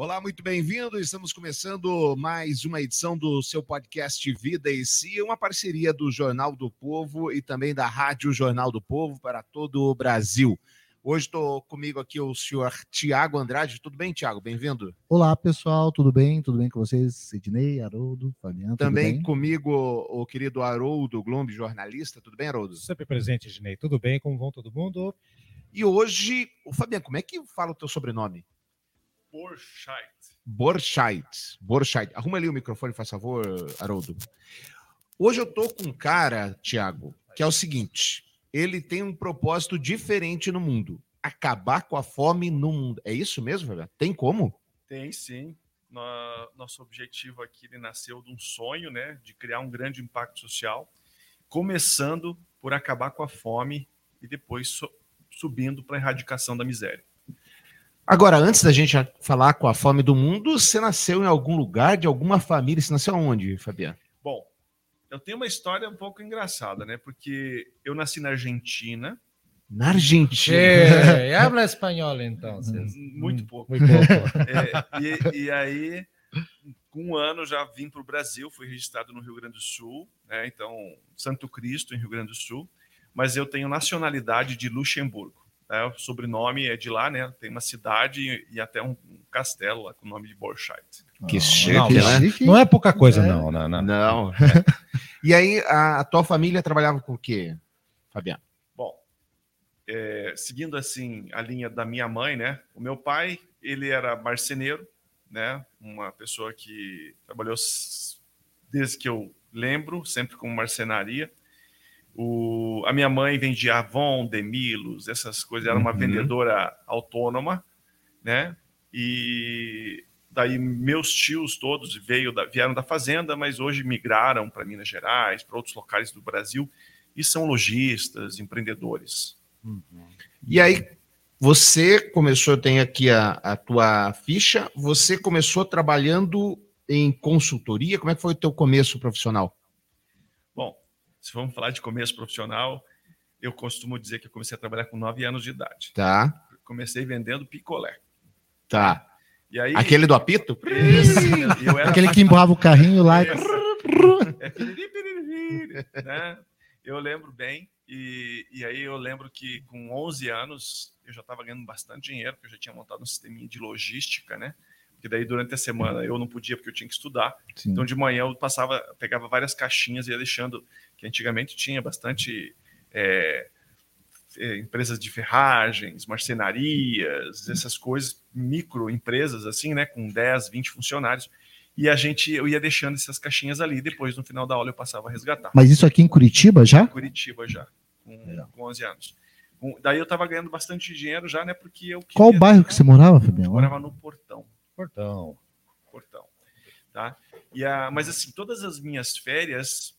Olá, muito bem-vindo. Estamos começando mais uma edição do seu podcast Vida e Si, uma parceria do Jornal do Povo e também da Rádio Jornal do Povo para todo o Brasil. Hoje estou comigo aqui o senhor Tiago Andrade. Tudo bem, Tiago? Bem-vindo. Olá, pessoal. Tudo bem? Tudo bem com vocês? Sidney, Haroldo, Fabiano. Também comigo o querido Haroldo Glombe, jornalista. Tudo bem, Haroldo? Sempre presente, Sidney. Tudo bem? Como vão todo mundo? E hoje, o Fabiano, como é que fala o teu sobrenome? Borchardt. Borchardt. Borchardt. Arruma ali o microfone, faz favor, Haroldo. Hoje eu tô com um cara, Tiago, que é o seguinte: ele tem um propósito diferente no mundo. Acabar com a fome no mundo. É isso mesmo, velho? Tem como? Tem sim. Nosso objetivo aqui ele nasceu de um sonho, né, de criar um grande impacto social, começando por acabar com a fome e depois subindo para a erradicação da miséria. Agora, antes da gente falar com a fome do mundo, você nasceu em algum lugar, de alguma família? Você nasceu onde, Fabiano? Bom, eu tenho uma história um pouco engraçada, né? Porque eu nasci na Argentina. Na Argentina? É, habla espanhol, então. Muito pouco. Muito pouco. É, e, e, aí, com um ano, já vim para o Brasil, fui registrado no Rio Grande do Sul, né? Então, Santo Cristo, em Rio Grande do Sul. Mas eu tenho nacionalidade de Luxemburgo. Né? O sobrenome é de lá, né? Tem uma cidade e até um, castelo lá com o nome de Borchardt. Que chique, não, né? Não é pouca coisa, É. não. Não, não. Não. e aí, a, a tua família trabalhava com o quê, Fabiano? Bom, é, seguindo assim a linha da minha mãe, né? O meu pai, ele era marceneiro, né? Uma pessoa que trabalhou desde que eu lembro, sempre com marcenaria. O, a minha mãe vendia Avon, Demilos, essas coisas. Era uma Uhum. vendedora autônoma, né? E daí meus tios todos veio da- vieram da fazenda, mas hoje migraram para Minas Gerais, para outros locais do Brasil e são lojistas, empreendedores. E aí, você começou, eu tenho aqui a, a tua ficha, você começou trabalhando em consultoria, como é que foi o teu começo profissional? Se vamos falar de começo profissional, eu costumo dizer que eu comecei a trabalhar com 9 anos de idade. Tá, Comecei vendendo picolé. tá. E aí, Aquele do apito? Era Aquele que empurrava o carrinho lá. e- É né? Eu lembro bem, e, e aí eu lembro que com 11 anos eu já estava ganhando bastante dinheiro, porque eu já tinha montado um sisteminha de logística, né? Porque daí durante a semana eu não podia porque eu tinha que estudar. Sim. Então de manhã eu passava, pegava várias caixinhas e ia deixando, que antigamente tinha bastante é, é, empresas de ferragens, marcenarias, essas coisas, microempresas assim, né, com 10, 20 funcionários. E a gente, eu ia deixando essas caixinhas ali, depois no final da aula eu passava a resgatar. Mas isso aqui em Curitiba já? Curitiba já, com, com 11 anos. Daí eu estava ganhando bastante dinheiro já, né, porque eu Qual bairro que você morava, Fabiano? Eu morava no Portão. Portão. portão, tá? E a, mas assim, todas as minhas férias,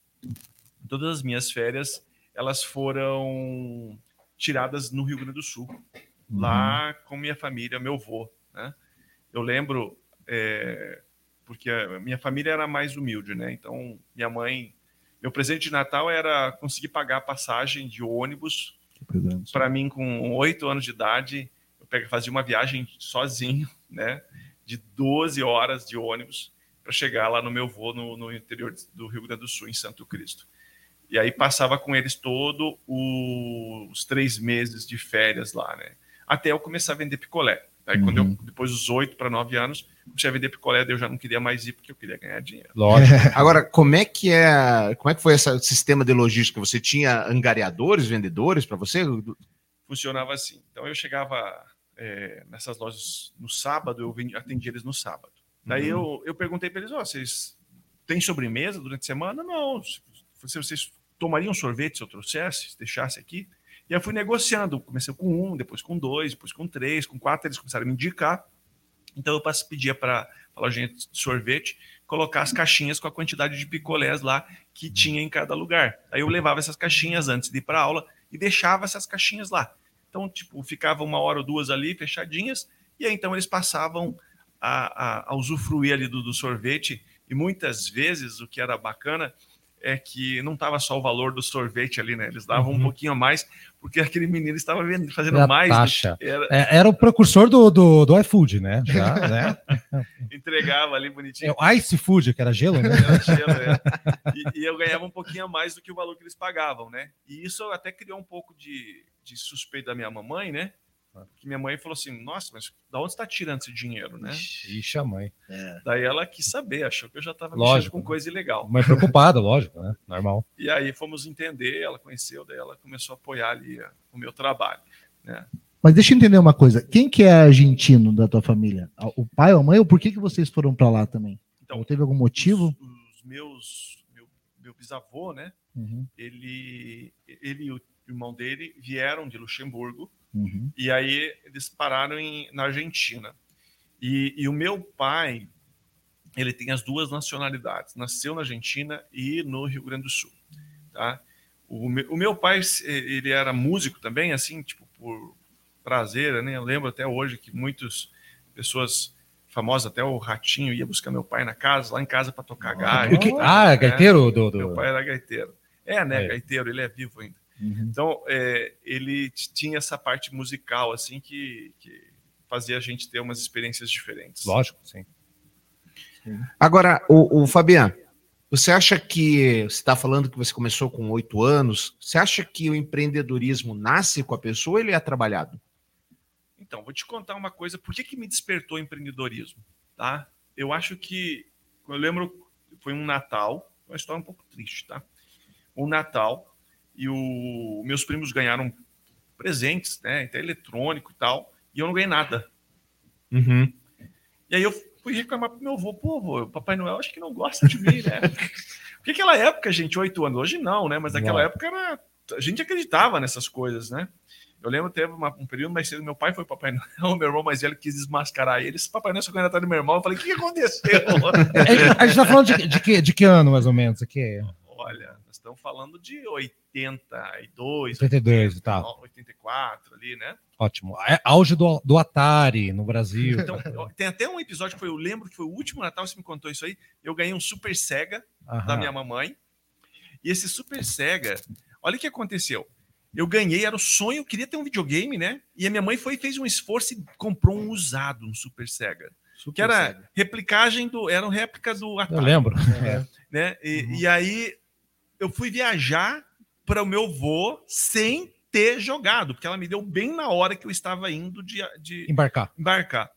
todas as minhas férias, elas foram tiradas no Rio Grande do Sul, lá com minha família, meu avô, né? Eu lembro, é, porque a minha família era mais humilde, né? Então, minha mãe, meu presente de Natal era conseguir pagar a passagem de ônibus Uhum. para mim, com oito anos de idade, eu fazia uma viagem sozinho, né? De 12 horas de ônibus para chegar lá no meu voo no, no interior do Rio Grande do Sul, em Santo Cristo. E aí passava com eles todo o- os três meses de férias lá, né? Até eu começar a vender picolé. Aí quando eu, depois dos oito para nove anos, comecei a vender picolé, daí eu já não queria mais ir porque eu queria ganhar dinheiro. Lógico. Agora, como é que é, como é que foi esse sistema de logística? Você tinha angariadores, vendedores para você? funcionava assim. Então eu chegava é, nessas lojas no sábado, eu vendi- atendia eles no sábado. Daí eu, eu perguntei para eles: ó, vocês têm sobremesa durante a semana? Não. Se, se vocês tomariam sorvete se eu trouxesse, se deixasse aqui? E eu fui negociando. Comecei com um, depois com dois, depois com três, com quatro. Eles começaram a me indicar. Então eu pedia para a lojinha de sorvete colocar as caixinhas com a quantidade de picolés lá que tinha em cada lugar. Aí eu levava essas caixinhas antes de ir para aula e deixava essas caixinhas lá. Então, tipo, ficava uma hora ou duas ali fechadinhas, e aí então eles passavam a, a, a usufruir ali do, do sorvete, e muitas vezes o que era bacana é que não tava só o valor do sorvete ali, né? Eles davam um Uhum. pouquinho a mais, porque aquele menino estava fazendo Era mais. do taxa. que Era, É, era o precursor do, do, do iFood, né? Já, né? entregava ali É bonitinho. o Ice Food, que era gelo, né? Era gelo, é. E, e eu ganhava um pouquinho a mais do que o valor que eles pagavam, né? E isso até criou um pouco de, de suspeito da minha mamãe, né? Que minha mãe falou assim: Nossa, mas da onde você está tirando esse dinheiro, né? Ixi, a mãe. Daí ela quis saber, achou que eu já estava mexendo com coisa ilegal. Mãe preocupada, lógico, né? Normal. E aí fomos entender, ela conheceu, daí ela começou a apoiar ali eh, o meu trabalho. Né? Mas deixa eu entender uma coisa. Quem que é argentino da tua família? O pai ou a mãe? Ou por que, que vocês foram pra lá também? Então, ou teve algum motivo? Os, os meus, meu, meu bisavô, né? Uhum, Ele, ele irmão dele vieram de Luxemburgo uhum. e aí eles pararam em, na Argentina. E, e o meu pai, ele tem as duas nacionalidades, nasceu na Argentina e no Rio Grande do Sul, tá? O, me- o meu pai, ele era músico também, assim, tipo, por prazer, né? Eu lembro até hoje que muitas pessoas famosas, até o Ratinho, ia buscar meu pai na casa, lá em casa para tocar gaita. O que- Ah, gaiteiro do. do... Meu pai era gaiteiro. É, né, É. gaiteiro, ele é vivo ainda. Uhum. Então, é, ele tinha essa parte musical, assim, que, que fazia a gente ter umas experiências diferentes. Lógico, sim. Agora, o, o Fabiano, você acha que você está falando que você começou com oito anos? Você acha que o empreendedorismo nasce com a pessoa ou ele é trabalhado? Então, vou te contar uma coisa. Por que, que me despertou o empreendedorismo? Tá? Eu acho que, eu lembro, foi um Natal, uma história um pouco triste, tá? Um Natal, e o, meus primos ganharam presentes, né? Até eletrônico e tal, e eu não ganhei nada. Uhum. E aí eu fui reclamar pro meu avô, pô, Papai Noel acho que não gosta de mim, né? Porque aquela época, gente, oito anos, hoje não, né? Mas naquela Não. época era, a gente acreditava nessas coisas, né? Eu lembro, teve uma- um período mais cedo, meu pai foi Papai Noel, meu irmão mais velho quis desmascarar ele. Esse Papai Noel só tá do meu irmão. Eu falei, o que que aconteceu? É, A gente tá falando de, de que, de que ano, mais ou menos? Aqui? Olha, nós estamos falando de 82, 82 e tal. 84 ali, né? Ótimo. É auge do, do Atari no Brasil. Então, tem até um episódio que foi, eu lembro que foi o último Natal, você me contou isso aí. Eu ganhei um Super Sega Aham. da minha mamãe. E esse Super Sega, olha o que aconteceu. Eu ganhei, era o sonho, eu queria ter um videogame, né? E a minha mãe foi fez um esforço e comprou um usado, um Super Sega. que era replicagem do. Era uma réplica do Eu Atari. lembro. Né? E, Uhum. e aí eu fui viajar para o meu vô sem ter jogado, porque ela me deu bem na hora que eu estava indo de, de, Embarcar. embarcar.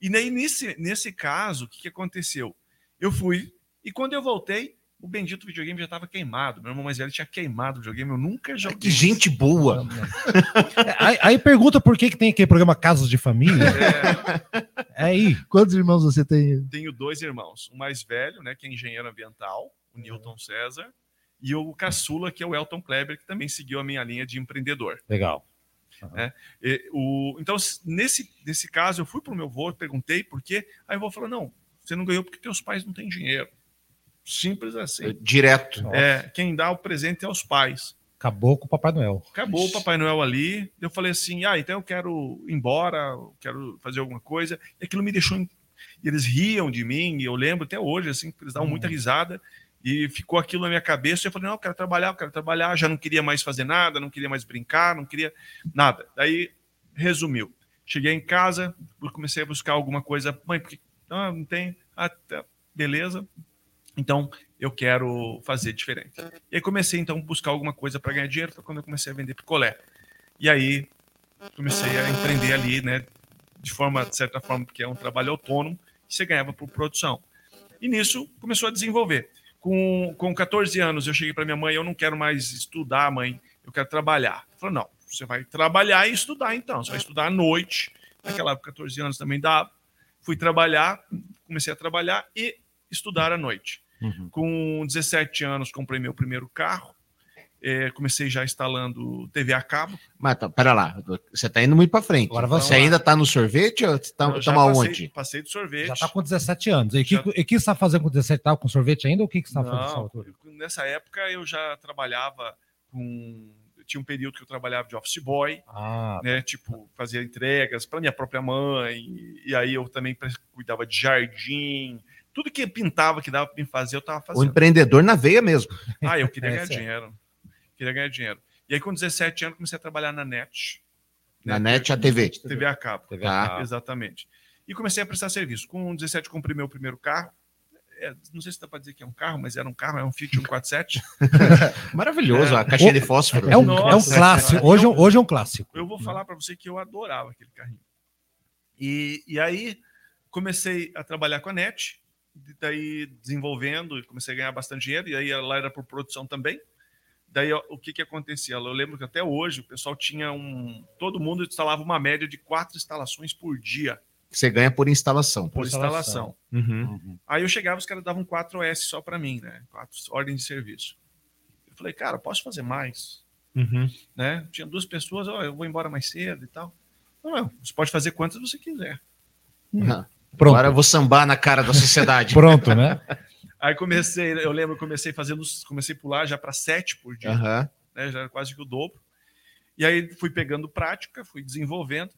E daí, nesse, nesse caso, o que, que aconteceu? Eu fui, e quando eu voltei, o bendito videogame já estava queimado. Meu irmão mais velho tinha queimado o videogame, eu nunca joguei. Que gente boa. Aí, aí pergunta por que, que tem aquele programa Casos de Família. É, É aí. Quantos irmãos você tem? tenho dois irmãos. O mais velho, né, que é engenheiro ambiental, o Newton César, e o caçula, que é o Elton Kleber, que também seguiu a minha linha de empreendedor. Legal. E, o, então, nesse, nesse caso, eu fui para o meu avô, perguntei por quê. Aí o avô falou: não, você não ganhou porque teus pais não têm dinheiro. Simples assim. Direto. É, quem dá o presente é os pais. Acabou com o Papai Noel. Acabou o Papai Noel ali. Eu falei assim: ah, então eu quero ir embora, quero fazer alguma coisa. E aquilo me deixou. em- E eles riam de mim, e eu lembro até hoje, assim, que eles davam muita risada. E ficou aquilo na minha cabeça. E eu falei: não, eu quero trabalhar, eu quero trabalhar. Já não queria mais fazer nada, não queria mais brincar, não queria nada. Daí, resumiu. Cheguei em casa, comecei a buscar alguma coisa. Mãe, porque ah, não tem. Ah, tá, beleza. Então, eu quero fazer diferente. E aí comecei, então, a buscar alguma coisa para ganhar dinheiro, foi quando eu comecei a vender picolé. E aí, comecei a empreender ali, né, de forma, de certa forma, porque é um trabalho autônomo, que você ganhava por produção. E nisso, começou a desenvolver. Com, com 14 anos, eu cheguei para minha mãe, eu não quero mais estudar, mãe, eu quero trabalhar. Ela falou, não, você vai trabalhar e estudar, então. Você vai estudar à noite. Naquela época, 14 anos também dava. Fui trabalhar, comecei a trabalhar e estudar à noite. Uhum. Com 17 anos, comprei meu primeiro carro. É, comecei já instalando TV a cabo. Mas tá, pera lá, você tá indo muito pra frente. Agora você ainda tá no sorvete ou você tá, aonde? Passei do sorvete. Já tá com 17 anos. E o que, e que você está fazendo com 17? Tava com sorvete ainda ou o que, que você está fazendo nessa altura? nessa época eu já trabalhava com. Tinha um período que eu trabalhava de office boy, Ah, né? Tipo, fazia entregas para minha própria mãe. E aí eu também cuidava de jardim, Tudo que pintava, que dava para me fazer, eu tava O fazendo. empreendedor na veia mesmo. Ah, eu queria É, ganhar certo. dinheiro. Queria ganhar dinheiro. E aí, com 17 anos, comecei a trabalhar na NET. Na net, a TV. TV a cabo. TV Tá. a cabo. Exatamente. E comecei a prestar serviço. Com 17, comprei meu primeiro carro. É, não sei se dá para dizer que é um carro, mas era um carro, é um Fiat 147. Maravilhoso, a caixinha de fósforo. É um, Nossa, é um clássico. cara. Hoje, é um- hoje é um clássico. Eu vou falar para você que eu adorava aquele carrinho. E, e aí comecei a trabalhar com a NET, daí desenvolvendo, e comecei a ganhar bastante dinheiro, e aí lá era por produção também. Daí o que que acontecia? Eu lembro que até hoje o pessoal tinha um. Todo mundo instalava uma média de quatro instalações por dia Você ganha por instalação. por instalação. Uhum. Uhum. Aí eu chegava, os caras davam 4 OS só para mim, né? Quatro ordens de serviço. Eu falei, cara, posso fazer mais? Uhum. Né? Tinha duas pessoas, ó, eu vou embora mais cedo e tal. Não, não, você pode fazer quantas você quiser. Uhum. Pronto. Agora eu vou sambar na cara da sociedade. Pronto, né? Aí comecei, eu lembro, comecei fazendo, comecei a pular já para sete por dia, Aham. né? Já era quase que o dobro. E aí fui pegando prática, fui desenvolvendo.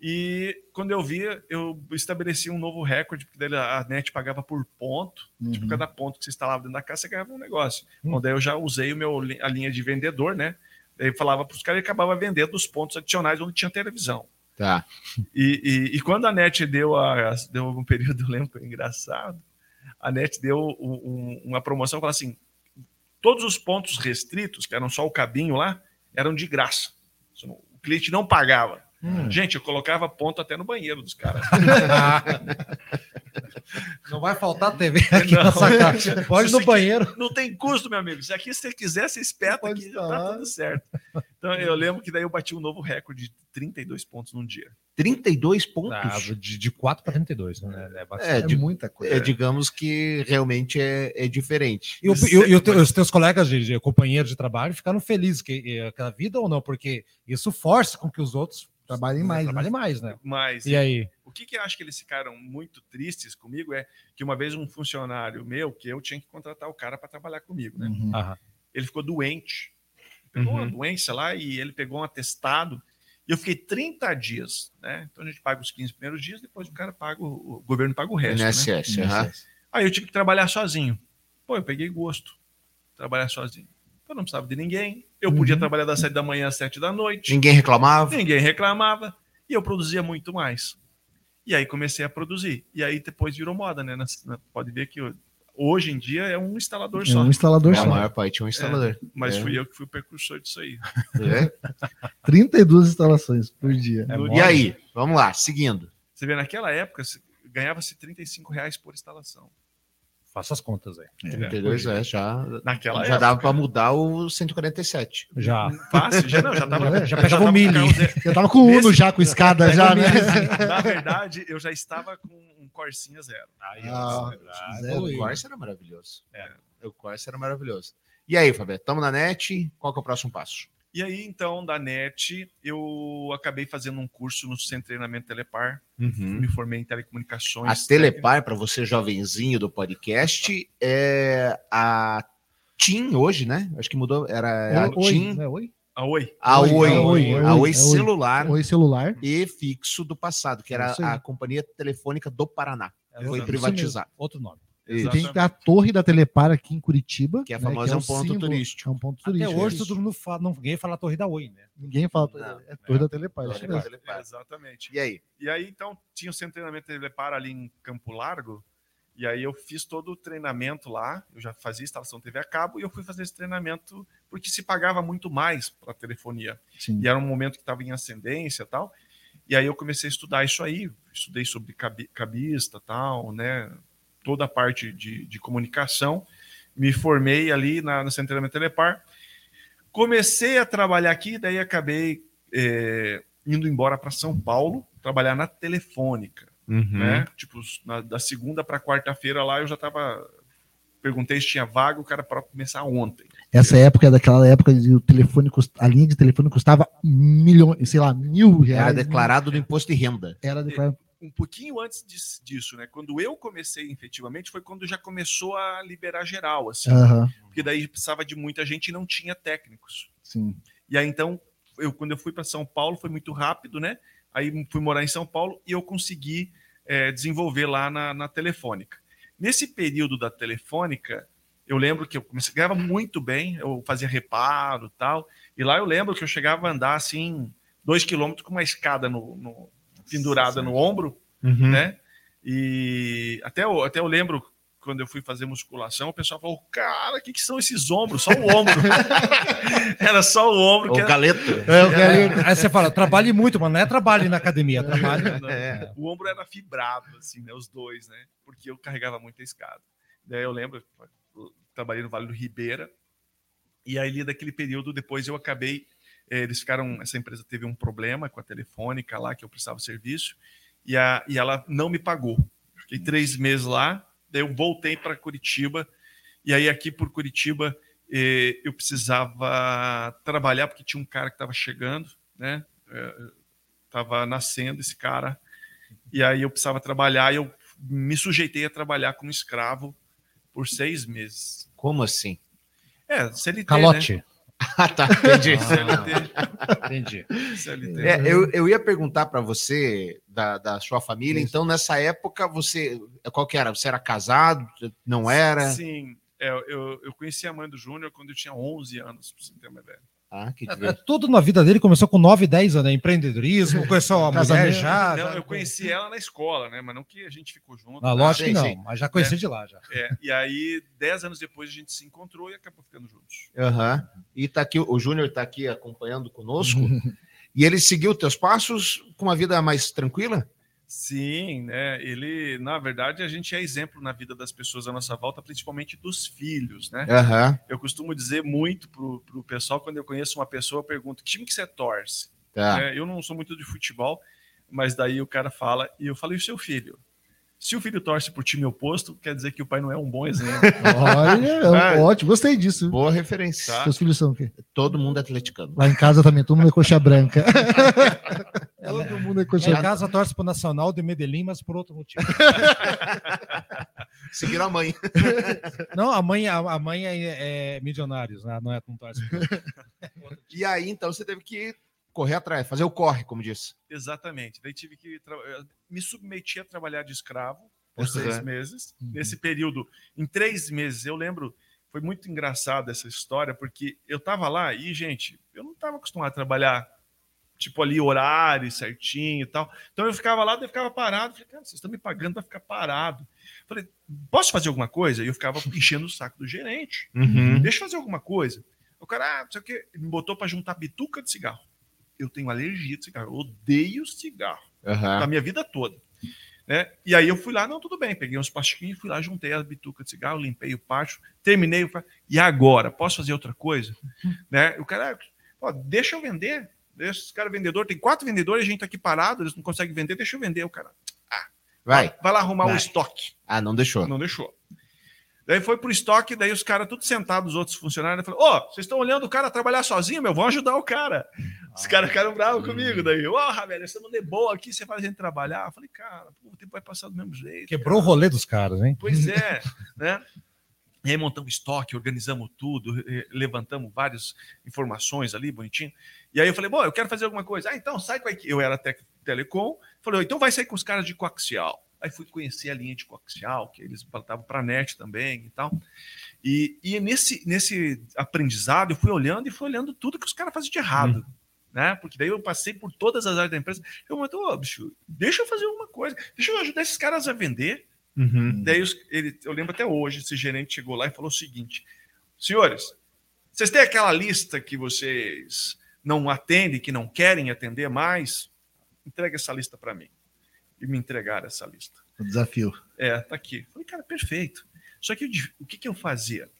E quando eu via, eu estabeleci um novo recorde, porque daí a net pagava por ponto. Tipo, Uhum. cada ponto que você instalava dentro da casa, você ganhava um negócio. Hum. Bom, daí eu já usei o meu, a linha de vendedor, né? Daí falava para os caras e acabava vendendo os pontos adicionais onde tinha televisão. Tá. E, e, e quando a NET deu, a, deu um período, eu lembro engraçado, a NET deu um- um- uma promoção, falou assim, todos os pontos restritos, que eram só o cabinho lá, eram de graça. O cliente não pagava. Hum. Gente, eu colocava ponto até no banheiro dos caras. Não vai faltar TV aqui Não. nessa caixa. Pode no banheiro. Não tem custo, meu amigo. Se aqui se você quiser, você espeta aqui, tá tudo certo. Então eu lembro que daí eu bati um novo recorde de 32 pontos num dia. 32 pontos. Ah, de, de 4 para 32, né? É bastante. É, É de- muita coisa. é, digamos que realmente é, é diferente. E, o- e o- e os teus colegas, de, de companheiros de trabalho, ficaram felizes que eh, aquela vida ou não? Porque isso força com que os outros Trabalhem mais, né? trabalhem mais, né? Mas E aí? o que, que eu acho que eles ficaram muito tristes comigo é que uma vez um funcionário meu, que eu tinha que contratar o cara para trabalhar comigo, né? Uhum. Ele ficou doente. Pegou Uhum. uma doença lá e ele pegou um atestado. E eu fiquei 30 dias, né? Então a gente paga os 15 primeiros dias, depois o cara paga, o, o governo paga o resto. Né? NSS. aham. Aí eu tive que trabalhar sozinho. Pô, eu peguei gosto. Trabalhar sozinho. Eu não precisava de ninguém. Eu podia Uhum. trabalhar das 7 da manhã às 7 da noite. Ninguém reclamava. Ninguém reclamava. E eu produzia muito mais. E aí comecei a produzir. E aí depois virou moda, né? Nas- na- Pode ver que hoje em dia é um instalador É só. um instalador A só. maior parte é um instalador. Mas É. fui eu que fui o precursor disso aí. É. 32 instalações por dia. É. E aí, vamos lá, seguindo. Você vê, naquela época se- ganhava-se 35 reais por instalação. Faça as contas aí. 32 é, já, Naquela já época. dava para mudar o 147. Já. Fácil, já não, já tava. Já pegava o milho. Eu tava com o Uno já, com escada já, né? Na verdade, eu já estava com um Corsinha zero. Ah, zero. O Corsa era maravilhoso. É. O Corsa era maravilhoso. E aí, Fabio, estamos na net. Qual que é o próximo passo? E aí, então, da NET, eu acabei fazendo um curso no Centro de Treinamento Telepar. Me formei em telecomunicações. A Telepar, para você jovenzinho do podcast, é a TIM hoje, né? Acho que mudou. Era a Oi, TIM, é oi? A Oi. a Oi, Oi, a Oi, a Oi, Oi é Oi. celular Oi, celular. e fixo do passado, que era a Companhia Telefônica do Paraná. Foi privatizado. Outro nome. Isso. Tem a torre da Telepar aqui em Curitiba. Que é a né, famosa é um o ponto símbolo- turístico. É um ponto Até turístico. hoje é todo mundo fala, não, ninguém fala a Torre da Oi, né? Ninguém fala. Não, é torre da Telepar. Telepar, mesmo. Telepar. Exatamente. E aí? E aí, então, tinha o Centro de Treinamento Telepar ali em Campo Largo. E aí eu fiz todo o treinamento lá. Eu já fazia instalação TV a cabo e eu fui fazer esse treinamento porque se pagava muito mais para telefonia. Sim. E era um momento que estava em ascendência e tal. E aí eu comecei a estudar isso aí. Estudei sobre cabi- cabista tal, né? Toda a parte de, de comunicação. Me formei ali na, de Treinamento Telepar. Comecei a trabalhar aqui, daí acabei é, indo embora para São Paulo, trabalhar na Telefônica né? Tipo, na- da segunda para quarta-feira lá eu já tava. Perguntei se tinha vaga, o cara para começar ontem. Essa época é daquela época de o telefone cust- a linha de telefone custava milhões, sei lá, mil reais. Era declarado no imposto de renda. Era declarado. Um pouquinho antes dis- disso, né? Quando eu comecei efetivamente, foi quando já começou a liberar geral, assim. Aham, Porque daí precisava de muita gente e não tinha técnicos. sim. E aí então, eu, quando eu fui para São Paulo, foi muito rápido, né? Aí fui morar em São Paulo e eu consegui eh, desenvolver lá na, na Telefônica. Nesse período da telefônica, eu lembro que eu comecei, ganhava muito bem, eu fazia reparo tal. E lá eu lembro que eu chegava a andar assim, dois quilômetros com uma escada no, no- pendurada no ombro, Uhum. né? E até eu, até eu lembro quando eu fui fazer musculação, o pessoal falou: Cara, o que, que são esses ombros? Só o ombro. Era só o ombro. O era... galeto. É, Aí você fala, trabalhe muito, mas não é trabalho na academia, é trabalho. Não, É. O ombro era fibrado, assim, né? Os dois, né? Porque eu carregava muita escada. Daí eu lembro, eu trabalhei no Vale do Ribeira, e aí ali daquele período, depois eu acabei. Eh, Eles ficaram. Essa empresa teve um problema com a telefônica lá, que eu precisava de serviço, e, a, e ela não me pagou. Fiquei três meses lá, daí eu voltei para Curitiba, e aí aqui por Curitiba eh, eu precisava trabalhar, porque tinha um cara que estava chegando, né? Estava nascendo esse cara, e aí eu precisava trabalhar, e eu me sujeitei a trabalhar como escravo por seis meses. Como assim? É, CLT, Calote. Ah, tá. Entendi. CLT, Entendi. CLT. É, eu, eu ia perguntar para você da, da sua família. Então, nessa época, você. Qual que era? Você era casado? Não era? Sim, é, eu, eu conheci a mãe do Júnior quando eu tinha 11 anos, pra você ter uma ideia. Ah, que É, divertido. tudo na vida dele começou com 9, 10 anos, né? empreendedorismo, conheceu a mulher já. não, eu conheci ela na escola, né? Mas não que a gente ficou junto. Ah, tá? lógico Sim, que não, sim. mas já conheci de lá já. É, e aí, 10 anos depois, a gente se encontrou e acabou ficando juntos. Aham. E tá aqui, o Júnior está aqui acompanhando conosco. e ele seguiu teus passos com uma vida mais tranquila? Sim, né? Ele, na verdade, a gente é exemplo na vida das pessoas à nossa volta, principalmente dos filhos, né? Aham. Eu costumo dizer muito pro, pro pessoal, quando eu conheço uma pessoa, eu pergunto, que time que você torce? Tá. né? Eu não sou muito de futebol, mas daí o cara fala, e eu falo, e o seu filho? Se o filho torce pro time oposto, quer dizer que o pai não é um bom exemplo. Olha, é ótimo, gostei disso. Boa referência. Tá. Seus filhos são o quê? Todo mundo é atleticano. Lá em casa também, todo mundo é coxa branca. todo mundo é coxa Em branca. casa torce pro Nacional de Medellín, mas por outro motivo. Seguir a mãe. Não, a mãe, a, a mãe é, é milionários, né? não é não torce. E aí, então, você teve que correr atrás, fazer o corre, como disse. Exatamente. Daí tive que eu me submeti a trabalhar de escravo por seis meses. Uhum. Nesse período, em três meses, eu lembro, foi muito engraçado essa história, porque eu tava lá e, gente, eu não estava acostumado a trabalhar, tipo ali, horário certinho e tal. Então eu ficava lá, eu ficava parado. Falei, cara, vocês estão me pagando para ficar parado. Falei, posso fazer alguma coisa? E eu ficava enchendo o saco do gerente. Uhum. Deixa eu fazer alguma coisa. O cara, ah, não sei o quê, me botou para juntar bituca de cigarro. Eu tenho alergia de cigarro, eu odeio cigarro Aham. da minha vida toda. Né? E aí eu fui lá, não, tudo bem, peguei uns plastiquinhos, fui lá, juntei as bitucas de cigarro, limpei o pátio, terminei. o E agora, posso fazer outra coisa? Né? O cara, ó, deixa eu vender. Deixa esse cara vendedor, tem quatro vendedores, a gente tá aqui parado, eles não conseguem vender, deixa eu vender. O cara, Vai. vai lá arrumar o Vai. estoque. Ah, não deixou. Não deixou. Daí foi pro estoque, daí os caras tudo sentados, os outros funcionários, falaram: Ô, vocês estão olhando o cara trabalhar sozinho, meu? Vão ajudar o cara. Os caras ficaram bravos comigo. Daí, ó, velho, essa mulher é boa aqui, você faz a gente trabalhar. Eu falei, cara, pô, o tempo vai passar do mesmo jeito. Quebrou o rolê dos caras, hein? Pois é, né? E aí montamos estoque, organizamos tudo, levantamos várias informações ali, bonitinho. E aí eu falei, bom, eu quero fazer alguma coisa. Ah, então sai com a equipe. Eu era tec telecom. Falei, então vai sair com os caras de coaxial. Aí fui conhecer a linha de coaxial, que eles estavam para net também e tal. E, e nesse, nesse aprendizado, eu fui olhando e fui olhando tudo que os caras faziam de errado. Né? Porque daí eu passei por todas as áreas da empresa. Eu falei, ô, bicho, deixa eu fazer alguma coisa. Deixa eu ajudar esses caras a vender. Uhum. Daí os- ele, eu lembro até hoje, esse gerente chegou lá e falou o seguinte: senhores, vocês têm aquela lista que vocês não atendem, que não querem atender mais? Entrega essa lista para mim. E me entregaram essa lista. O desafio. É, tá aqui. Falei, cara, perfeito. Só que eu o que, que eu fazia?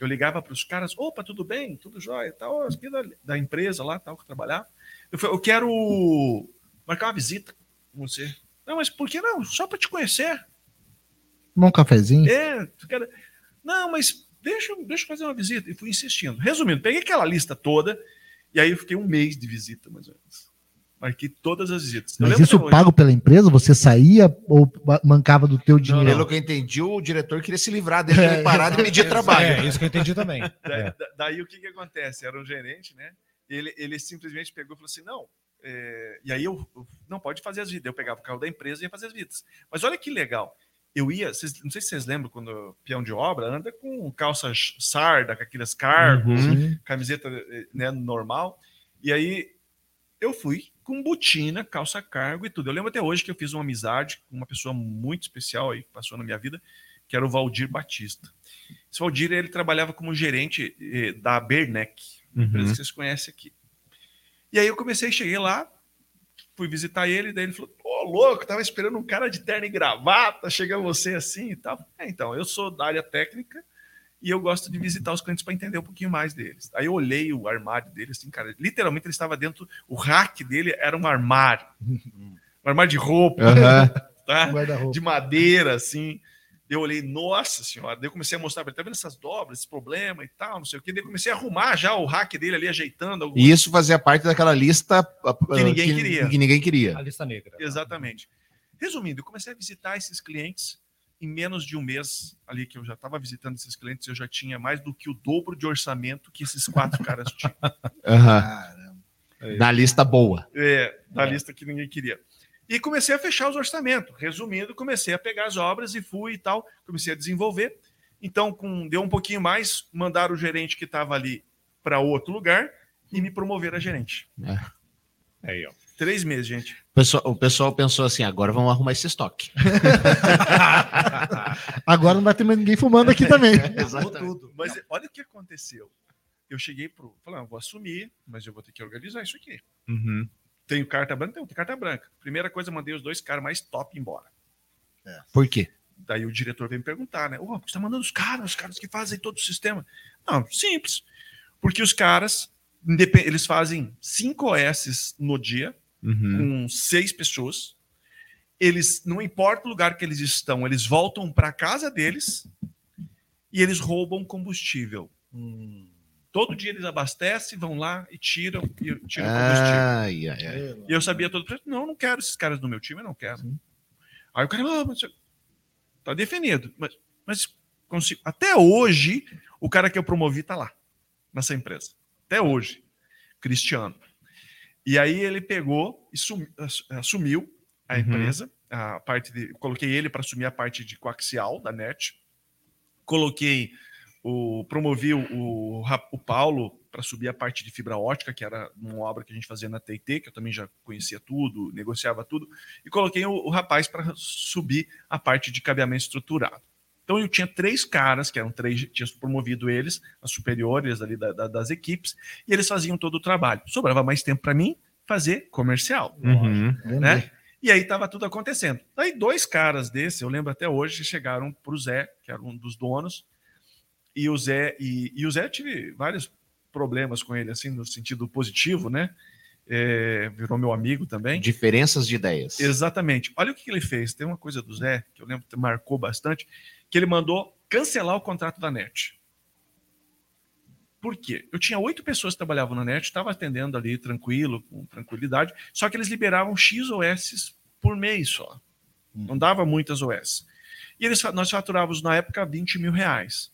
Eu ligava para os caras, opa, tudo bem, tudo jóia, tal, aqui da, da empresa lá, tal, que eu trabalhava. Eu falei, eu quero marcar uma visita com você. Não, mas por que não? Só para te conhecer. Tomar um cafezinho. É, tu quer... Não, mas deixa, deixa eu fazer uma visita. E fui insistindo. Resumindo, peguei aquela lista toda e aí eu fiquei um mês de visita, mais ou menos. Marquei todas as visitas. Mas isso pago pela empresa? Você saía ou mancava do teu dinheiro? Pelo que eu entendi, o diretor queria se livrar dele, ele parar de pedir trabalho. É, isso que eu entendi também. Daí, É. da- daí o que, que acontece? Era um gerente, né? Ele, ele simplesmente pegou e falou assim: não. é, E aí eu, eu- não pode fazer as vidas. Eu pegava o carro da empresa e ia fazer as vidas. Mas olha que legal. eu ia, vocês- não sei se vocês lembram quando o peão de obra anda com calça sarda, com aqueles cargos, Uhum. camiseta né, normal. E aí eu fui com botina, calça cargo e tudo. Eu lembro até hoje que eu fiz uma amizade com uma pessoa muito especial aí que passou na minha vida, que era o Valdir Batista. Esse Valdir ele trabalhava como gerente eh, da Bernec, empresa Uhum. que vocês conhecem aqui. E aí eu comecei, cheguei lá, fui visitar ele, daí ele falou: Ô, louco, tava esperando um cara de terno e gravata, chega você assim e tal. É, então, eu sou da área técnica e eu gosto de visitar os clientes para entender um pouquinho mais deles. Aí eu olhei o armário dele, assim, cara, literalmente ele estava dentro, o rack dele era um armário. Um armário de roupa, Aham. tá? De madeira, assim. Eu olhei, nossa senhora. Daí eu comecei a mostrar para ele, tá vendo essas dobras, esse problema e tal, não sei o quê. Daí eu comecei a arrumar já o rack dele ali, ajeitando. algumas- E isso fazia parte daquela lista ah, Que ninguém queria. Que ninguém queria. A lista negra. Exatamente. Resumindo, eu comecei a visitar esses clientes em menos de um mês ali que eu já estava visitando esses clientes, eu já tinha mais do que o dobro de orçamento que esses quatro caras tinham. Caramba. Na lista boa. É, da É. lista que ninguém queria. E comecei a fechar os orçamentos. Resumindo, comecei a pegar as obras e fui e tal, comecei a desenvolver. Então, com deu um pouquinho mais, mandaram o gerente que estava ali para outro lugar e me promoveram a gerente. Aí, ó. Três meses, gente. O pessoal, o pessoal pensou assim: agora vamos arrumar esse estoque. Agora não vai ter mais ninguém fumando aqui também. Exatamente. Mas olha o que aconteceu. Eu cheguei pro. Falei, ah, vou assumir, mas eu vou ter que organizar isso aqui. Uhum. Tenho carta branca? Tenho carta branca. Primeira coisa, mandei os dois caras mais top embora. Por quê? Daí o diretor veio me perguntar, né? Ô, você tá mandando os caras, os caras que fazem todo o sistema. Não, simples. Porque os caras, eles fazem cinco OS no dia, Uhum. com seis pessoas. Eles, não importa o lugar que eles estão, eles voltam para casa deles e eles roubam combustível. Todo dia eles abastecem, vão lá e tiram, e tiram combustível. Ai, ai, ai. E eu sabia todo o preço. Não, não quero esses caras no meu time, eu não quero. Aí o cara, ah, mas tá definido. Mas, mas consigo. Até hoje, o cara que eu promovi tá lá, nessa empresa. Até hoje. Cristiano. E aí ele pegou e sumi- ass- assumiu a Uhum. empresa, a parte de. Coloquei ele para assumir a parte de coaxial da NET. Coloquei o. Promovi o, o Paulo para subir a parte de fibra ótica, que era uma obra que a gente fazia na TIT, que eu também já conhecia tudo, negociava tudo, e coloquei o, o rapaz para subir a parte de cabeamento estruturado. Então eu tinha três caras, que eram três, tinha promovido eles, as superiores ali da- da- das equipes, e eles faziam todo o trabalho. Sobrava mais tempo para mim fazer comercial Uhum. né? E aí tava tudo acontecendo. Daí dois caras desse, eu lembro até hoje, chegaram pro Zé, que era um dos donos, e o Zé e, e o Zé tive vários problemas com ele assim no sentido positivo, né? É, virou meu amigo também. Diferenças de ideias. Exatamente. Olha o que ele fez. Tem uma coisa do Zé que eu lembro que marcou bastante, que ele mandou cancelar o contrato da NET. Por quê? Eu tinha oito pessoas que trabalhavam na NET, estava atendendo ali tranquilo, com tranquilidade, só que eles liberavam X OS por mês só. Não dava muitas OS. E eles, nós faturávamos na época 20 mil reais.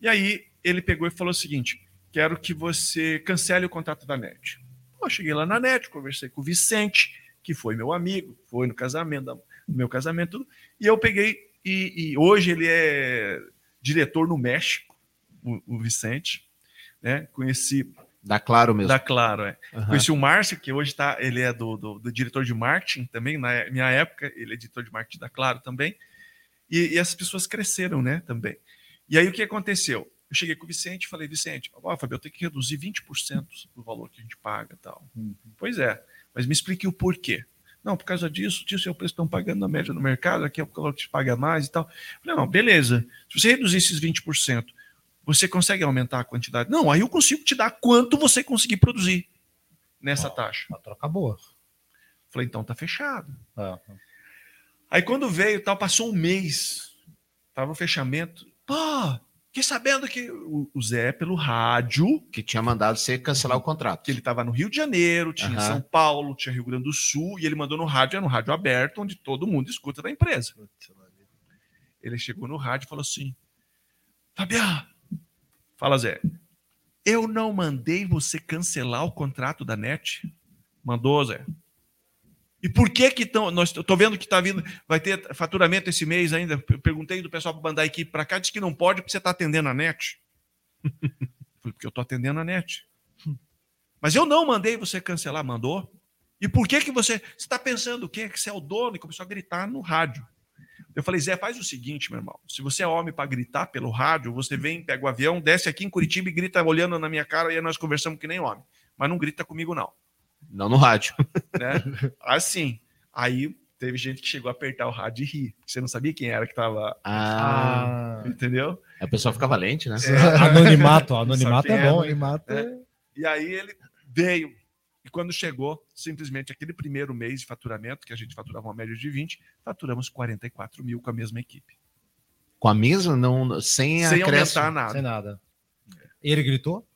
E aí ele pegou e falou o seguinte: quero que você cancele o contrato da NET. Pô, cheguei lá na NET, conversei com o Vicente, que foi meu amigo, foi no casamento, no meu casamento, e eu peguei, e, e hoje ele é diretor no México, o, o Vicente, né? Conheci Dá claro mesmo. da Claro, é. Aham. Conheci o Márcio, que hoje tá, ele é do, do, do diretor de marketing também, na minha época, ele é diretor de marketing da Claro também. E, e essas pessoas cresceram, né, também. E aí o que aconteceu? Eu cheguei com o Vicente e falei, Vicente, ó, Fabio, eu tenho que reduzir 20% do valor que a gente paga e tal. Pois é, mas me explique o porquê. Não, por causa disso, disso é o preço que estão pagando na média no mercado, aqui é o que te paga mais e tal. Eu Falei, não, beleza. Se você reduzir esses 20%, você consegue aumentar a quantidade? Não, aí eu consigo te dar quanto você conseguir produzir nessa taxa. Uma troca boa. Falei, então tá fechado. É. Aí quando veio, tal, passou um mês, tava o fechamento. Pô, fiquei sabendo que o, Zé, pelo rádio, Que tinha mandado você cancelar o contrato. que ele estava no Rio de Janeiro, tinha Aham. São Paulo, tinha Rio Grande do Sul, e ele mandou no rádio, é no rádio aberto, onde todo mundo escuta da empresa. Ele chegou no rádio e falou assim: Fabiano, fala Zé, eu não mandei você cancelar o contrato da NET? Mandou, Zé. E por que que estão. Estou vendo que está vindo, vai ter faturamento esse mês ainda. Eu perguntei do pessoal para mandar a equipe para cá, disse que não pode porque você está atendendo a net. Falei, porque eu estou atendendo a net. Mas eu não mandei você cancelar, mandou. E por que que você você está pensando o quê? Que você é o dono e começou a gritar no rádio. Eu falei, Zé, faz o seguinte, meu irmão. Se você é homem para gritar pelo rádio, você vem, pega o avião, desce aqui em Curitiba e grita olhando na minha cara e nós conversamos que nem homem. Mas não grita comigo, não. Não no rádio. Né? Assim. Aí teve gente que chegou a apertar o rádio e rir. Você não sabia quem era que estava. Ah, Entendeu? a pessoa fica valente, né? Anonimato, ó, anonimato Sabe, é bom. é, hein? Animato É. é- E aí ele veio. E quando chegou, simplesmente aquele primeiro mês de faturamento, que a gente faturava uma média de 20, faturamos 44 mil com a mesma equipe. Com a mesma, não, sem, sem acréscimo. aumentar Sem nada. nada. Ele gritou?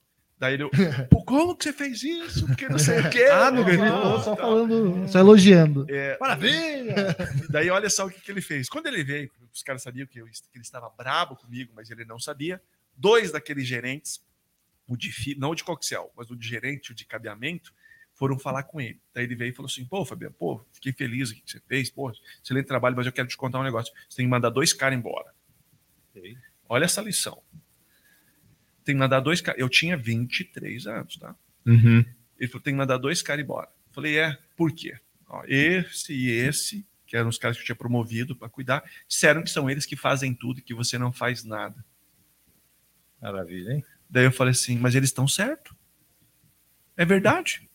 Daí ele, Pô, como que você fez isso? Porque não sei o quê. Ah, não gritou, só tal. falando, só elogiando. É, Maravilha! Daí olha só o que, que ele fez. Quando ele veio, os caras sabiam que, eu- que ele estava brabo comigo, mas ele não sabia. Dois daqueles gerentes, o de, fi- não o de coxel, mas o de gerente, o de cabeamento, foram falar com ele. Daí ele veio e falou assim: pô, Fabiano, pô, fiquei feliz o que você fez, pô, excelente trabalho, mas eu quero te contar um negócio. Você tem que mandar dois caras embora. Olha essa lição. Tem que mandar dois caras. Eu tinha 23 anos, tá? Uhum. Ele falou: tem que mandar dois caras embora. Eu falei: é, por quê? Ó, esse e esse, que eram os caras que eu tinha promovido para cuidar, disseram que são eles que fazem tudo e que você não faz nada. Maravilha, hein? Daí eu falei assim: mas eles estão certo. É verdade.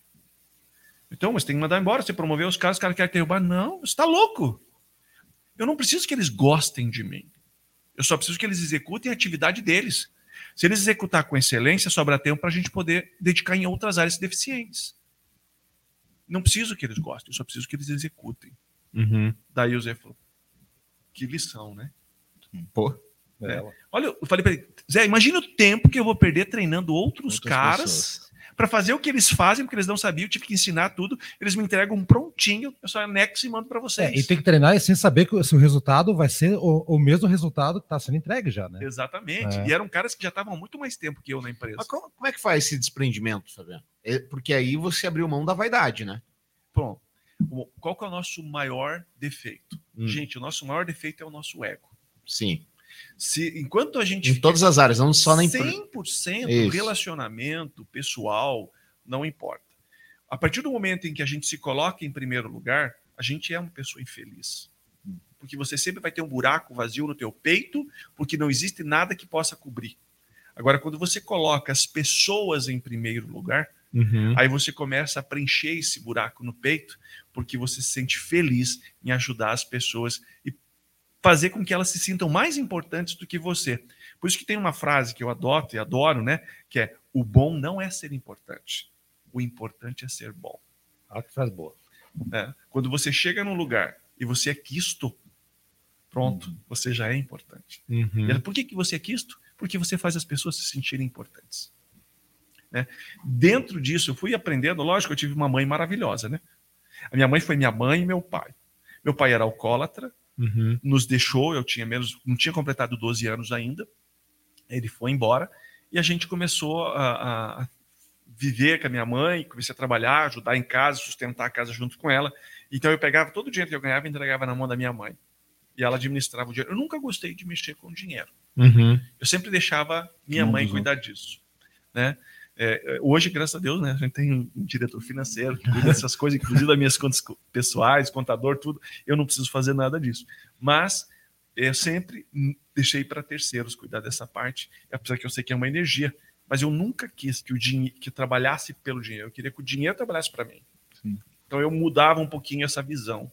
Então, mas tem que mandar embora. Você promoveu os caras, os caras querem derrubar. Não, você está louco. Eu não preciso que eles gostem de mim. Eu só preciso que eles executem a atividade deles. Se eles executar com excelência, sobra tempo para a gente poder dedicar em outras áreas deficientes. Não preciso que eles gostem, eu só preciso que eles executem. Uhum. Daí o Zé falou: que lição, né? Pô, É. Olha, eu falei para ele, Zé, imagina o tempo que eu vou perder treinando outros, outras caras pessoas. Para fazer o que eles fazem, porque eles não sabiam, eu tive que ensinar tudo. Eles me entregam um prontinho, eu só anexo e mando para vocês. É, e tem que treinar sem saber que o seu resultado vai ser o, o mesmo resultado que está sendo entregue já, né? Exatamente. É. E eram caras que já estavam há muito mais tempo que eu na empresa. Mas como, como é que faz esse desprendimento, Fabiano? É, porque aí você abriu mão da vaidade, né? Pronto. O- Qual que é o nosso maior defeito? Hum. Gente, o nosso maior defeito é o nosso ego. Sim. Se enquanto a gente Em todas as áreas, não só na empresa. 100% Isso. relacionamento pessoal, não importa. A partir do momento em que a gente se coloca em primeiro lugar, a gente é uma pessoa infeliz. Porque você sempre vai ter um buraco vazio no teu peito, porque não existe nada que possa cobrir. Agora, quando você coloca as pessoas em primeiro lugar, Uhum. aí você começa a preencher esse buraco no peito, porque você se sente feliz em ajudar as pessoas e fazer com que elas se sintam mais importantes do que você. Por isso que tem uma frase que eu adoto e adoro, né? Que é: o bom não é ser importante, o importante é ser bom. Ah, que frase boa. né? Quando você chega num lugar e você é quisto, pronto, você já é importante. Uhum. Ela, Por que, que você é quisto? Porque você faz as pessoas se sentirem importantes. Né? Dentro disso, eu fui aprendendo, lógico, eu tive uma mãe maravilhosa, né? A minha mãe foi minha mãe e meu pai. Meu pai era alcoólatra, Uhum. nos deixou, eu tinha menos, não tinha completado 12 anos ainda. Ele foi embora e a gente começou a, a viver com a minha mãe, comecei a trabalhar, ajudar em casa, sustentar a casa junto com ela. Então eu pegava todo o dinheiro que eu ganhava e entregava na mão da minha mãe. E ela administrava o dinheiro. Eu nunca gostei de mexer com dinheiro. Uhum. Eu sempre deixava minha Mão mãe cuidar disso, né? É, é, hoje, graças a Deus, né, a gente tem um diretor financeiro que cuida dessas coisas, inclusive das minhas contas co- pessoais, contador, tudo. Eu não preciso fazer nada disso. Mas eu sempre deixei para terceiros cuidar dessa parte, apesar que eu sei que é uma energia. Mas eu nunca quis que o dinheiro que trabalhasse pelo dinheiro. Eu queria que o dinheiro trabalhasse para mim. Sim. Então eu mudava um pouquinho essa visão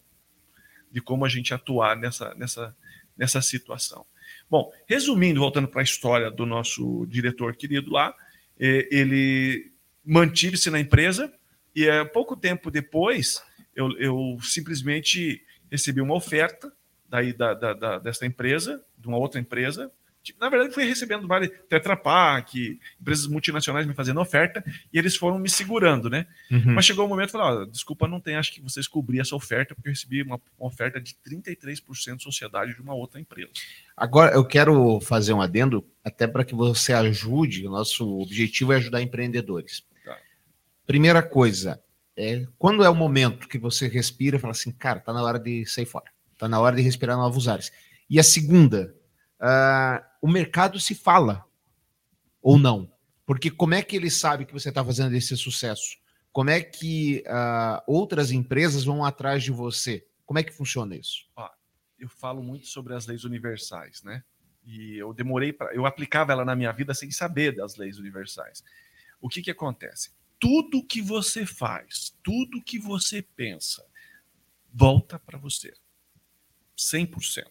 de como a gente atuar nessa, nessa, nessa situação. Bom, resumindo, voltando para a história do nosso diretor querido lá, ele mantive-se na empresa e eh, pouco tempo depois eu, eu simplesmente recebi uma oferta daí da, da, da- dessa empresa, de uma outra empresa. Na verdade, fui recebendo vários Tetra Pak, empresas multinacionais me fazendo oferta, e eles foram me segurando, né? Uhum. Mas chegou o momento e ó, desculpa, não tem, acho que vocês cobriram essa oferta, porque eu recebi uma, uma oferta de 33% de sociedade de uma outra empresa. Agora, eu quero fazer um adendo, até para que você ajude. O nosso objetivo é ajudar empreendedores. Tá. Primeira coisa, É, quando é o momento que você respira e fala assim, cara, tá na hora de sair fora, tá na hora de respirar novos ares. E a segunda, ah, o mercado se fala ou não? Porque como é que ele sabe que você está fazendo esse sucesso? Como é que ah, outras empresas vão atrás de você? Como é que funciona isso? eu falo muito sobre as leis universais, né? E eu demorei para. Eu aplicava ela na minha vida sem saber das leis universais. O que, que acontece? Tudo que você faz, tudo que você pensa, volta para você. 100%.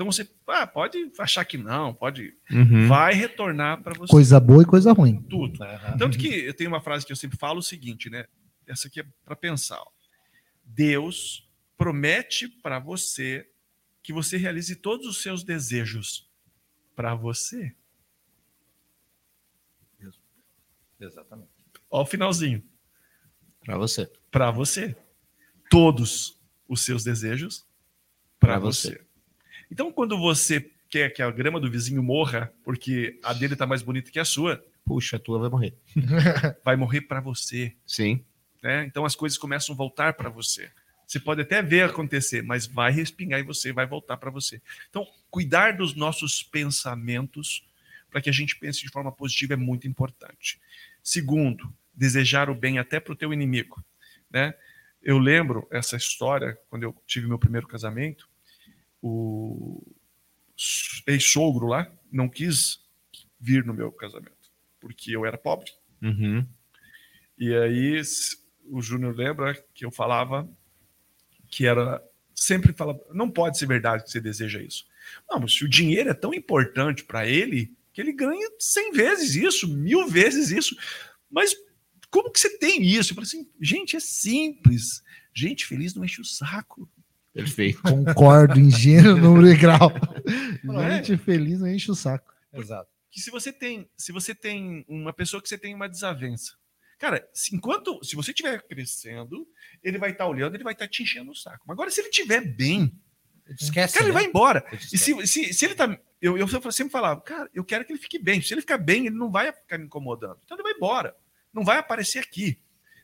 Então você ah, pode achar que não, pode. Uhum. Vai retornar para você. Coisa boa e coisa ruim. Tudo. Aham. Tanto que eu tenho uma frase que eu sempre falo o seguinte, né? Essa aqui é para pensar. ó. Deus promete para você que você realize todos os seus desejos para você. Exatamente. Ó o finalzinho. Para você. Para você. Todos os seus desejos para Pra você. você. Então, quando você quer que a grama do vizinho morra porque a dele está mais bonita que a sua, Puxa, a tua vai morrer. vai morrer para você. Sim. né? Então as coisas começam a voltar para você. Você pode até ver acontecer, mas vai respingar em você, vai voltar para você. Então, cuidar dos nossos pensamentos para que a gente pense de forma positiva é muito importante. Segundo, desejar o bem até para o teu inimigo, né? Eu lembro essa história quando eu tive meu primeiro casamento, o ex-sogro lá não quis vir no meu casamento porque eu era pobre. Uhum. E aí o Júnior lembra que eu falava que era sempre fala, não pode ser verdade que você deseja isso. Não, mas se o dinheiro é tão importante para ele que ele ganha 100 vezes isso, mil vezes isso. Mas como que você tem isso? Eu falei assim, gente, é simples. Gente feliz não enche o saco. Perfeito. Concordo, engenheiro número e grau. Não é? Gente feliz não enche o saco. Exato. que se você tem, se você tem uma pessoa que você tem uma desavença, cara, se, enquanto se você estiver crescendo, ele vai estar olhando, ele vai estar te enchendo o saco. Mas agora se ele estiver bem, Esquece. cara, ele né? vai embora. E se, se, se ele tá, eu, eu sempre falava, cara, eu quero que ele fique bem. Se ele ficar bem, ele não vai ficar me incomodando. Então ele vai embora, não vai aparecer aqui,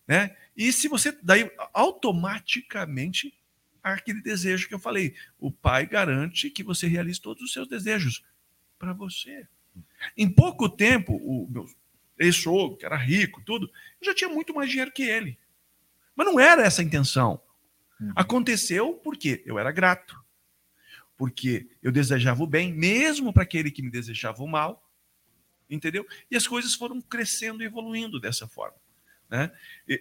né? E se você daí automaticamente aquele desejo que eu falei, o pai garante que você realize todos os seus desejos para você. Em pouco tempo, o meu ex-sogro, que era rico, tudo, eu já tinha muito mais dinheiro que ele. Mas não era essa a intenção. Uhum. Aconteceu porque eu era grato. Porque eu desejava o bem, mesmo para aquele que me desejava o mal. Entendeu? E as coisas foram crescendo e evoluindo dessa forma. Né?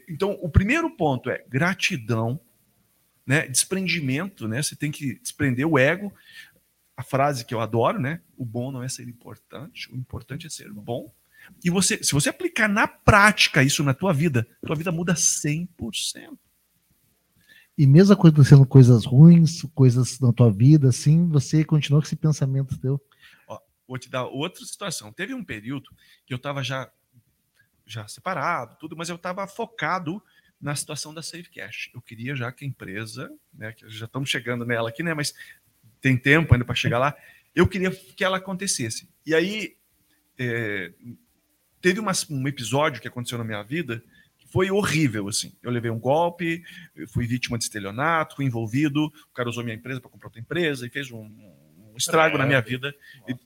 Então, o primeiro ponto é gratidão, né? desprendimento. Né? Você tem que desprender o ego. A frase que eu adoro, né? O bom não é ser importante, o importante é ser bom. E você, se você aplicar na prática isso na tua vida, tua vida muda 100%. E mesmo acontecendo coisas ruins, coisas na tua vida, assim, você continua com esse pensamento teu. Vou te dar outra situação. Teve um período que eu estava já, já separado, tudo, mas eu estava focado na situação da Save Cash. Eu queria já que a empresa, né, que já estamos chegando nela aqui, né, mas tem tempo ainda para chegar lá, eu queria que ela acontecesse. E aí, é, teve uma- um episódio que aconteceu na minha vida que foi horrível, assim. Eu levei um golpe, eu fui vítima de estelionato, fui envolvido, o cara usou minha empresa para comprar outra empresa e fez um, um estrago na minha vida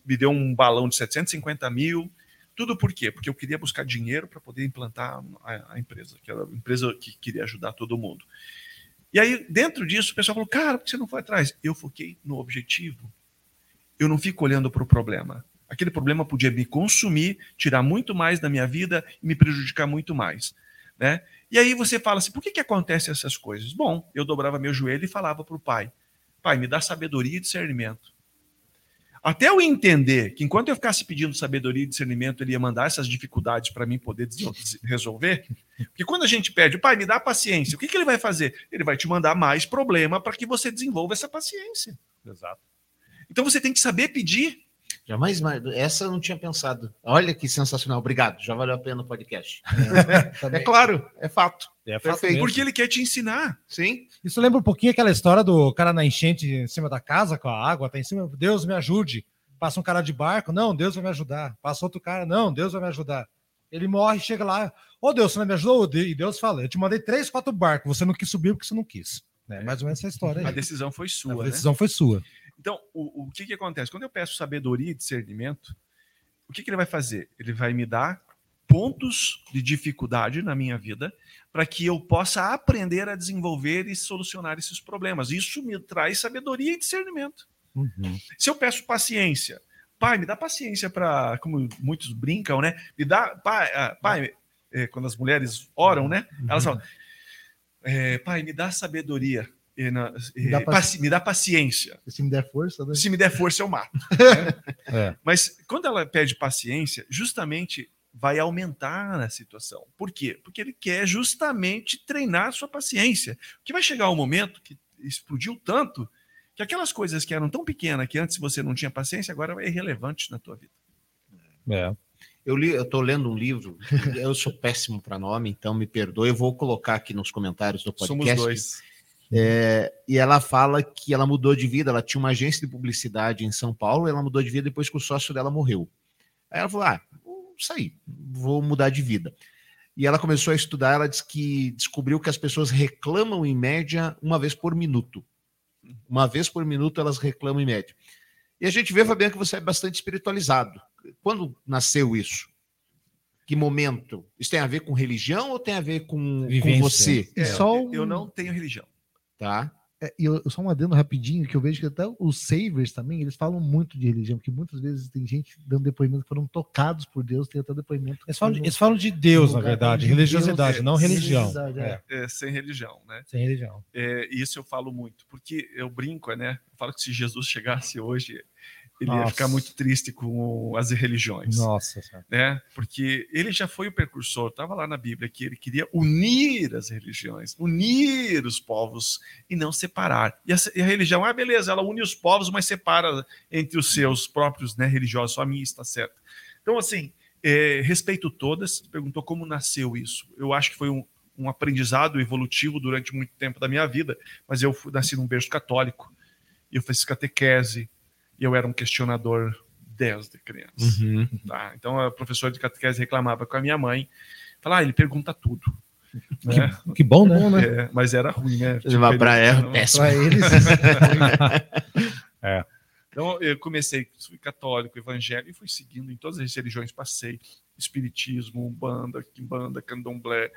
me deu um balão de 750 mil. Tudo por quê? Porque eu queria buscar dinheiro para poder implantar a, a empresa, que era a empresa que queria ajudar todo mundo. E aí, dentro disso, o pessoal falou: cara, por que você não foi atrás? Eu foquei no objetivo. Eu não fico olhando para o problema. Aquele problema podia me consumir, tirar muito mais da minha vida e me prejudicar muito mais. Né? E aí você fala assim: por que, que acontecem essas coisas? Bom, eu dobrava meu joelho e falava para o pai: pai, me dá sabedoria e discernimento. Até eu entender que enquanto eu ficasse pedindo sabedoria e discernimento, ele ia mandar essas dificuldades para mim poder resolver. Porque quando a gente pede, pai, me dá paciência, o que, que ele vai fazer? Ele vai te mandar mais problema para que você desenvolva essa paciência. Exato. Então você tem que saber pedir. Jamais, mais- essa eu não tinha pensado. Olha que sensacional. Obrigado. Já valeu a pena o podcast. É claro, é fato. É fato Perfeito. Porque ele quer te ensinar. Sim. Isso lembra um pouquinho aquela história do cara na enchente em cima da casa com a água, tá em cima, Deus me ajude. Passa um cara de barco, não, Deus vai me ajudar. Passa outro cara, não, Deus vai me ajudar. Ele morre, chega lá, ô Deus, você não me ajudou? E Deus fala, eu te mandei três, quatro barcos, você não quis subir porque você não quis. É mais ou menos essa história aí. A decisão foi sua. A né? decisão foi sua. Então, o, o que, que acontece? Quando eu peço sabedoria e discernimento, o que, que ele vai fazer? Ele vai me dar pontos de dificuldade na minha vida para que eu possa aprender a desenvolver e solucionar esses problemas. Isso me traz sabedoria e discernimento. Uhum. Se eu peço paciência, pai, me dá paciência para, como muitos brincam, né? Me dá, pai, ah, pai é, quando as mulheres oram, né? Elas falam, é, pai, me dá sabedoria. E na- e Me dá paci- me dá paciência. Se me der força, né? Se me der força, eu mato. né? É. Mas quando ela pede paciência, justamente vai aumentar a situação. Por quê? Porque ele quer justamente treinar a sua paciência. Que vai chegar um momento que explodiu tanto que aquelas coisas que eram tão pequenas que antes você não tinha paciência, agora é irrelevante na tua vida. É. Eu li, eu tô lendo um livro, eu sou péssimo para nome, então me perdoe, eu vou colocar aqui nos comentários do podcast. Somos dois. É, e ela fala que ela mudou de vida, ela tinha uma agência de publicidade em São Paulo, e ela mudou de vida depois que o sócio dela morreu. Aí ela falou: Ah, vou sair, vou mudar de vida. E ela começou a estudar, ela disse que descobriu que as pessoas reclamam em média uma vez por minuto. Uma vez por minuto elas reclamam em média. E a gente vê, Fabiano, que você é bastante espiritualizado. Quando nasceu isso? Que momento? Isso tem a ver com religião ou tem a ver com, com você? Só um- Eu não tenho religião. Tá? É, e eu, só um adendo rapidinho, que eu vejo que até os savers também, eles falam muito de religião, que muitas vezes tem gente dando depoimento que foram tocados por Deus, tem até depoimento. Eles, falam, foram- eles falam de Deus, na lugar verdade, de Deus, religiosidade, é, não religião. é. É, É, sem religião, né? sem religião. É, isso eu falo muito, porque eu brinco, né? Eu falo que se Jesus chegasse hoje, ele ia Nossa. ficar muito triste com as religiões. Nossa né? Porque ele já foi o precursor, estava lá na Bíblia que ele queria unir as religiões, unir os povos e não separar. E a, e a religião, ah, beleza, ela une os povos, mas separa entre os seus próprios né, religiosos, só a minha está certa. Então, assim, é, respeito todas. Perguntou como nasceu isso. Eu acho que foi um, um aprendizado evolutivo durante muito tempo da minha vida, mas eu fui, nasci num berço católico, e eu fiz catequese, e eu era um questionador desde criança. Uhum. Tá? Então a professora de catequese reclamava com a minha mãe, falava, ah, ele pergunta tudo. Né? Que bom, né? É, mas era ruim, né? Uma ele- praia não- péssima. Pra eles, Então eu comecei, fui católico, evangélico e fui seguindo em todas as religiões, passei espiritismo, umbanda, quimbanda, candomblé,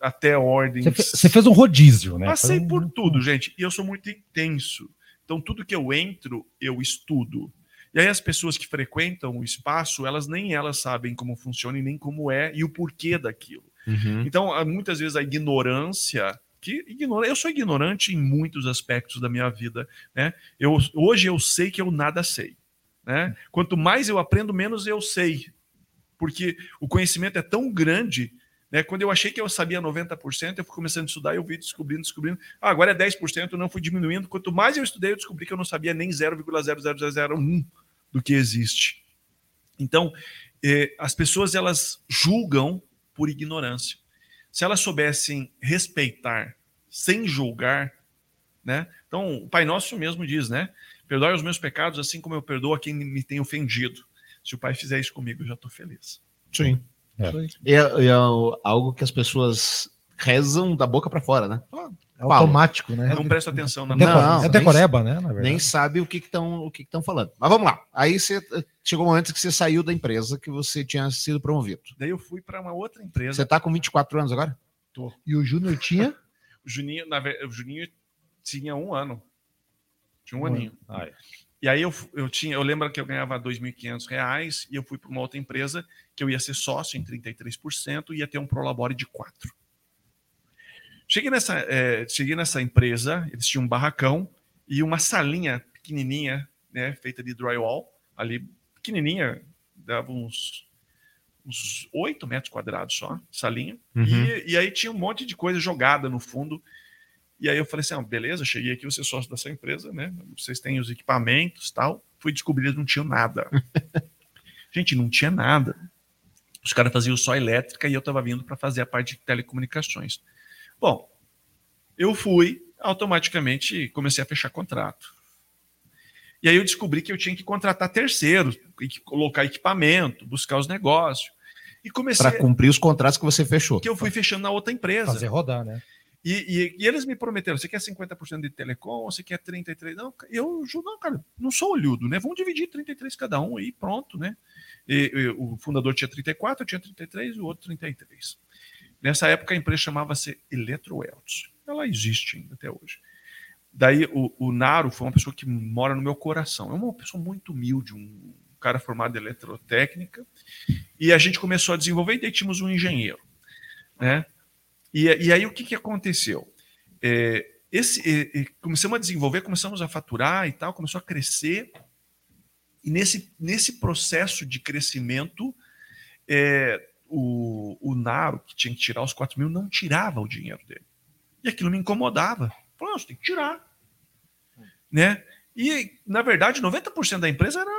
até ordens. Você, fe- você fez um rodízio, né? Passei um- por tudo, gente, e eu sou muito intenso. Então tudo que eu entro, eu estudo. E aí as pessoas que frequentam o espaço, elas nem elas sabem como funciona e nem como é e o porquê daquilo. Uhum. Então, há muitas vezes a ignorância, que ignora, eu sou ignorante em muitos aspectos da minha vida, né? Eu, hoje eu sei que eu nada sei, né? Quanto mais eu aprendo, menos eu sei, porque o conhecimento é tão grande, né? Quando eu achei que eu sabia 90%, eu fui começando a estudar, eu fui descobrindo, descobrindo. Ah, agora é 10%, eu não fui diminuindo. Quanto mais eu estudei, eu descobri que eu não sabia nem 0,0001 do que existe. Então, eh, as pessoas elas julgam por ignorância. Se elas soubessem respeitar sem julgar, né? Então, o Pai Nosso mesmo diz, né? Perdoe os meus pecados assim como eu perdoo a quem me tem ofendido. Se o Pai fizer isso comigo, eu já estou feliz. Sim. É. É, é algo que as pessoas rezam da boca para fora, né? é automático, né? Não presta atenção na É deco- Não, é nem- decoreba, né? Na verdade. Nem sabe o que estão o que estão falando. Mas vamos lá. Aí você chegou um momento que você saiu da empresa que você tinha sido promovido. Daí eu fui para uma outra empresa. Você está com 24 anos agora? E o Júnior tinha O Juninho, na o Juninho tinha um ano. Tinha um Um aninho. Ah, é. E aí eu, eu tinha, eu lembro que eu ganhava 2.500 reais e eu fui para uma outra empresa que eu ia ser sócio em 33% e ia ter um prolabore de 4. Cheguei nessa, eh, cheguei nessa empresa, eles tinham um barracão e uma salinha pequenininha, né, feita de drywall, ali pequenininha, dava uns uns 8 metros quadrados só, salinha. Uhum. E, e aí tinha um monte de coisa jogada no fundo. E aí eu falei assim, ah, beleza, cheguei aqui, você é sócio dessa empresa, né? Vocês têm os equipamentos tal. Fui descobrir que eles não tinham nada. Gente, não tinha nada. Os caras faziam só elétrica e eu estava vindo para fazer a parte de telecomunicações. Bom, eu fui, automaticamente comecei a fechar contrato. E aí eu descobri que eu tinha que contratar terceiros, e que colocar equipamento, buscar os negócios. E comecei Para cumprir os contratos que você fechou. que eu fui fechando na outra empresa. Fazer rodar, né? E, e- e eles me prometeram: você quer 50% de telecom, você quer 33%? Não, eu juro, não, cara, não sou olhudo, né? Vamos dividir 33 cada um aí, pronto, né? E- e o fundador tinha 34, eu tinha 33 e o outro 33. Nessa época a empresa chamava-se Eletroelts. Ela existe ainda até hoje. Daí o, o Naro foi uma pessoa que mora no meu coração. É uma pessoa muito humilde, um cara formado em eletrotécnica. E a gente começou a desenvolver e daí tínhamos um engenheiro, né? E, e aí o que, que aconteceu? É, esse, é, é, começamos a desenvolver, começamos a faturar e tal, começou a crescer. E nesse, nesse processo de crescimento, é, o, o Naro, que tinha que tirar os 4 mil, não tirava o dinheiro dele. E aquilo me incomodava. Falei, "Não, você tem que tirar. Né? E, na verdade, 90% da empresa era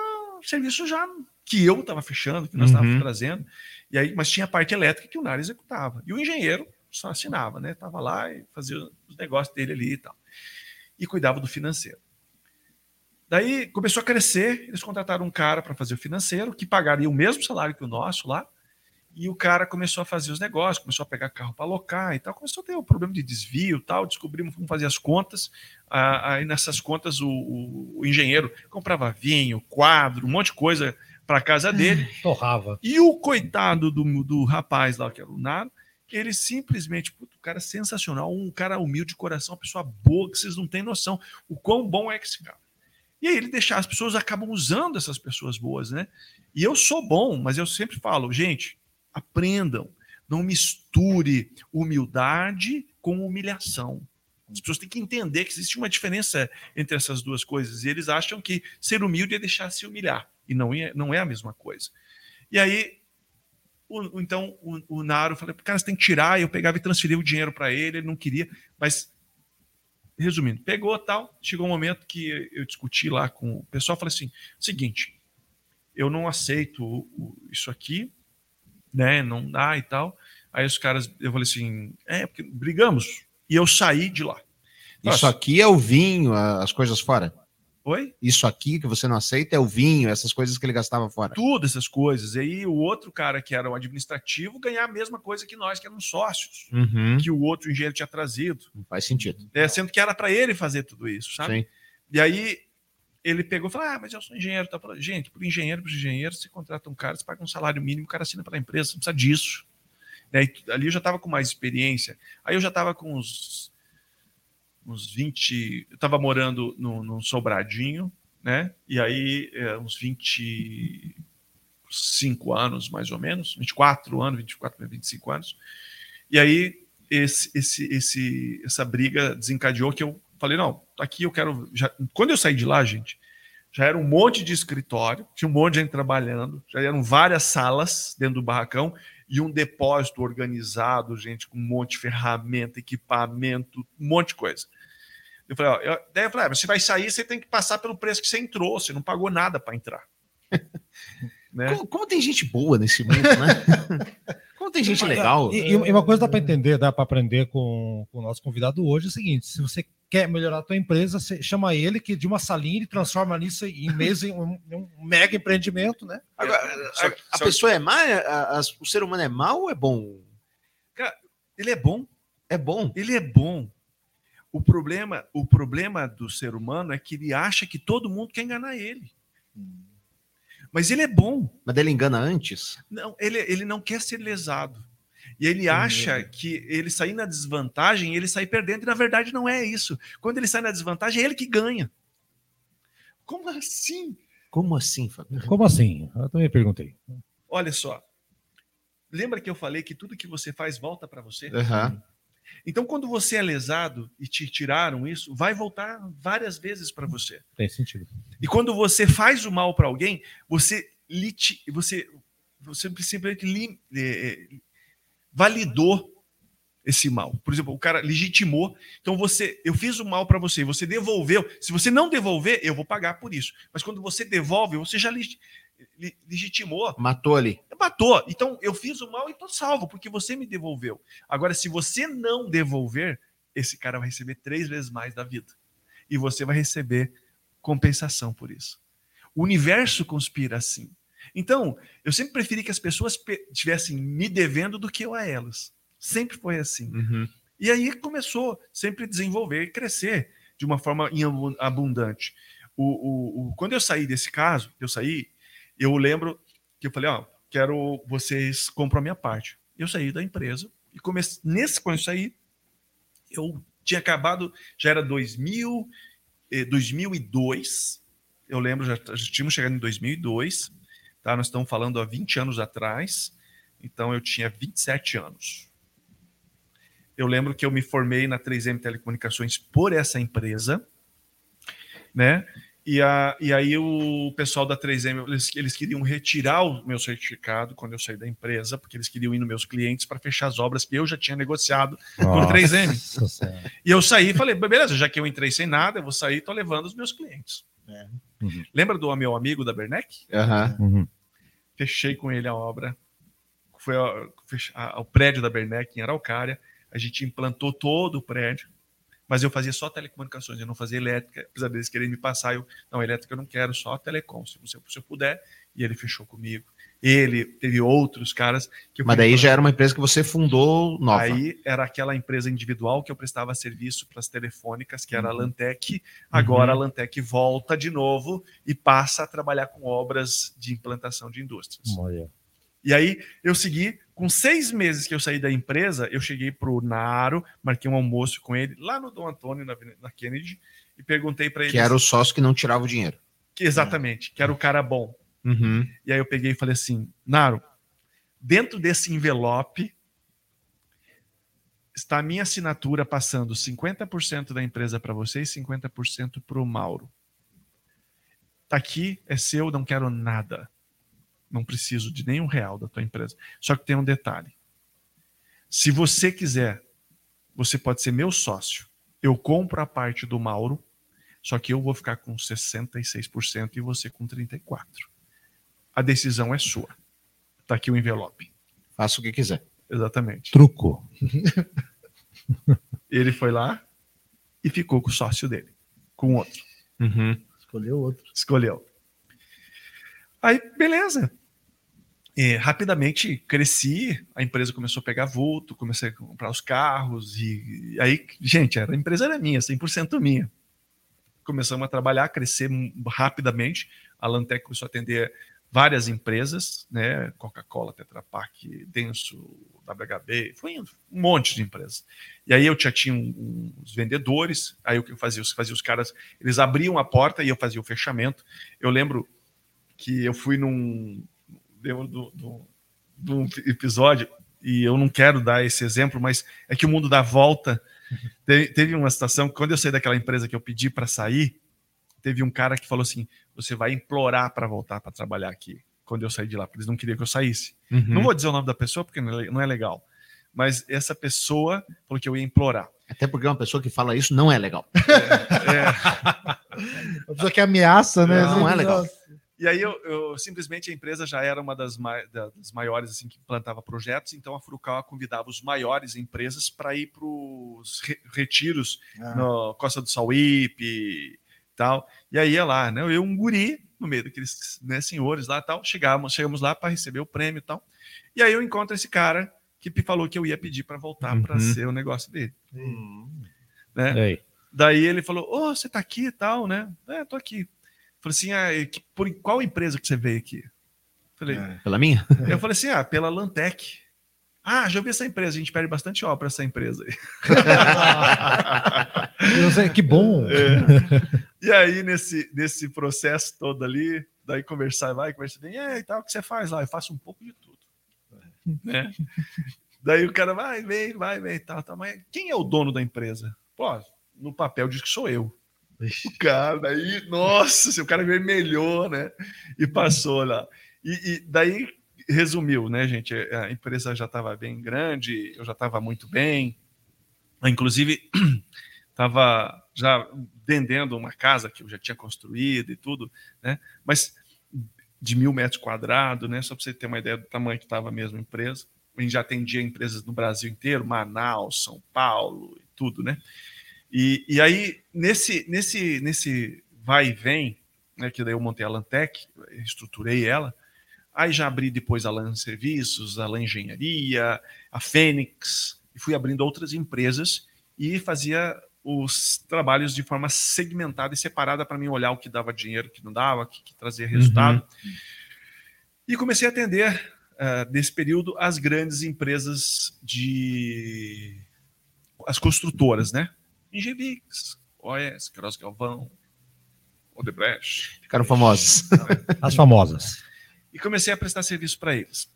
serviço já que eu estava fechando, que nós Uhum. estávamos trazendo. E aí, mas tinha a parte elétrica que o Naro executava. E o engenheiro só assinava, né? Tava lá e fazia os negócios dele ali e tal. E cuidava do financeiro. Daí começou a crescer, eles contrataram um cara para fazer o financeiro, que pagaria o mesmo salário que o nosso lá. E o cara começou a fazer os negócios, começou a pegar carro para alocar e tal. Começou a ter o problema de desvio e tal. Descobrimos como fazer as contas. Aí nessas contas o, o- o engenheiro comprava vinho, quadro, um monte de coisa para casa dele. Torrava. E o coitado do, do rapaz lá, que era o Naro, ele simplesmente, puto, cara sensacional, um cara humilde de coração, uma pessoa boa, que vocês não têm noção o quão bom é esse cara. E aí ele deixar, as pessoas acabam usando essas pessoas boas, né? E eu sou bom, mas eu sempre falo, gente, aprendam, não misture humildade com humilhação. As pessoas têm que entender que existe uma diferença entre essas duas coisas. E eles acham que ser humilde é deixar se humilhar. E não é, não é a mesma coisa. E aí, o- o- então, o, o Naro, falei, cara, você tem que tirar. E eu pegava e transferia o dinheiro para ele, ele não queria. Mas, resumindo, pegou tal. Chegou um momento que eu discuti lá com o pessoal. Falei assim: seguinte, eu não aceito isso aqui, né? Não dá e tal. Aí os caras, eu falei assim: é, porque brigamos. E eu saí de lá. Isso Nossa. aqui é o vinho, as coisas fora. Oi? Isso aqui que você não aceita é o vinho, essas coisas que ele gastava fora. tudo essas coisas. E aí o outro cara que era o administrativo ganhar a mesma coisa que nós, que éramos sócios, Uhum. que o outro engenheiro tinha trazido, Faz sentido. é, sendo que era para ele fazer tudo isso, sabe? Sim. E aí ele pegou e falou: Ah, mas eu sou engenheiro. Tá? Falei, Gente, por engenheiro, por engenheiro, você contrata um cara, você paga um salário mínimo, o cara assina pela empresa, você não precisa disso. Né? Ali eu já estava com mais experiência. Aí eu já estava com uns, uns 20. Eu estava morando no, num sobradinho, né? E aí, é, uns 25 anos, mais ou menos, 24 anos, 24, 25 anos. E aí, esse, esse, esse, essa briga desencadeou que eu falei: não, aqui eu quero. Já... Quando eu saí de lá, gente, já era um monte de escritório, tinha um monte de gente trabalhando, já eram várias salas dentro do barracão e um depósito organizado, gente, com um monte de ferramenta, equipamento, um monte de coisa. Eu falei, ó, eu, daí eu falei, ah, mas você vai sair, você tem que passar pelo preço que você entrou, você não pagou nada para entrar. né? Como, como tem gente boa nesse mundo, né? como tem gente legal. E, e uma coisa dá para entender, dá para aprender com, com o nosso convidado hoje é o seguinte: se você quer melhorar a tua empresa, você chama ele que de uma salinha ele transforma nisso em mês em um, em um mega empreendimento, né? Agora, Só- a, a só- pessoa é má? A- a- o ser humano é mau ou é bom? Ele é bom, É bom. ele é bom. O problema, o problema do ser humano é que ele acha que todo mundo quer enganar ele. Mas ele é bom. Mas ele engana antes? Não, ele, ele não quer ser lesado. E ele acha que ele sair na desvantagem, ele sai perdendo, e na verdade não é isso. Quando ele sai na desvantagem, é ele que ganha. Como assim? Como assim, Fábio? Como assim? Eu também perguntei. Olha só. Lembra que eu falei que tudo que você faz volta para você? Aham. Então, quando você é lesado e te tiraram isso, vai voltar várias vezes para você. Tem sentido. E quando você faz o mal para alguém, você, liti- você, você simplesmente li- eh, eh, validou esse mal. Por exemplo, o cara legitimou. Então você, eu fiz o mal para você, você devolveu. Se você não devolver, eu vou pagar por isso. Mas quando você devolve, você já legi- le- legitimou, Matou ali. matou. Então eu fiz o mal e tô salvo porque você me devolveu. Agora, se você não devolver, esse cara vai receber três vezes mais da vida e você vai receber compensação por isso. O universo conspira assim. Então, eu sempre preferi que as pessoas estivessem me devendo do que eu a elas. Sempre foi assim. Uhum. E aí começou sempre a desenvolver e crescer de uma forma abundante. O, o, o, quando eu saí desse caso, eu saí, eu lembro que eu falei, ó, quero vocês compram a minha parte. Eu saí da empresa e comecei nesse quando eu saí, eu tinha acabado, já era 2000, eh, 2002. Eu lembro já, já tínhamos chegado em 2002, tá? Nós estamos falando há 20 anos atrás. Então eu tinha 27 anos. Eu lembro que eu me formei na 3M Telecomunicações por essa empresa, né? E, a, e aí o pessoal da 3M, eles, eles queriam retirar o meu certificado quando eu saí da empresa, porque eles queriam ir nos meus clientes para fechar as obras que eu já tinha negociado Nossa, com 3M. E eu saí e falei, beleza, já que eu entrei sem nada, eu vou sair e tô levando os meus clientes. É. Uhum. Lembra do meu amigo da Bernec? Uhum. Fechei com ele a obra. Foi a, a, o prédio da Bernec em Araucária. A gente implantou todo o prédio mas eu fazia só telecomunicações, eu não fazia elétrica, apesar deles quererem me passar, eu, não, elétrica eu não quero, só telecom, se, você, se eu puder, e ele fechou comigo. Ele teve outros caras que Mas daí já era uma empresa que você fundou nova. Aí era aquela empresa individual que eu prestava serviço para as telefônicas, que era a uhum. Lantec. Agora uhum. a Lantec volta de novo e passa a trabalhar com obras de implantação de indústrias. Olha. E aí eu segui, com seis meses que eu saí da empresa, eu cheguei para o Naro, marquei um almoço com ele lá no Dom Antônio, na, na Kennedy, e perguntei para ele. Que era o sócio que não tirava o dinheiro. Que, exatamente, que era o cara bom. Uhum. E aí eu peguei e falei assim: Naro, dentro desse envelope está a minha assinatura passando 50% da empresa para você e 50% para o Mauro. Tá aqui, é seu, não quero nada. Não preciso de nenhum real da tua empresa. Só que tem um detalhe. Se você quiser, você pode ser meu sócio. Eu compro a parte do Mauro, só que eu vou ficar com 66% e você com 34%. A decisão é sua. Está aqui o envelope. Faça o que quiser. Exatamente. Truco. Ele foi lá e ficou com o sócio dele, com outro. Uhum. Escolheu outro. Escolheu. Aí, beleza. E, rapidamente cresci, a empresa começou a pegar vulto, comecei a comprar os carros, e, e aí, gente, era, a empresa era minha, 100% minha. Começamos a trabalhar, crescer rapidamente, a Lantec começou a atender várias empresas, né, Coca-Cola, Tetra Pak, Denso, WHB, foi um monte de empresas. E aí eu já tinha uns vendedores, aí o que eu fazia? Eu fazia os caras, eles abriam a porta e eu fazia o fechamento. Eu lembro que eu fui num, do, do, do episódio, e eu não quero dar esse exemplo, mas é que o mundo dá volta. Teve, teve uma situação, quando eu saí daquela empresa que eu pedi para sair, teve um cara que falou assim: você vai implorar para voltar para trabalhar aqui. Quando eu saí de lá, porque eles não queriam que eu saísse. Uhum. Não vou dizer o nome da pessoa, porque não é, é legal. Mas essa pessoa falou que eu ia implorar. Até porque uma pessoa que fala isso não é legal. É, é... Uma pessoa que ameaça, né? Não, não é legal. E aí eu, eu, simplesmente a empresa já era uma das, mai, das maiores assim que plantava projetos, então a Furukawa convidava os maiores empresas para ir para os re, retiros ah. no Costa do Sauípe tal. E aí ia lá, né? Eu um guri no meio daqueles né, senhores lá tal, chegamos, chegamos lá para receber o prêmio e tal. E aí eu encontro esse cara que falou que eu ia pedir para voltar uhum. para ser o negócio dele. Uhum. Né? Daí ele falou: "Ô, oh, você tá aqui e tal, né? É, tô aqui. Falei assim, ah, que, por qual empresa que você veio aqui? Falei, é. Pela minha? Eu falei assim, ah, pela Lantec. Ah, já ouvi essa empresa, a gente perde bastante obra essa empresa aí. que bom! É. E aí, nesse, nesse processo todo ali, daí conversar, vai, conversar bem, é, e tal, o que você faz lá? Eu faço um pouco de tudo. Né? daí o cara vai, vem, vai, vem, tal, tal, mas quem é o dono da empresa? Pô, no papel diz que sou eu. O cara, daí, nossa, o cara vermelhou, né? E passou lá. E, e daí resumiu, né, gente? A empresa já estava bem grande, eu já estava muito bem. Inclusive, estava já vendendo uma casa que eu já tinha construído e tudo, né? Mas de mil metros quadrados, né? Só para você ter uma ideia do tamanho que estava a empresa. A gente já atendia empresas no Brasil inteiro, Manaus, São Paulo e tudo, né? E, e aí, nesse, nesse, nesse vai e vem, né, que daí eu montei a Lantec, estruturei ela, Aí já abri depois a LAN Serviços, a LAN Engenharia, a Fênix, e fui abrindo outras empresas e fazia os trabalhos de forma segmentada e separada para mim olhar o que dava dinheiro, o que não dava, o que, que trazia resultado. Uhum. E comecei a atender, uh, nesse período, as grandes empresas de. as construtoras, né? Ingevix, OS, Queiroz Galvão, Odebrecht. Ficaram famosos. As famosas. E comecei a prestar serviço para eles.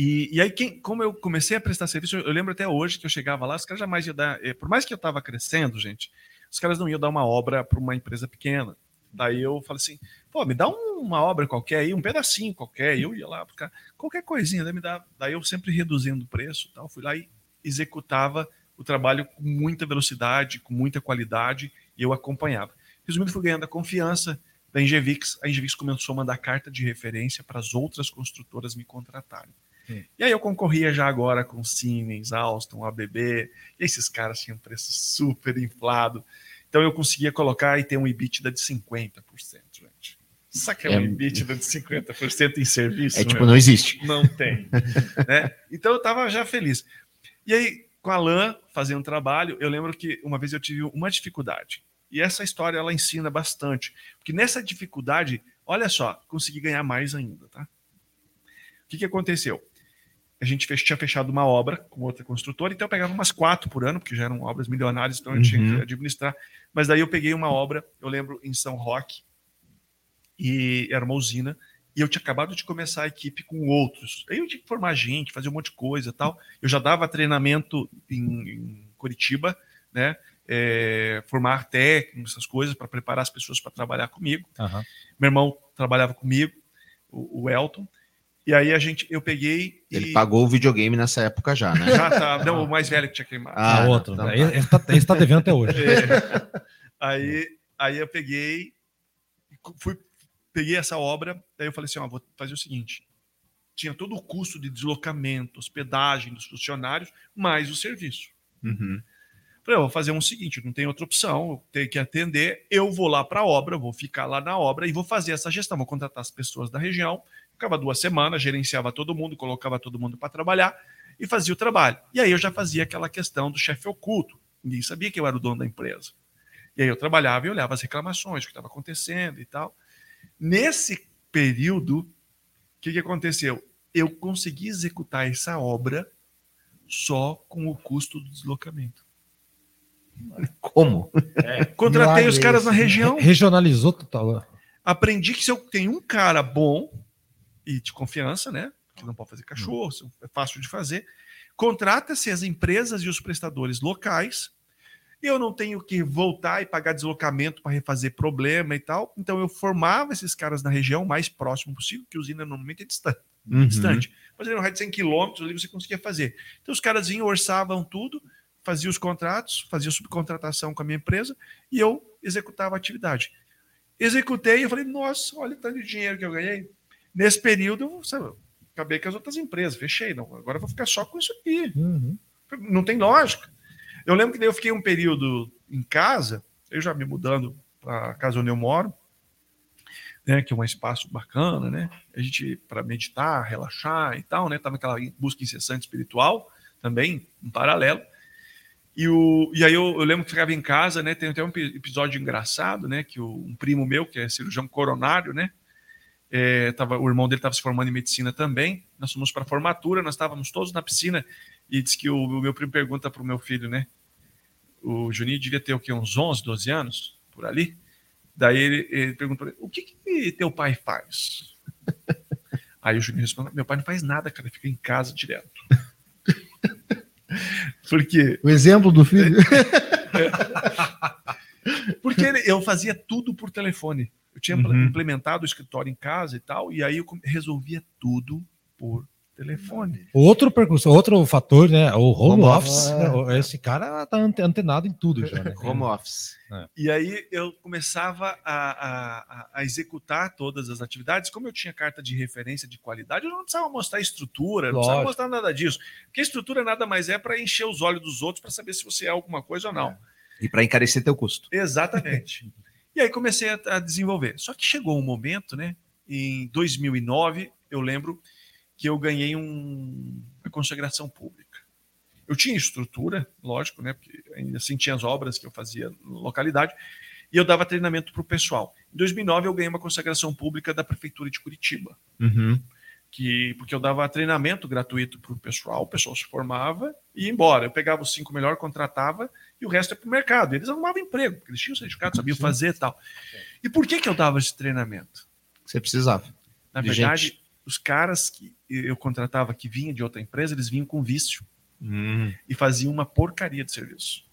E, e aí, quem, como eu comecei a prestar serviço, eu, lembro até hoje que eu chegava lá, os caras jamais iam dar. Eh, por mais que eu estava crescendo, gente, os caras não iam dar uma obra para uma empresa pequena. Daí eu falei assim, pô, me dá um, uma obra qualquer aí, um pedacinho qualquer. Eu ia lá buscar qualquer coisinha, daí me dá. Daí eu sempre reduzindo o preço, tal, fui lá e executava o trabalho com muita velocidade, com muita qualidade, e eu acompanhava. Resumindo, fui ganhando a confiança da Ingevix. A Ingevix começou a mandar carta de referência para as outras construtoras me contratarem. E aí eu concorria já agora com Siemens, Alstom, ABB, e esses caras tinham preço super inflado. Então eu conseguia colocar e ter um EBITDA de 50%, gente. Sabe que é um é... EBITDA de 50% em serviço? É tipo, meu? não existe. Não tem. né? Então eu estava já feliz. E aí, com a LAN, fazendo um trabalho, eu lembro que uma vez eu tive uma dificuldade. E essa história ela ensina bastante. Porque nessa dificuldade, olha só, consegui ganhar mais ainda, tá? O que, que aconteceu? A gente fech, tinha fechado uma obra com outra construtora, então eu pegava umas quatro por ano, porque já eram obras milionárias, então eu uhum. tinha que administrar. Mas daí eu peguei uma obra, eu lembro, em São Roque, e era uma usina, e eu tinha acabado de começar a equipe com outros. Aí eu tinha que formar gente, fazer um monte de coisa tal. Eu já dava treinamento em, em Curitiba, né? É, formar técnicos, essas coisas, para preparar as pessoas para trabalhar comigo. Uhum. Meu irmão trabalhava comigo, o, o Elton. E aí a gente, eu peguei. Ele pagou o videogame nessa época já, né? Já tá. Não, o mais velho que tinha queimado. Ah, ah outro. Tá, ele, está tá devendo até hoje. É. Aí, aí eu peguei, fui, peguei essa obra, aí eu falei assim: ó, vou fazer o seguinte. Tinha todo o custo de deslocamento, hospedagem dos funcionários, mais o serviço. Uhum. Falei, vou fazer um seguinte, não tem outra opção, eu tenho que atender, eu vou lá para a obra, vou ficar lá na obra e vou fazer essa gestão, vou contratar as pessoas da região, ficava duas semanas, gerenciava todo mundo, colocava todo mundo para trabalhar e fazia o trabalho. E aí eu já fazia aquela questão do chefe oculto, ninguém sabia que eu era o dono da empresa. E aí eu trabalhava e olhava as reclamações, o que estava acontecendo e tal. Nesse período, o que, que aconteceu? Eu consegui executar essa obra só com o custo do deslocamento. Como? É, Contratei os caras na região. Regionalizou total. Aprendi que se eu tenho um cara bom e de confiança, né? Que não pode fazer cachorro, é fácil de fazer. Contrata-se as empresas e os prestadores locais. Eu não tenho que voltar e pagar deslocamento para refazer problema e tal. Então eu formava esses caras na região mais próximo possível, que a usina normalmente é distante. Uhum. distante. Mas no raio de 100 quilômetros ali você conseguia fazer. Então os caras vinham, orçavam tudo, fazia os contratos, fazia subcontratação com a minha empresa e eu executava a atividade. Executei e eu falei, nossa, olha o tanto de dinheiro que eu ganhei. Nesse período, eu sabe, acabei com as outras empresas, fechei. Não, agora eu vou ficar só com isso aqui. Uhum. Não tem lógica. Eu lembro que eu fiquei um período em casa, eu já me mudando para a casa onde eu moro, né, que é um espaço bacana, né? A gente para meditar, relaxar e tal, né? Tava aquela busca incessante espiritual também, em paralelo. E, o, e aí eu, eu, lembro que ficava em casa, né? Tem até um episódio engraçado, né? Que o, um primo meu, que é cirurgião coronário, né? É, tava, o irmão dele estava se formando em medicina também. Nós fomos para a formatura, nós estávamos todos na piscina e disse que o, o meu primo pergunta para o meu filho, né? O Juninho devia ter o quê? Uns 11, 12 anos, por ali. Daí ele, ele pergunta para ele, o que, que teu pai faz? Aí o Juninho responde, meu pai não faz nada, cara, ele fica em casa direto. Porque. O exemplo do filho. Porque ele, eu fazia tudo por telefone. Eu tinha uhum. implementado o escritório em casa e tal, e aí eu resolvia tudo por telefone. Outro percurso, outro fator, né? O home, home office. É. Esse cara tá antenado em tudo já. Né? home office. É. E aí eu começava a, a, a, executar todas as atividades. Como eu tinha carta de referência de qualidade, eu não precisava mostrar estrutura, não precisava mostrar nada disso. Porque estrutura nada mais é para encher os olhos dos outros para saber se você é alguma coisa ou não. É. E para encarecer teu custo. Exatamente. e aí comecei a, a desenvolver. Só que chegou um momento, né? Em 2009, eu lembro que eu ganhei um, uma consagração pública. Eu tinha estrutura, lógico, né? Porque ainda assim tinha as obras que eu fazia na localidade, e eu dava treinamento para o pessoal. Em 2009, eu ganhei uma consagração pública da Prefeitura de Curitiba. Uhum. Que, porque eu dava treinamento gratuito para o pessoal, o pessoal se formava e ia embora. Eu pegava os cinco melhores, contratava e o resto é para o mercado. Eles arrumavam emprego, porque eles tinham certificado, sabiam Sim. fazer e tal. E por que, que eu dava esse treinamento? Você precisava. Na De verdade, gente. os caras que eu contratava que vinham de outra empresa, eles vinham com vício Hum. e faziam uma porcaria de serviço.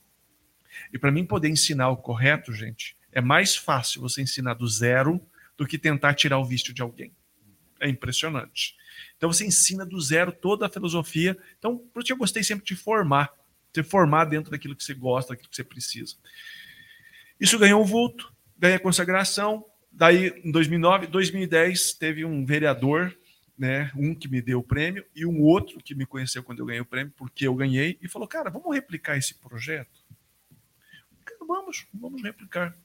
E para mim poder ensinar o correto, gente, é mais fácil você ensinar do zero do que tentar tirar o vício de alguém. É impressionante. Então você ensina do zero toda a filosofia. Então, por isso eu gostei sempre de formar, de formar dentro daquilo que você gosta, daquilo que você precisa. Isso ganhou um vulto, ganhei a consagração. Daí, em 2009, 2010, teve um vereador né? Um que me deu o prêmio e um outro que me conheceu quando eu ganhei o prêmio, porque eu ganhei, e falou: Cara, vamos replicar esse projeto? Vamos, vamos replicar.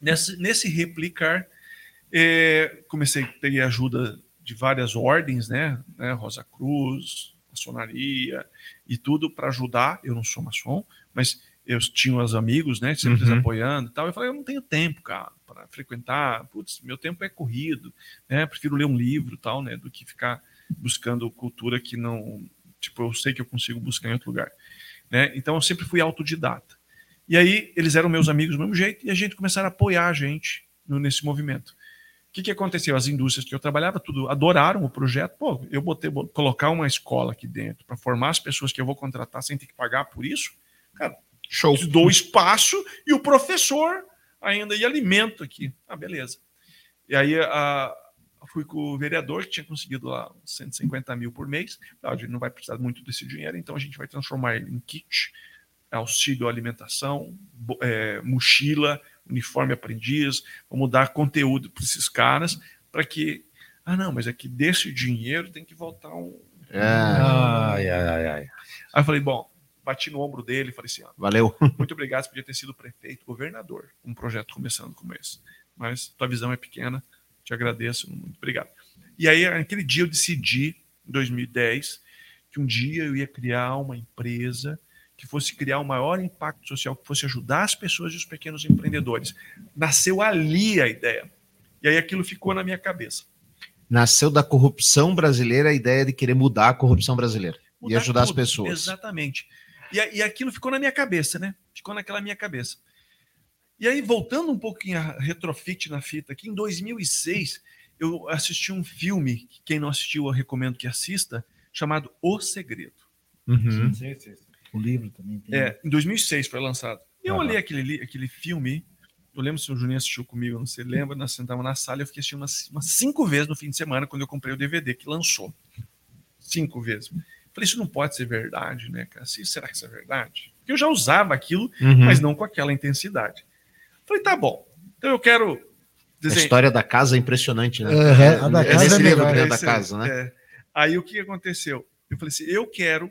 Nesse, nesse replicar, eh, comecei, peguei ajuda de várias ordens, né? né Rosa Cruz, maçonaria e tudo para ajudar. Eu não sou maçom, mas eu tinha os amigos, né? Sempre uhum. apoiando e tal. Eu falei: Eu não tenho tempo, cara, para frequentar. Putz, meu tempo é corrido né? Prefiro ler um livro tal, né? Do que ficar buscando cultura que não, tipo, eu sei que eu consigo buscar em outro lugar, né? Então eu sempre fui autodidata. E aí eles eram meus amigos do mesmo jeito e a gente começaram a apoiar a gente no, nesse movimento. O que, que aconteceu? As indústrias que eu trabalhava, tudo adoraram o projeto. Pô, eu botei bo- colocar uma escola aqui dentro para formar as pessoas que eu vou contratar sem ter que pagar por isso. Cara, Show. dou espaço e o professor ainda e alimento aqui. Ah, beleza. E aí a, fui com o vereador que tinha conseguido lá uns 150 mil por mês. Ah, a gente não vai precisar muito desse dinheiro, então a gente vai transformar ele em kit, auxílio alimentação, é, mochila, uniforme aprendiz, vamos dar conteúdo para esses caras para que. Ah, não, mas é que desse dinheiro tem que voltar um. É, Ai, ai, ai, ai. Aí eu falei, bom, bati no ombro dele e falei assim: ó, valeu. muito obrigado, você podia ter sido prefeito, governador, um projeto começando como esse. Mas tua visão é pequena, te agradeço, muito obrigado. E aí, naquele dia, eu decidi, em 2010, que um dia eu ia criar uma empresa que fosse criar o maior impacto social, que fosse ajudar as pessoas e os pequenos empreendedores. Nasceu ali a ideia. E aí aquilo ficou na minha cabeça. Nasceu da corrupção brasileira a ideia de querer mudar a corrupção brasileira e Mudar ajudar as tudo. pessoas. Exatamente. E, e aquilo ficou na minha cabeça, né? Ficou naquela minha cabeça. E aí, voltando um pouquinho a retrofit na fita aqui, em 2006, eu assisti um filme, que quem não assistiu, eu recomendo que assista, chamado O Segredo. Uhum. Sim, sim, sim. O livro também tem. É, em 2006 foi lançado. E eu olhei aquele, li- aquele filme, eu lembro se o Juninho assistiu comigo, não sei, lembra? Nós sentávamos na sala e eu fiquei assistindo umas, umas cinco vezes no fim de semana, quando eu comprei o DVD que lançou. Cinco vezes. Falei, isso não pode ser verdade, né, cara? Se- Será que isso é verdade? Porque eu já usava aquilo, Uhum. mas não com aquela intensidade. Falei, tá bom. Então eu quero A desenhar. história da casa é impressionante, né? Aham, a da é casa nesse é livro é da casa, né? é. Aí o que aconteceu? Eu falei assim: eu quero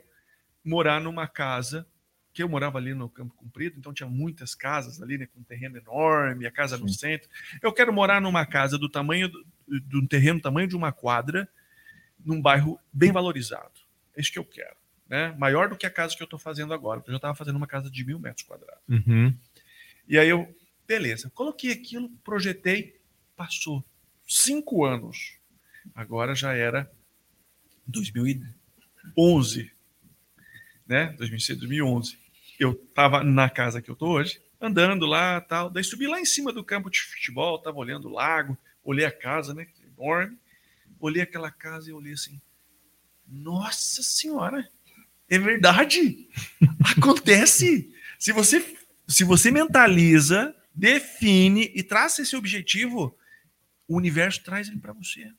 morar numa casa, que eu morava ali no Campo Comprido, então tinha muitas casas ali, né, com um terreno enorme, a casa no centro. Eu quero morar numa casa do tamanho de um terreno, do tamanho de uma quadra, num bairro bem valorizado. É isso que eu quero. Né? Maior do que a casa que eu estou fazendo agora, porque eu já estava fazendo uma casa de mil metros quadrados. Uhum. E aí eu, beleza, coloquei aquilo, projetei, passou cinco anos. Agora já era 2011, né? 2006, 2011. Eu tava na casa que eu tô hoje, andando lá, tal. Daí subi lá em cima do campo de futebol, tava olhando o lago, olhei a casa, né? Enorme. Olhei aquela casa e olhei assim, nossa senhora, é verdade. Acontece. Se você se você mentaliza, define e traça esse objetivo, o universo traz ele para você.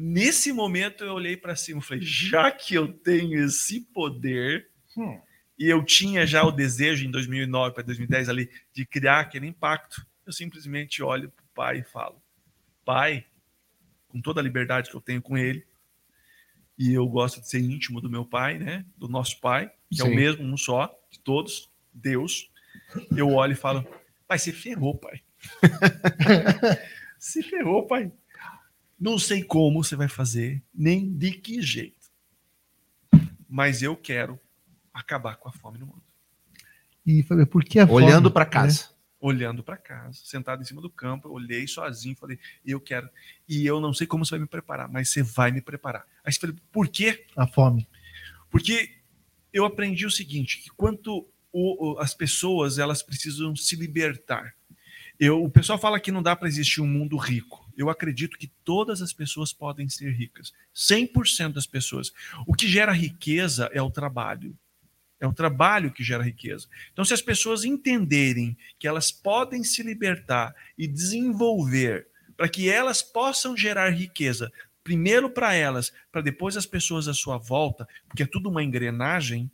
Nesse momento eu olhei para cima e falei: já que eu tenho esse poder, Hum. e eu tinha já o desejo em 2009 para 2010 ali de criar aquele impacto, eu simplesmente olho para o pai e falo: Pai, com toda a liberdade que eu tenho com ele, e eu gosto de ser íntimo do meu pai, né? Do nosso pai, que é Sim. o mesmo, um só, de todos, Deus. Eu olho e falo: Pai, você ferrou, pai. se ferrou, pai. Não sei como você vai fazer, nem de que jeito. Mas eu quero acabar com a fome no mundo. E falei, por que a Olhando fome, para né? casa. Olhando para casa, sentado em cima do campo, eu olhei sozinho, falei, eu quero. E eu não sei como você vai me preparar, mas você vai me preparar. Aí você falou, por quê? A fome. Porque eu aprendi o seguinte, que quanto o- o- as pessoas elas precisam se libertar. Eu, o pessoal fala que não dá para existir um mundo rico. Eu acredito que todas as pessoas podem ser ricas. 100% das pessoas. O que gera riqueza é o trabalho. É o trabalho que gera riqueza. Então, se as pessoas entenderem que elas podem se libertar e desenvolver para que elas possam gerar riqueza, primeiro para elas, para depois as pessoas à sua volta, porque é tudo uma engrenagem,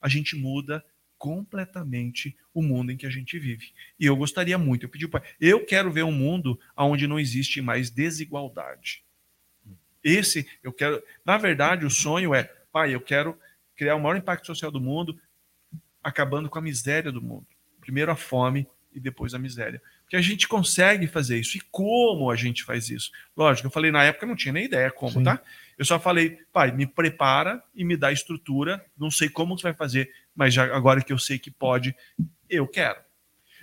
a gente muda completamente o mundo em que a gente vive. E eu gostaria muito, eu pedi para eu quero ver um mundo onde não existe mais desigualdade. Esse eu quero, na verdade, o sonho é, pai, eu quero criar o maior impacto social do mundo, acabando com a miséria do mundo. Primeiro a fome e depois a miséria. Porque a gente consegue fazer isso. E como a gente faz isso? Lógico, eu falei na época, eu não tinha nem ideia como, Sim. tá? Eu só falei, pai, me prepara e me dá estrutura. Não sei como você vai fazer, mas já agora que eu sei que pode, eu quero.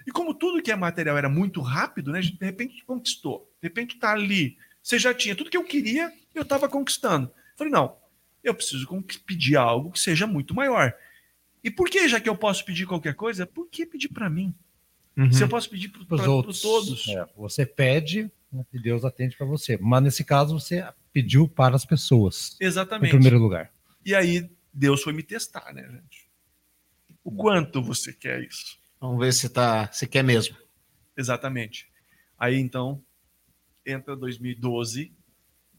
E como tudo que é material era muito rápido, né? De repente conquistou. De repente tá ali. Você já tinha tudo que eu queria, eu estava conquistando. Falei, não, eu preciso pedir algo que seja muito maior. E por que, já que eu posso pedir qualquer coisa, por que pedir para mim? Uhum. Se eu posso pedir para Para os outros. todos. É, você pede né, e Deus atende para você. Mas nesse caso, você pediu para as pessoas, em Exatamente. primeiro lugar. E aí Deus foi me testar, né, gente? O quanto você quer isso? Vamos ver se tá, se quer mesmo. Exatamente. Aí então entra 2012.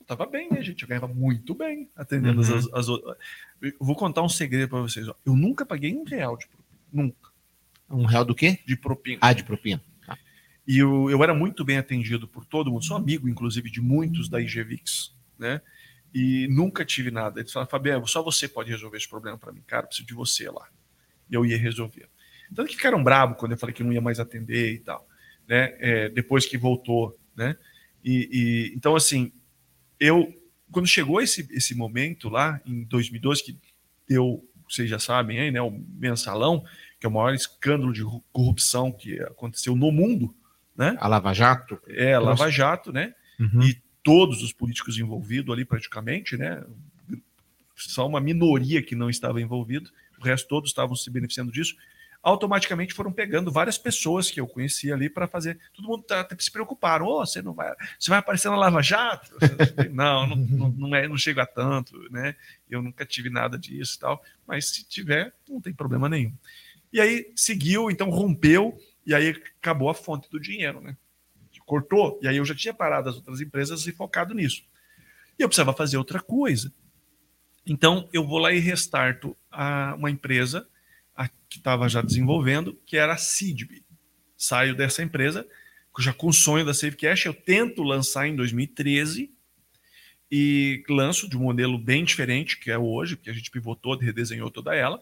Eu tava bem, né, gente? Eu ganhava muito bem atendendo Uhum. as, as outras. Eu vou contar um segredo para vocês. ó. Eu nunca paguei um real de propina. Nunca. Um real do quê? De propina. Ah, de propina. E eu, eu era muito bem atendido por todo mundo, sou amigo, inclusive, de muitos da IGVix, né? E nunca tive nada. Eles falaram, Fabiano, só você pode resolver esse problema para mim, cara, eu preciso de você lá. E eu ia resolver. Tanto que ficaram bravos quando eu falei que não ia mais atender e tal, né? É, depois que voltou, né? E, e- então, assim, eu, quando chegou esse, esse momento lá, em 2012, que deu, vocês já sabem aí, né? O mensalão, que é o maior escândalo de corrupção que aconteceu no mundo, né? A Lava Jato. É, a Lava Jato, né? Uhum. E todos os políticos envolvidos ali praticamente, né? Só uma minoria que não estava envolvido, o resto todos estavam se beneficiando disso. Automaticamente foram pegando várias pessoas que eu conhecia ali para fazer. Todo mundo tá, se preocuparam. Oh, você não vai, você vai aparecer na Lava Jato? não, não, não, não é, não chega a tanto, né? Eu nunca tive nada disso tal. Mas se tiver, não tem problema nenhum. E aí seguiu, então rompeu e aí acabou a fonte do dinheiro, né? Cortou. E aí eu já tinha parado as outras empresas e focado nisso. E eu precisava fazer outra coisa. Então eu vou lá e restarto a, uma empresa a, que estava já desenvolvendo, que era a Sidb. Saio dessa empresa, já com o sonho da Savecash, eu tento lançar em 2013 e lanço de um modelo bem diferente que é hoje, porque a gente pivotou, redesenhou toda ela.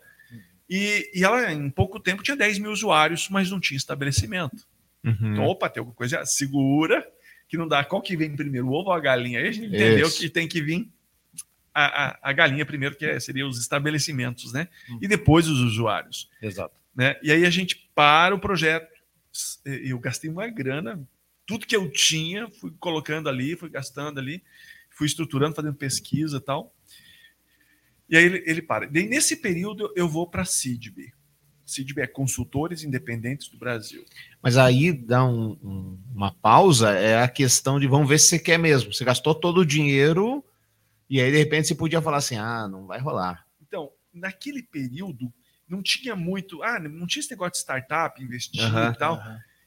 E, e ela, em pouco tempo, tinha 10 mil usuários, mas não tinha estabelecimento. Uhum. Então, opa, tem alguma coisa segura, que não dá. Qual que vem primeiro, o ovo ou a galinha? Aí a gente entendeu Isso. que tem que vir a, a, a galinha primeiro, que é, seria os estabelecimentos, né? E depois os usuários. Exato. Né? E aí a gente para o projeto. Eu gastei uma grana, tudo que eu tinha, fui colocando ali, fui gastando ali, fui estruturando, fazendo pesquisa e tal. E aí ele, ele para. Daí, nesse período, eu vou para a CIDB. CIDB é Consultores Independentes do Brasil. Mas aí dá um- um- uma pausa, é a questão de vamos ver se você quer mesmo. Você gastou todo o dinheiro e aí de repente você podia falar assim: ah, não vai rolar. Então, naquele período, não tinha muito. Ah, não tinha esse negócio de startup, investir Aham, e tal.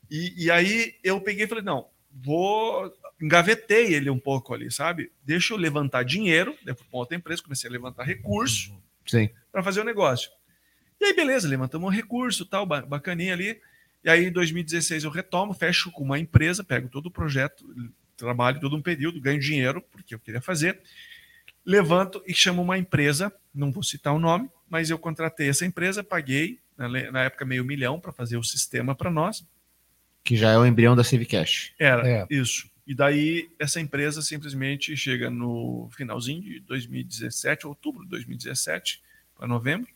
E, e aí eu peguei e falei: não, vou. Engavetei ele um pouco ali, sabe? Deixa eu levantar dinheiro, depois para outra empresa, comecei a levantar recurso Sim. para fazer o negócio. E aí, beleza, levantamos um recurso, tal, ba- bacaninha ali. E aí, em 2016, eu retomo, fecho com uma empresa, pego todo o projeto, trabalho todo um período, ganho dinheiro, porque eu queria fazer. Levanto e chamo uma empresa, não vou citar o nome, mas eu contratei essa empresa, paguei, na época, meio milhão para fazer o sistema para nós. Que já é o embrião da Civicash. Era É. isso. E daí essa empresa simplesmente chega no finalzinho de 2017, outubro de 2017, para novembro.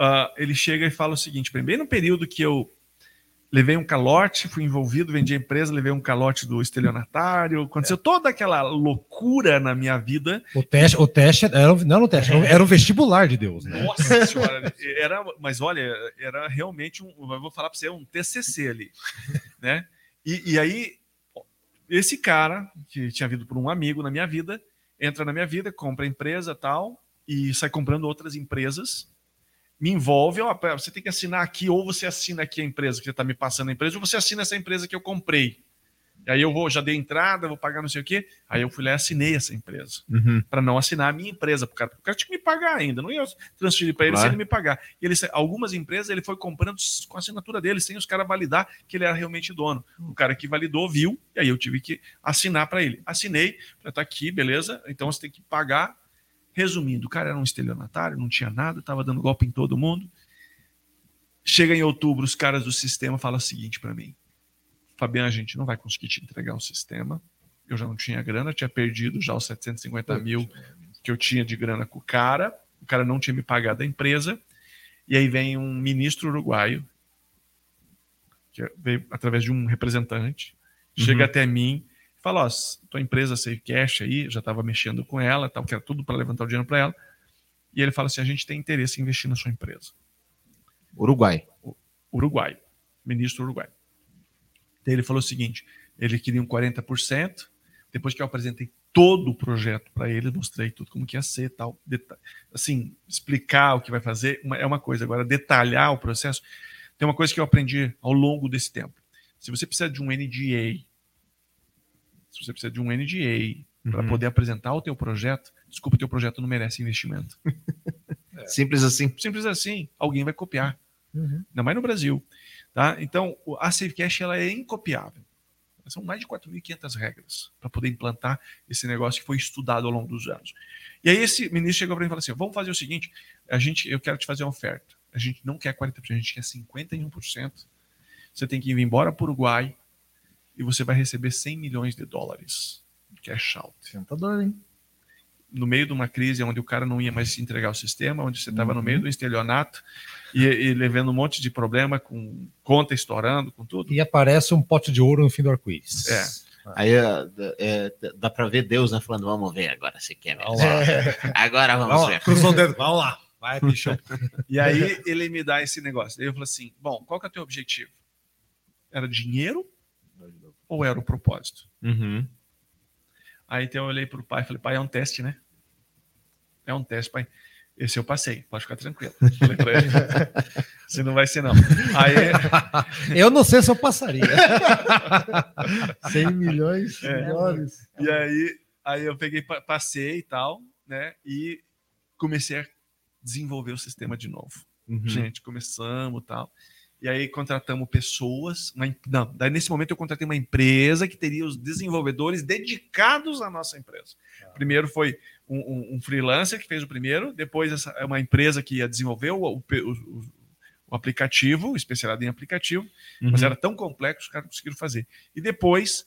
Uh, ele chega e fala o seguinte: bem no período que eu levei um calote, fui envolvido, vendi a empresa, levei um calote do estelionatário, aconteceu é. toda aquela loucura na minha vida. O teste, o teste era, não, o teste, é. era o vestibular de Deus. Né? Nossa senhora, era, mas olha, era realmente um, eu vou falar para você, um TCC ali, né? E, e aí esse cara que tinha vindo por um amigo na minha vida entra na minha vida, compra a empresa tal e sai comprando outras empresas me envolve, ó, você tem que assinar aqui, ou você assina aqui a empresa que você está me passando a empresa, ou você assina essa empresa que eu comprei. E aí eu vou, já dei entrada, vou pagar não sei o quê. Aí eu fui lá e assinei essa empresa. Uhum. Para não assinar a minha empresa pro cara. Porque o cara tinha que me pagar ainda. Não ia transferir para ele claro. sem ele me pagar. E ele, algumas empresas ele foi comprando com a assinatura dele, sem os caras validar que ele era realmente dono. O cara que validou viu, e aí eu tive que assinar para ele. Assinei, já tá aqui, beleza. Então você tem que pagar Resumindo, o cara era um estelionatário, não tinha nada, estava dando golpe em todo mundo. Chega em outubro, os caras do sistema falam o seguinte para mim: Fabiano, a gente não vai conseguir te entregar um sistema. Eu já não tinha grana, tinha perdido já os 750 mil que eu tinha de grana com o cara. O cara não tinha me pagado a empresa. E aí vem um ministro uruguaio, que veio através de um representante, chega uhum. até mim Fala, ó, tua empresa Save Cash aí, já estava mexendo com ela, tal, que era tudo para levantar o dinheiro para ela. E ele fala assim: a gente tem interesse em investir na sua empresa. Uruguai. Uruguai. Ministro Uruguai. Daí ele falou o seguinte: ele queria um 40%. Depois que eu apresentei todo o projeto para ele, mostrei tudo como que ia ser, tal, assim, explicar o que vai fazer é uma coisa. Agora, detalhar o processo, tem uma coisa que eu aprendi ao longo desse tempo. Se você precisa de um NDA se você precisa de um NDA para uhum. poder apresentar o teu projeto, desculpa, o teu projeto não merece investimento. é. Simples assim. Simples assim. Alguém vai copiar. Uhum. Ainda mais no Brasil. Tá? Então, a SaveCash ela é incopiável. São mais de 4.500 regras para poder implantar esse negócio que foi estudado ao longo dos anos. E aí esse ministro chegou para mim e falou assim: vamos fazer o seguinte, a gente, eu quero te fazer uma oferta. A gente não quer 40%, a gente quer 51%. Você tem que ir embora para o Uruguai, e você vai receber 100 milhões de dólares cash out. Tentador, hein? No meio de uma crise onde o cara não ia mais entregar o sistema, onde você estava uhum. no meio do estelionato e, e, levando um monte de problema, com conta estourando, com tudo. E aparece um pote de ouro no fim do arco-íris. É. Aí é, é, dá para ver Deus né, falando: vamos ver agora se quer. Vamos agora vamos, vamos ver. Cruzou o dedo, vamos lá. Vai, bicho. e aí ele me dá esse negócio. Aí eu falo assim: bom, qual que é o teu objetivo? Era dinheiro ou era o propósito? Uhum. Aí então eu olhei para o pai e falei, pai, é um teste, né? É um teste, pai. Esse eu passei, pode ficar tranquilo. Falei para ele, se não vai ser não. Aí, eu não sei se eu passaria. 100 milhões é. melhores. E aí, aí eu peguei, passei e tal, né? E comecei a desenvolver o sistema de novo. Uhum. Gente, começamos tal. E aí contratamos pessoas. Uma, não, daí nesse momento eu contratei uma empresa que teria os desenvolvedores dedicados à nossa empresa. Ah. Primeiro foi um, um, um, freelancer que fez o primeiro, depois essa, uma empresa que ia desenvolver o, o, o, o aplicativo, especializado em aplicativo, uhum. mas era tão complexo que os caras conseguiram fazer. E depois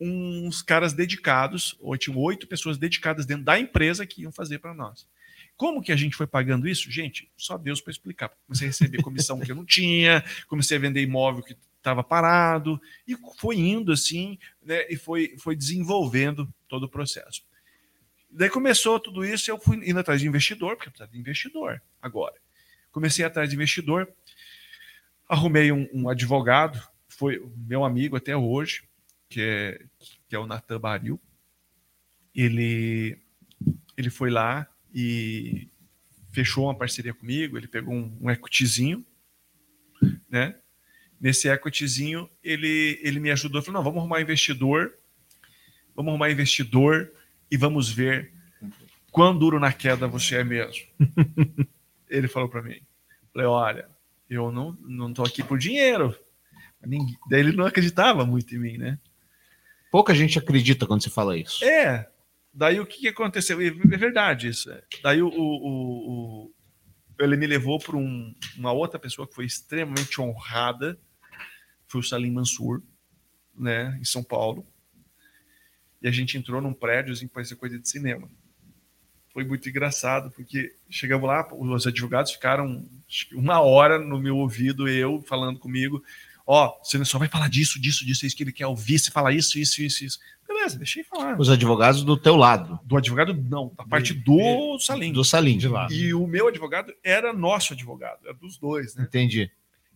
uns caras dedicados, tinham oito pessoas dedicadas dentro da empresa que iam fazer para nós. Como que a gente foi pagando isso? Gente, só Deus para explicar. Comecei a receber comissão que eu não tinha, comecei a vender imóvel que estava parado, e foi indo assim, né, e foi, foi desenvolvendo todo o processo. Daí começou tudo isso, eu fui indo atrás de investidor, porque eu precisava de investidor agora. Comecei atrás de investidor, arrumei um, um advogado, foi meu amigo até hoje, que é, que é o Natan Baril. Ele, ele foi lá, e fechou uma parceria comigo. Ele pegou um, um equityzinho, né? Nesse equityzinho, ele, ele me ajudou. Falou: não, vamos arrumar investidor, vamos arrumar investidor e vamos ver quão duro na queda você é mesmo. ele falou para mim: falei, olha, eu não, não tô aqui por dinheiro. Daí ele não acreditava muito em mim, né? Pouca gente acredita quando você fala isso. É, Daí o que, que aconteceu? É verdade isso. É. Daí o, o, o ele me levou para um, uma outra pessoa que foi extremamente honrada, foi o Salim Mansur, né, em São Paulo. e a gente entrou num prédio assim, parecia coisa de cinema. Foi muito engraçado, porque chegamos lá, os advogados ficaram uma hora no meu ouvido, eu falando comigo, ó, você só vai falar disso, disso, disso, isso que ele quer ouvir, você fala isso, isso, isso, isso. Beleza, deixei falar. Os advogados do teu lado. Do advogado, não, da parte do Salim. Do Salim. De lá. E o meu advogado era nosso advogado, era dos dois, né? Entendi.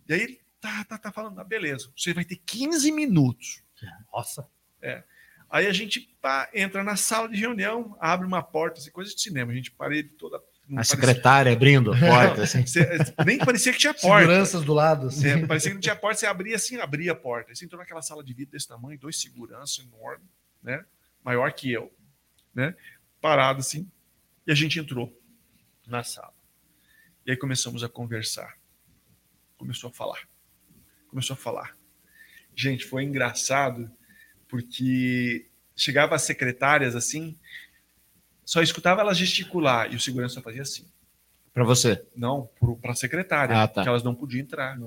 E aí ele tá, tá, tá falando, ah, beleza, você vai ter 15 minutos. Nossa. Aí a gente pá, entra na sala de reunião, abre uma porta, assim, coisa de cinema, a gente parede toda. A parecia- secretária abrindo a porta, assim. Cê- nem parecia que tinha porta. Seguranças do lado. assim. É, parecia que não tinha porta, você abria assim, abria a porta. Você entrou naquela sala de vidro desse tamanho, dois seguranças enormes, né? Maior que eu, né? Parado assim. E a gente entrou na sala. E aí começamos a conversar. Começou a falar. Começou a falar. Gente, foi engraçado porque chegava as secretárias assim, só escutava elas gesticular e o segurança fazia assim. Pra você. Não, para a secretária, Ah, tá. que elas não podiam entrar.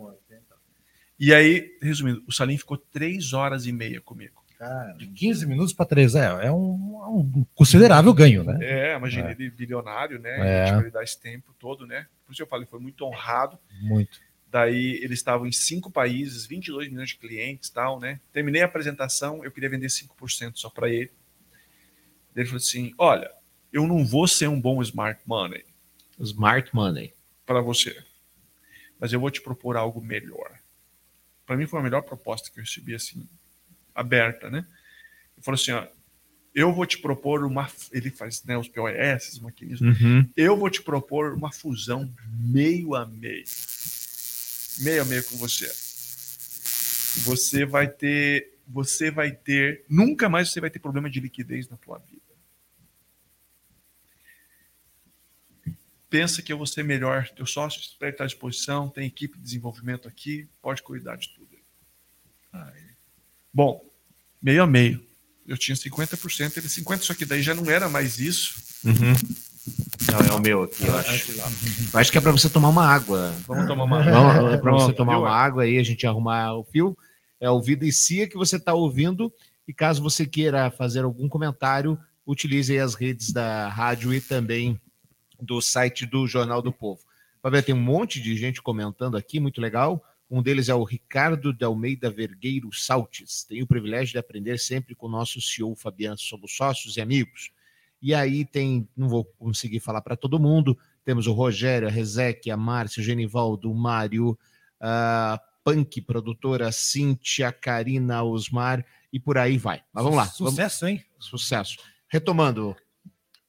E aí, resumindo, o Salim ficou três horas e meia comigo. Cara, De 15 minutos para 3 é, é um, é um considerável ganho, né? É, imagina É. ele bilionário, né? É. Vai dar esse tempo todo, né? Por isso eu falei, foi muito honrado. Muito. Daí eles estavam em cinco países, 22 milhões de clientes tal, né? Terminei a apresentação, eu queria vender 5% só para ele. Daí Ele falou assim: Olha, eu não vou ser um bom smart money Smart Money. para você, mas eu vou te propor algo melhor. Para mim foi a melhor proposta que eu recebi, assim, aberta, né? Ele falou assim: Ó, eu vou te propor uma. Ele faz né, os POS, os maquinismos. Uhum. Eu vou te propor uma fusão meio a meio. Meio a meio com você. Você vai ter, você vai ter, nunca mais você vai ter problema de liquidez na tua vida. Pensa que eu vou ser melhor, teu sócio espera estar à disposição, tem equipe de desenvolvimento aqui, pode cuidar de tudo. Aí. Bom, meio a meio. Eu tinha 50%, ele 50%, só que daí já não era mais isso. Uhum. Não, é o meu aqui, eu acho. Eu acho que é pra você tomar uma água. Vamos tomar uma Vamos, é pra você tomar uma água aí, a gente arrumar o fio. É o Vida e Cia que você está ouvindo. E caso você queira fazer algum comentário, utilize aí as redes da rádio e também do site do Jornal do Povo. Ver, tem um monte de gente comentando aqui, muito legal. Um deles é o Ricardo de Almeida Vergueiro Saltes. Tenho o privilégio de aprender sempre com o nosso CEO Fabiano. Somos sócios e amigos. E aí tem, não vou conseguir falar para todo mundo, temos o Rogério, a Rezec, a Márcia, o Genivaldo, o Mário, a Punk, produtora, Cíntia, Karina, Osmar e por aí vai. Mas vamos lá. Vamos, Sucesso, hein? sucesso. Retomando.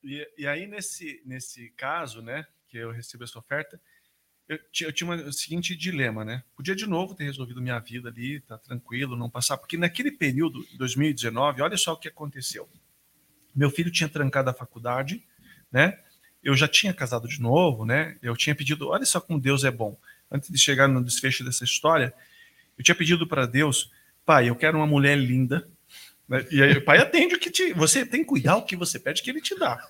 E, e aí, nesse, nesse caso, né, que eu recebi essa oferta, eu, eu tinha o seguinte dilema, né? Podia de novo ter resolvido minha vida ali, tá tranquilo, não passar, porque naquele período, 2019, olha só o que aconteceu. Meu filho tinha trancado a faculdade, né? Eu já tinha casado de novo, né? Eu tinha pedido, olha só como Deus é bom. Antes de chegar no desfecho dessa história, eu tinha pedido para Deus, pai, eu quero uma mulher linda? E aí o pai atende o que te. Você tem que cuidar o que você pede que ele te dá.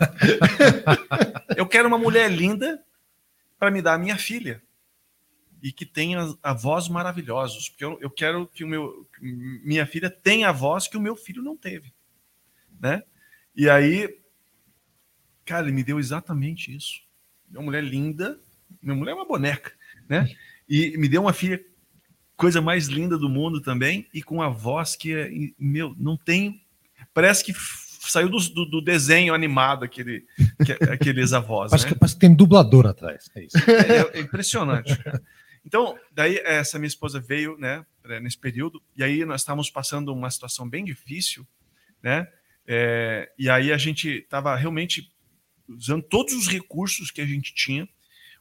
eu quero uma mulher linda para me dar a minha filha. E que tenha avós maravilhosos. Porque eu, eu quero que o meu, minha filha tenha avós que o meu filho não teve. Né? E aí, cara, ele me deu exatamente isso. Uma mulher linda. Minha mulher é uma boneca. Né? E me deu uma filha coisa mais linda do mundo também, e com a voz que é, meu, não tem. Parece que saiu do, do- do desenho animado aquele, que- aqueles avós. Parece né? que, parece que tem dublador atrás. É isso. É, é impressionante. cara. Então, daí essa minha esposa veio, né, nesse período, e aí nós estávamos passando uma situação bem difícil, né? É, e aí a gente estava realmente usando todos os recursos que a gente tinha.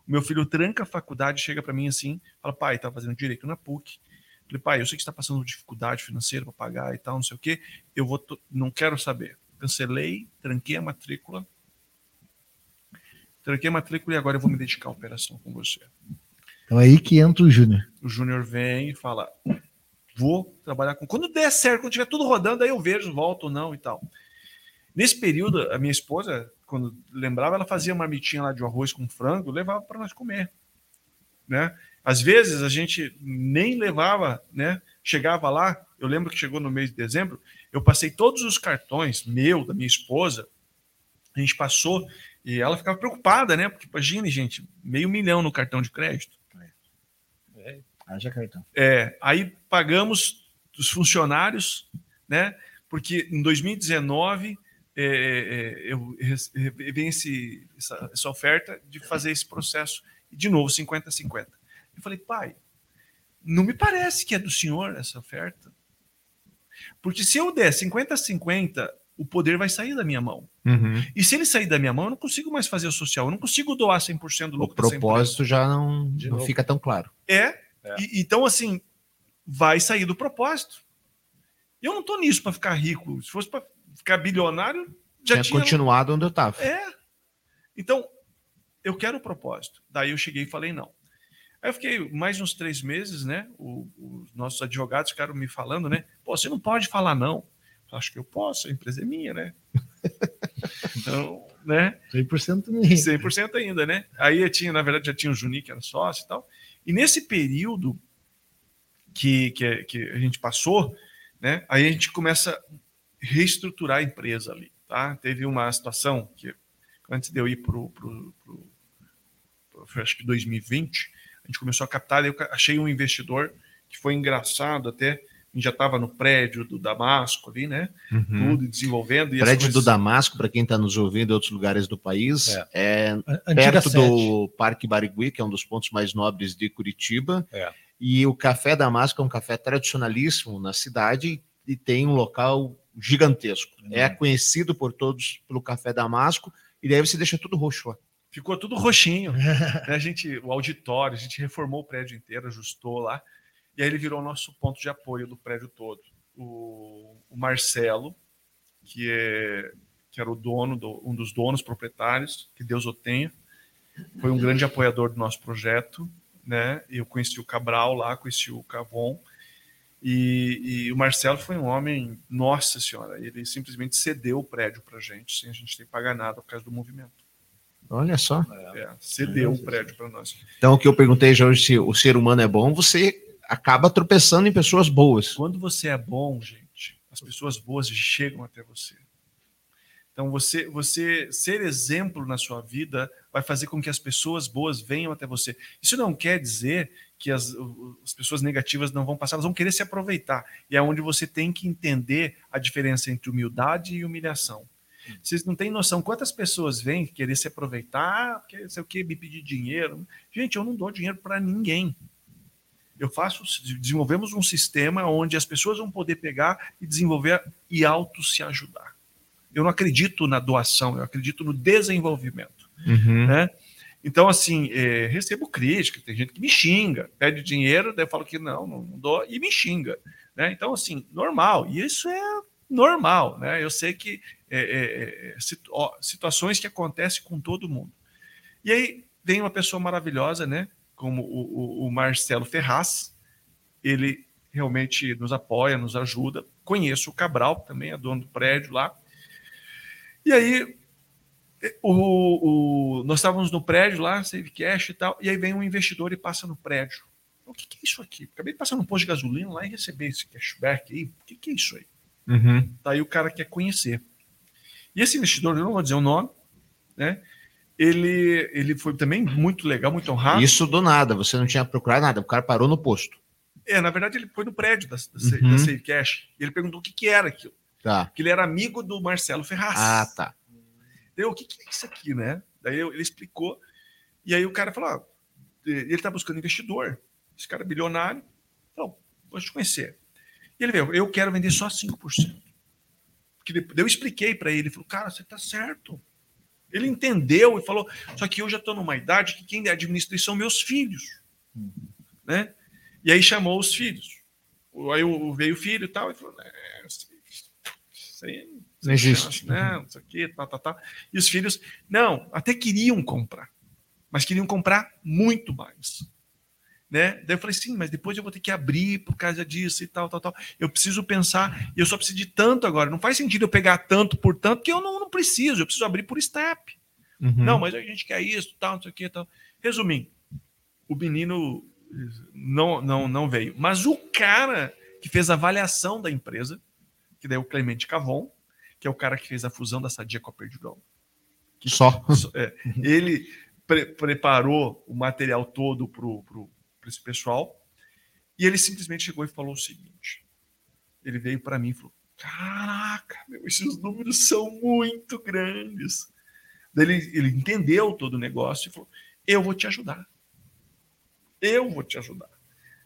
Meu filho tranca a faculdade, chega para mim assim, fala: pai, tá fazendo direito na PUC. Eu Falei, pai, eu sei que está passando dificuldade financeira para pagar e tal, não sei o quê. Eu vou, não quero saber. Cancelei, tranquei a matrícula. Tranquei a matrícula e agora eu vou me dedicar à operação com você. Então é aí que entra o Júnior. O Júnior vem e fala: vou trabalhar com. Quando der certo, quando tiver tudo rodando, aí eu vejo, volto ou não e tal. Nesse período, a minha esposa, quando lembrava, ela fazia uma marmitinha lá de arroz com frango, levava para nós comer. Né? Às vezes a gente nem levava, né? Chegava lá, Eu lembro que chegou no mês de dezembro, eu passei todos os cartões, meu, da minha esposa, a gente passou e ela ficava preocupada, né? Porque imagine, gente, meio milhão no cartão de crédito. É. Haja cartão. É, aí pagamos dos funcionários, né? Porque em 2019 é, é, eu recebi esse, essa, essa, oferta de fazer esse processo, de novo, 50-50. Eu falei, pai, não me parece que é do senhor essa oferta. Porque se eu der 50-50, o poder vai sair da minha mão. Uhum. E se ele sair da minha mão, eu não consigo mais fazer o social, eu não consigo doar 100% do O lucro. propósito já não, De não novo. fica tão claro. É, É. e- então assim, vai sair do propósito. Eu não tô nisso para ficar rico. Se fosse para ficar bilionário, já Tinha tinha continuado onde eu estava. É. Então, eu quero o propósito. Daí eu cheguei e falei não. Aí eu fiquei mais uns três meses, né? O- os nossos advogados ficaram me falando, né? Pô, você não pode falar não. Eu Acho que eu posso, a empresa é minha, né? então, né? 100% nem. 100% ainda, né? Aí eu tinha, na verdade, já tinha o Juninho, que era sócio e tal. E nesse período que, que, que a gente passou, né? Aí a gente começa reestruturar a empresa ali, tá? Teve uma situação que, antes de eu ir para o, acho que 2020, a gente começou a captar, eu achei um investidor que foi engraçado até, a gente já estava no prédio do Damasco ali, né? Uhum. Tudo desenvolvendo. E prédio do coisas- Damasco, para quem está nos ouvindo em outros lugares do país, É. é, perto sede. do Parque Barigui, que é um dos pontos mais nobres de Curitiba. É. E o Café Damasco é um café tradicionalíssimo na cidade e tem um local gigantesco. É conhecido por todos pelo Café Damasco, e daí você deixa tudo roxo lá. Ficou tudo roxinho. A gente, o auditório, a gente reformou o prédio inteiro, ajustou lá. E aí ele virou nosso ponto de apoio do prédio todo. O, o Marcelo, que, é, que era o dono, do, um dos donos proprietários, que Deus o tenha, foi um grande apoiador do nosso projeto. Né? Eu conheci o Cabral lá, conheci o Cavon. E, e o Marcelo foi um homem, nossa senhora, ele simplesmente cedeu o prédio para gente, sem a gente ter que pagar nada por causa do movimento. Olha só. É, cedeu o prédio para nós. Então, o que eu perguntei já hoje, se o ser humano é bom, você acaba tropeçando em pessoas boas. Quando você é bom, gente, as pessoas boas chegam até você. Então, você, você ser exemplo na sua vida vai fazer com que as pessoas boas venham até você. Isso não quer dizer que as, as pessoas negativas não vão passar, elas vão querer se aproveitar. E é onde você tem que entender a diferença entre humildade e humilhação. Vocês não têm noção quantas pessoas vêm querer se aproveitar, porque sei o que, me pedir dinheiro. Gente, eu não dou dinheiro para ninguém. Eu faço, desenvolvemos um sistema onde as pessoas vão poder pegar e desenvolver e auto se ajudar. Eu não acredito na doação, eu acredito no desenvolvimento. Uhum. Né? Então, assim, é, recebo crítica, tem gente que me xinga, pede dinheiro, daí eu falo que não, não dou, e me xinga. Né? Então, assim, normal. E isso é normal. Né? Eu sei que é, é, é, situ- ó, situações que acontecem com todo mundo. E aí vem uma pessoa maravilhosa, né? Como o, o- o Marcelo Ferraz, ele realmente nos apoia, nos ajuda. Conheço o Cabral, também é dono do prédio lá. E aí o, o- nós estávamos no prédio lá, Save Cash e tal, e aí vem um investidor e passa no prédio. O que, que é isso aqui? Acabei de passar no posto de gasolina lá e receber esse cashback aí. O que, que é isso aí? Uhum. Daí o cara quer conhecer. E esse investidor, eu não vou dizer o nome, né? Ele, ele foi também muito legal, muito honrado. Isso do nada, você não tinha procurado nada, o cara parou no posto. É, na verdade, ele foi no prédio da, da, Uhum. da Save Cash. E ele perguntou o que, que era aquilo. Tá. Que ele era amigo do Marcelo Ferraz. Ah, tá. Eu, o que, que é isso aqui, né? Daí ele explicou. E aí o cara falou: ah, ele está buscando investidor. Esse cara é bilionário. Então, vou te conhecer. E ele veio: eu quero vender só 5%. Porque depois- eu expliquei para ele: ele falou, cara, você está certo. Ele entendeu e falou: só que eu já estou numa idade que quem administra são meus filhos. Né? E aí chamou os filhos. Aí veio o filho e tal, e falou: é, isso aí Não existe. Não, isso aqui, tá, tá, tá. E os filhos, não, até queriam comprar, mas queriam comprar muito mais. Né? Daí eu falei, sim, mas depois eu vou ter que abrir por causa disso e tal, tal, tal. Eu preciso pensar, eu só preciso de tanto agora. Não faz sentido eu pegar tanto por tanto, que eu não, não preciso, eu preciso abrir por step. Uhum. Não, mas a gente quer isso, tal, não sei o que, tal. Resumindo, o menino não, não, não veio. Mas o cara que fez a avaliação da empresa, que daí é o Clemente Cavon, que é o cara que fez a fusão da Sadia com a Perdigão. Só. É, ele pre- preparou o material todo para esse pessoal e ele simplesmente chegou e falou o seguinte: ele veio para mim e falou: Caraca, meu, esses números são muito grandes. Daí Ele, ele entendeu todo o negócio e falou: Eu vou te ajudar. Eu vou te ajudar.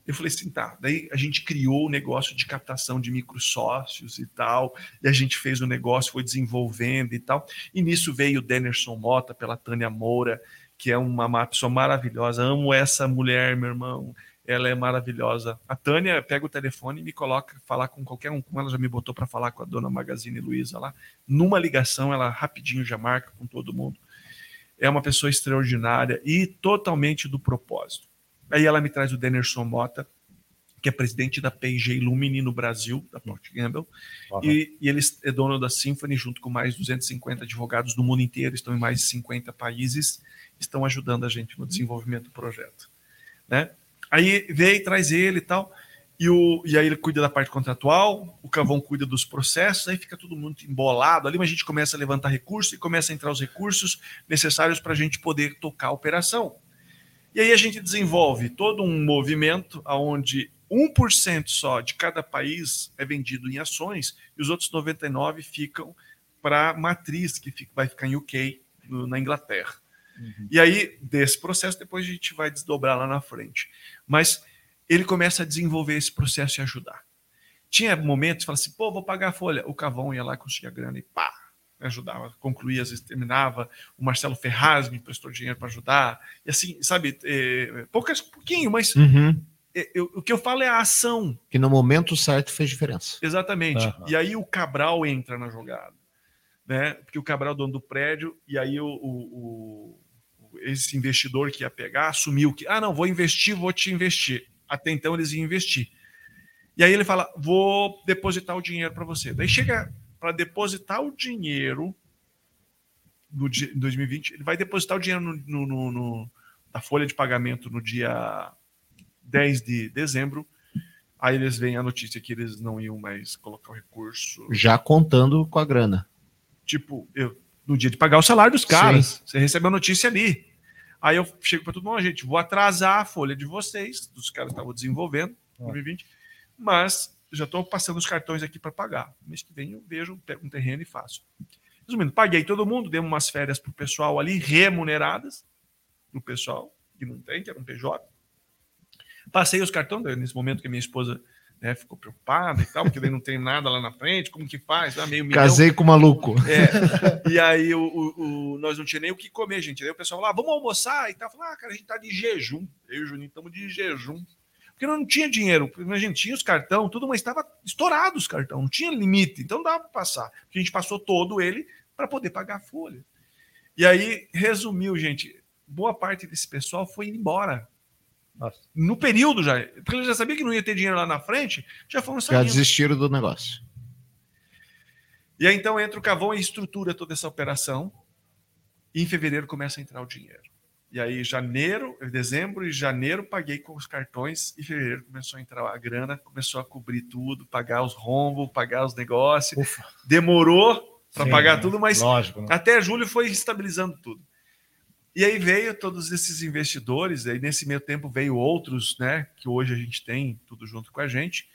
Eu falei assim, tá. Daí a gente criou o negócio de captação de microsócios e tal, e a gente fez o negócio, foi desenvolvendo e tal. E nisso veio o Denerson Mota pela Tânia Moura, que é uma, pessoa maravilhosa. Amo essa mulher, meu irmão. Ela é maravilhosa. A Tânia pega o telefone e me coloca falar com qualquer um. Como ela já me botou para falar com a dona Magazine Luiza lá. Numa ligação, ela rapidinho já marca com todo mundo. É uma pessoa extraordinária e totalmente do propósito. Aí ela me traz o Denerson Mota, que é presidente da P&G Lumini no Brasil, da Procter Gamble, e, e ele é dono da Symphony, junto com mais 250 advogados do mundo inteiro, estão em mais de 50 países, estão ajudando a gente no desenvolvimento do projeto. Né? Aí veio, traz ele e tal, e, o, e aí ele cuida da parte contratual, o Cavão cuida dos processos, aí fica tudo muito embolado ali, mas a gente começa a levantar recursos e começa a entrar os recursos necessários para a gente poder tocar a operação. E aí a gente desenvolve todo um movimento onde 1% só de cada país é vendido em ações e os outros 99 ficam para a matriz, que fica, vai ficar em UK, no, na Inglaterra. Uhum. E aí, desse processo, depois a gente vai desdobrar lá na frente. Mas ele começa a desenvolver esse processo e ajudar. Tinha momentos, fala assim, pô, vou pagar a folha. O Cavão ia lá, conseguia grana e pá, me ajudava, concluía, às vezes terminava. O Marcelo Ferraz me prestou dinheiro para ajudar. E assim, sabe, é, poucas, pouquinho, mas Uhum. é, eu- o que eu falo é a ação. Que no momento certo fez diferença. Exatamente. Aham. E aí o Cabral entra na jogada. Né? Porque o Cabral é dono do prédio, e aí o, o- o- esse investidor que ia pegar assumiu que, ah, não, vou investir, vou te investir. Até então eles iam investir. E aí ele fala, vou depositar o dinheiro para você. Daí chega para depositar o dinheiro no dia, em 2020, ele vai depositar o dinheiro no, no- no- no- na folha de pagamento no dia 10 de dezembro. Aí eles veem a notícia que eles não iam mais colocar o recurso. Já contando com a grana. Tipo, eu, no dia de pagar o salário dos caras, você recebe a notícia ali. Aí eu chego para todo mundo, gente, vou atrasar a folha de vocês, dos caras que estavam desenvolvendo, em 2020, mas já estou passando os cartões aqui para pagar. Mês que vem eu vejo, pego um terreno e faço. Resumindo, paguei todo mundo, dei umas férias pro pessoal ali, remuneradas, pro pessoal, que não tem, que era um PJ. Passei os cartões, nesse momento que a minha esposa né, ficou preocupada e tal, porque daí não tem nada lá na frente, como que faz? Ah, meio milhão. Casei com o maluco. É, e aí o, o- o- nós não tinha nem o que comer, gente. Aí o pessoal falou, ah, vamos almoçar e tal. Falei, ah, cara, a gente tá de jejum. Eu e o Juninho estamos de jejum. Porque não tinha dinheiro. A gente tinha os cartão, tudo, mas estava estourado os cartão, não tinha limite, então não dava para passar. Porque a gente passou todo ele para poder pagar a folha. E aí, resumiu, gente, boa parte desse pessoal foi embora. Nossa. No período já. Porque ele já sabia que não ia ter dinheiro lá na frente, já foram Já saindo. desistiram do negócio. E aí então entra o Cavão e estrutura toda essa operação. E em fevereiro começa a entrar o dinheiro. E aí, janeiro, dezembro e janeiro paguei com os cartões, e fevereiro começou a entrar a grana, começou a cobrir tudo, pagar os rombos, pagar os negócios. Ufa. Demorou para pagar tudo, mas Lógico, né? até julho foi estabilizando tudo. E aí veio todos esses investidores, aí nesse meio tempo veio outros, né, que hoje a gente tem tudo junto com a gente,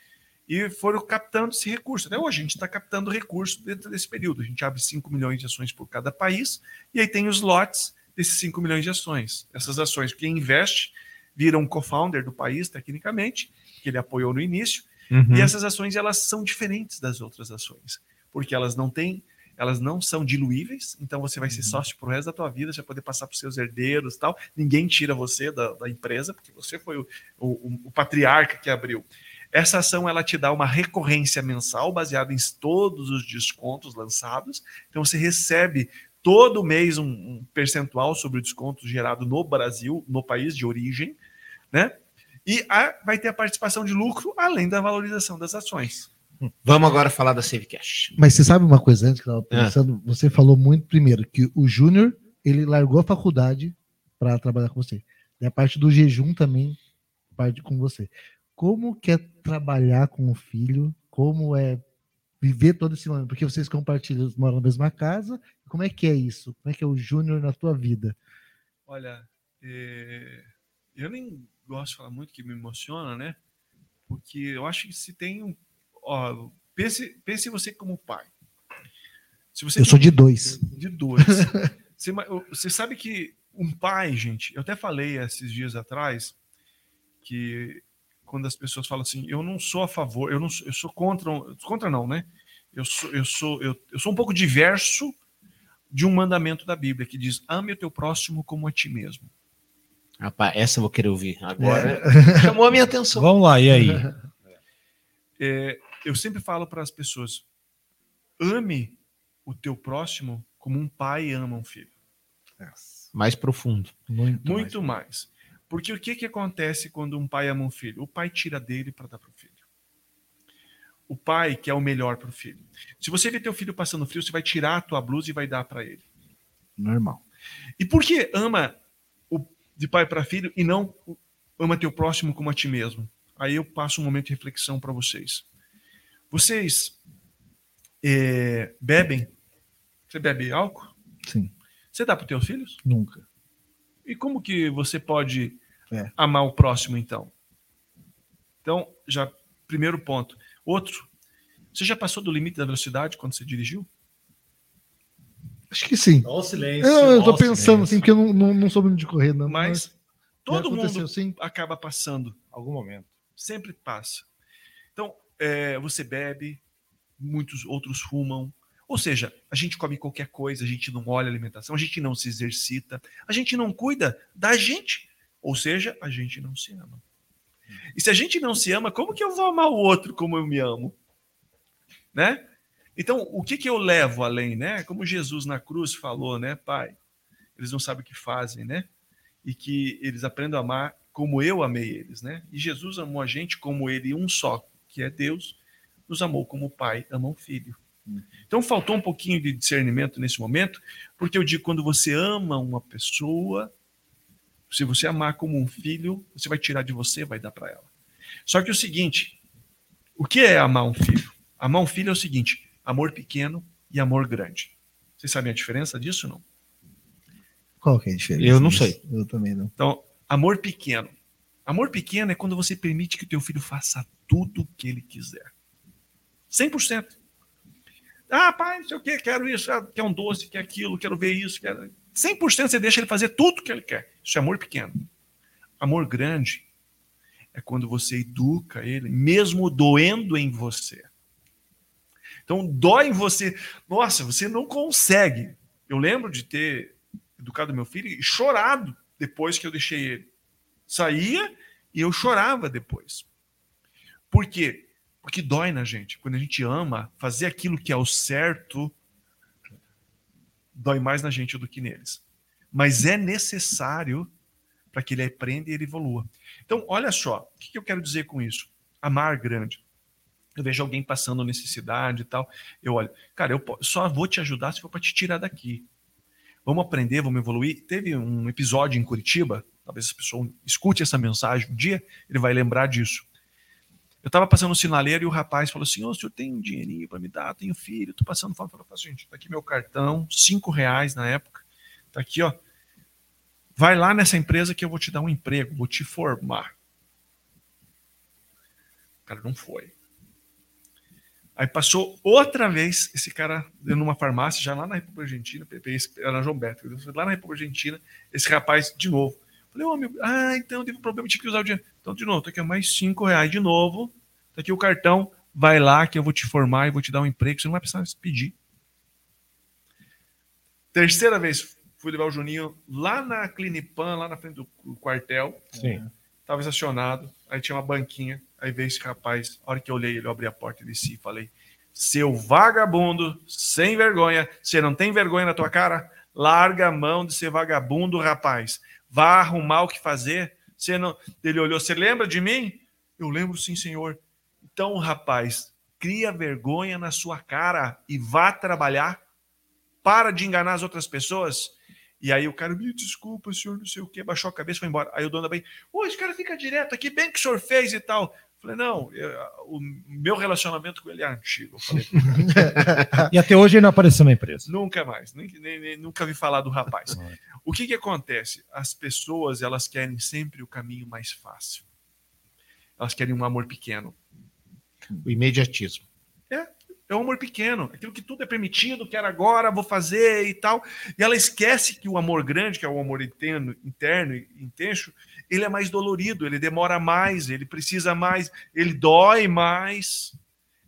e foram captando esse recurso. Até hoje a gente está captando recurso dentro desse período. A gente abre 5 milhões de ações por cada país, e aí tem os lotes desses 5 milhões de ações. Essas ações, quem investe, vira um co-founder do país, tecnicamente, que ele apoiou no início, Uhum. e essas ações elas são diferentes das outras ações, porque elas não têm, elas não são diluíveis, então você vai ser sócio pro resto da tua vida, você vai poder passar para seus herdeiros, e tal. Ninguém tira você da, da empresa, porque você foi o, o, o patriarca que abriu. Essa ação ela te dá uma recorrência mensal baseada em todos os descontos lançados. Então você recebe todo mês um, um percentual sobre o desconto gerado no Brasil, no país de origem, né? E a- vai ter a participação de lucro além da valorização das ações. Vamos agora falar da Save Cash. Mas você sabe uma coisa antes que eu É. tava pensando? Você falou muito primeiro que o Júnior ele largou a faculdade para trabalhar com você. E a parte do jejum também parte com você. como que é trabalhar com o filho, como é viver todo esse momento, porque vocês compartilham, moram na mesma casa, como é que é isso? Como é que é o Júnior na tua vida? Olha, é, eu nem gosto de falar muito que me emociona, né? Porque eu acho que se tem um. Ó, pense, pense você como pai. Se você Eu sou de dois. de dois. você, você sabe que um pai, gente, eu até falei esses dias atrás que quando as pessoas falam assim, eu não sou a favor, eu não sou, eu sou contra, contra não, né? Eu sou, eu sou, eu, eu sou um pouco diverso de um mandamento da Bíblia que diz: ame o teu próximo como a ti mesmo. Rapaz, essa eu vou querer ouvir. É. Agora chamou a minha atenção. Vamos lá, e aí? É, eu sempre falo para as pessoas: ame o teu próximo como um pai ama um filho. Mais profundo. Muito. Muito mais. Porque o que, que acontece quando um pai ama um filho? O pai tira dele para dar para o pai quer o melhor para o filho. Se você vê teu filho passando frio, você vai tirar a tua blusa e vai dar para ele. Normal. E por que ama o, de pai para filho e não o- ama teu próximo como a ti mesmo? Aí eu passo um momento de reflexão para vocês. Vocês é, bebem? Você bebe álcool? Sim. Você dá para teus filhos? Nunca. E como que você pode É. amar o próximo, então? Então, já, primeiro ponto. Outro, você já passou do limite da velocidade quando você dirigiu? Acho que sim. Ó o silêncio. Eu, eu tô pensando silêncio. assim, porque eu não, não, não sou muito de correr, não. Mas já todo mundo sim. acaba passando. Algum momento. Sempre passa. Então, é, você bebe, muitos outros fumam. Ou seja, a gente come qualquer coisa, a gente não olha a alimentação, a gente não se exercita, a gente não cuida da gente. Ou seja, a gente não se ama. E se a gente não se ama, como que eu vou amar o outro como eu me amo? Né? Então, o que, que eu levo além, né? Como Jesus na cruz falou, né, Pai? Eles não sabem o que fazem, né? E que eles aprendam a amar como eu amei eles, né? E Jesus amou a gente como ele um só, que é Deus, nos amou como o Pai ama o Filho. Então faltou um pouquinho de discernimento nesse momento, porque eu digo quando você ama uma pessoa, se você amar como um filho, você vai tirar de você, vai dar para ela. Só que o seguinte, o que é amar um filho? Amar um filho é o seguinte: amor pequeno e amor grande. Vocês sabem a diferença disso, não? Qual que é a diferença? Eu não disso? sei. Eu também não. Então, amor pequeno. Amor pequeno é quando você permite que o teu filho faça tudo o que ele quiser. 100%. Ah, pai, não sei o que, quero isso, ah, quer um doce, quer aquilo, quero ver isso, quero... 100% você deixa ele fazer tudo que ele quer. Isso é amor pequeno. Amor grande é quando você educa ele, mesmo doendo em você. Então, dói em você. Nossa, você não consegue. Eu lembro de ter educado meu filho e chorado depois que eu deixei ele. Saía e eu chorava depois. Por quê? Porque dói na gente. Quando a gente ama, fazer aquilo que é o certo dói mais na gente do que neles. Mas é necessário para que ele aprenda e ele evolua. Então, olha só, o que eu quero dizer com isso? Amar grande. Eu vejo alguém passando necessidade e tal. Eu olho, cara, eu só vou te ajudar se for para te tirar daqui. Vamos aprender, vamos evoluir. Teve um episódio em Curitiba, talvez essa pessoa escute essa mensagem um dia, ele vai lembrar disso. Eu estava passando no sinaleiro e o rapaz falou assim: Ô, senhor tem um dinheirinho para me dar? Tenho filho, estou passando fome. Eu falei, gente, tá aqui meu cartão, cinco reais na época. Tá aqui, ó. Vai lá nessa empresa que eu vou te dar um emprego, vou te formar. O cara não foi. Aí passou outra vez esse cara numa farmácia, já lá na República Argentina, era na João Beto, eu lá na República Argentina, esse rapaz de novo. Falei, ô meu, ah, então teve um problema, tive que usar o dinheiro. Então, de novo, tá aqui mais cinco reais de novo, tá aqui o cartão, vai lá que eu vou te formar e vou te dar um emprego, você não vai precisar pedir. Terceira vez, fui levar o Juninho lá na Clinipan, lá na frente do quartel, Sim. Tava estacionado, aí tinha uma banquinha, aí veio esse rapaz, a hora que eu olhei, ele eu abri a porta e desci e falei, seu vagabundo, sem vergonha, você não tem vergonha na tua cara? Larga a mão de ser vagabundo, rapaz. Vá arrumar o que fazer. Você não... Ele olhou, você lembra de mim? Eu lembro sim, senhor. Então, rapaz, cria vergonha na sua cara e vá trabalhar. Para de enganar as outras pessoas. E aí o cara, me desculpa, senhor, não sei o quê, baixou a cabeça e foi embora. Aí o dono da bem, Ô, esse cara fica direto aqui, bem que o senhor fez e tal. Falei, não, eu- o meu relacionamento com ele é antigo. E até hoje ele não apareceu na empresa. nunca mais, nem, nem- nem- nunca vi falar do rapaz. O que que acontece? As pessoas, elas querem sempre o caminho mais fácil. Elas querem um amor pequeno. O imediatismo. É um amor pequeno, aquilo que tudo é permitido, quero agora, vou fazer e tal. E ela esquece que o amor grande, que é o amor interno, interno e intenso, ele é mais dolorido, ele demora mais, ele precisa mais, ele dói mais.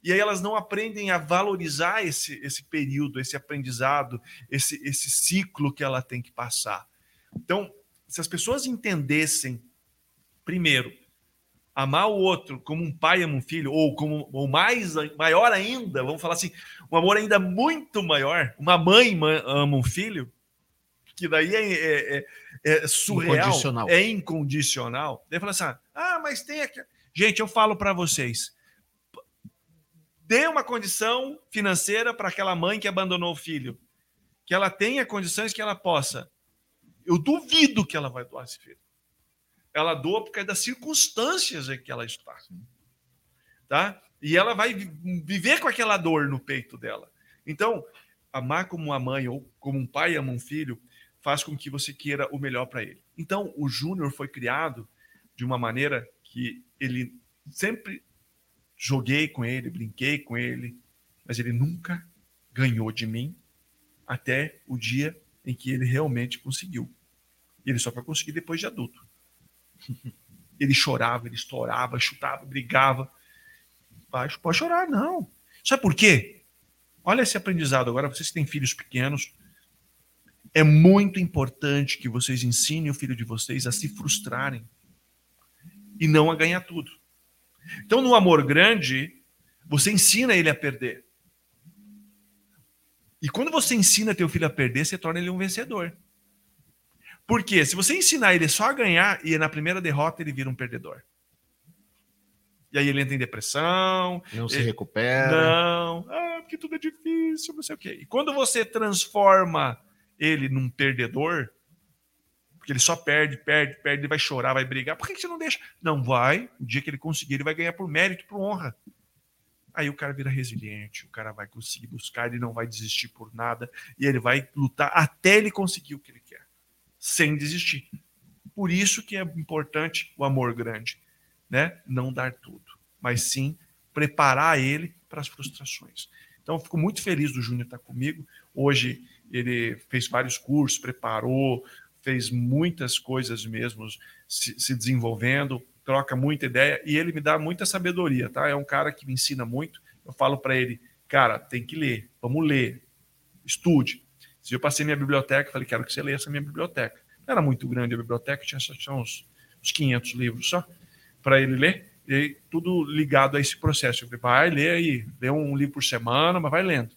E aí elas não aprendem a valorizar esse, esse período, esse aprendizado, esse, esse ciclo que ela tem que passar. Então, se as pessoas entendessem, primeiro, amar o outro como um pai ama um filho, ou como ou mais maior ainda, vamos falar assim, um amor ainda muito maior, uma mãe ma- ama um filho, que daí é, é- é- é surreal, Incondicional. é incondicional. Daí fala assim: ah, mas tem aqui. Gente, eu falo para vocês. Dê uma condição financeira para aquela mãe que abandonou o filho. Que ela tenha condições que ela possa. Eu duvido que ela vai doar esse filho ela doa por causa das circunstâncias em que ela está. Tá? E ela vai vi- viver com aquela dor no peito dela. Então, amar como uma mãe ou como um pai ama um filho faz com que você queira o melhor para ele. Então, o Júnior foi criado de uma maneira que ele sempre joguei com ele, brinquei com ele, mas ele nunca ganhou de mim até o dia em que ele realmente conseguiu. Ele só foi conseguir depois de adulto. Ele chorava, ele estourava, chutava, brigava. Pai, pode chorar, não. Sabe por quê? Olha esse aprendizado agora, vocês que têm filhos pequenos. É muito importante que vocês ensinem o filho de vocês a se frustrarem e não a ganhar tudo. Então, no amor grande, você ensina ele a perder. E quando você ensina teu filho a perder, você torna ele um vencedor. Por quê? Se você ensinar ele só a ganhar e na primeira derrota ele vira um perdedor. E aí ele entra em depressão, Não se É, recupera. não, ah, porque tudo é difícil, não sei o quê. E quando você transforma ele num perdedor, porque ele só perde, perde, perde, ele vai chorar, vai brigar, por que que você não deixa? Não, vai, o dia que ele conseguir, ele vai ganhar por mérito, por honra. Aí o cara vira resiliente, o cara vai conseguir buscar, ele não vai desistir por nada, e ele vai lutar até ele conseguir o que ele quer, sem desistir. Por isso que é importante o amor grande, né? Não dar tudo, mas sim preparar ele para as frustrações. Então, fico muito feliz do Júnior estar comigo. Hoje ele fez vários cursos, preparou, fez muitas coisas mesmo, se, se desenvolvendo, troca muita ideia e ele me dá muita sabedoria, tá? É um cara que me ensina muito. Eu falo para ele, cara, tem que ler, vamos ler, estude. Se eu passei minha biblioteca, falei, quero que você leia essa minha biblioteca. Não era muito grande a biblioteca, tinha tinha uns, uns 500 livros só para ele ler, e tudo ligado a esse processo. Eu falei, vai ler aí, lê um livro por semana, mas vai lendo.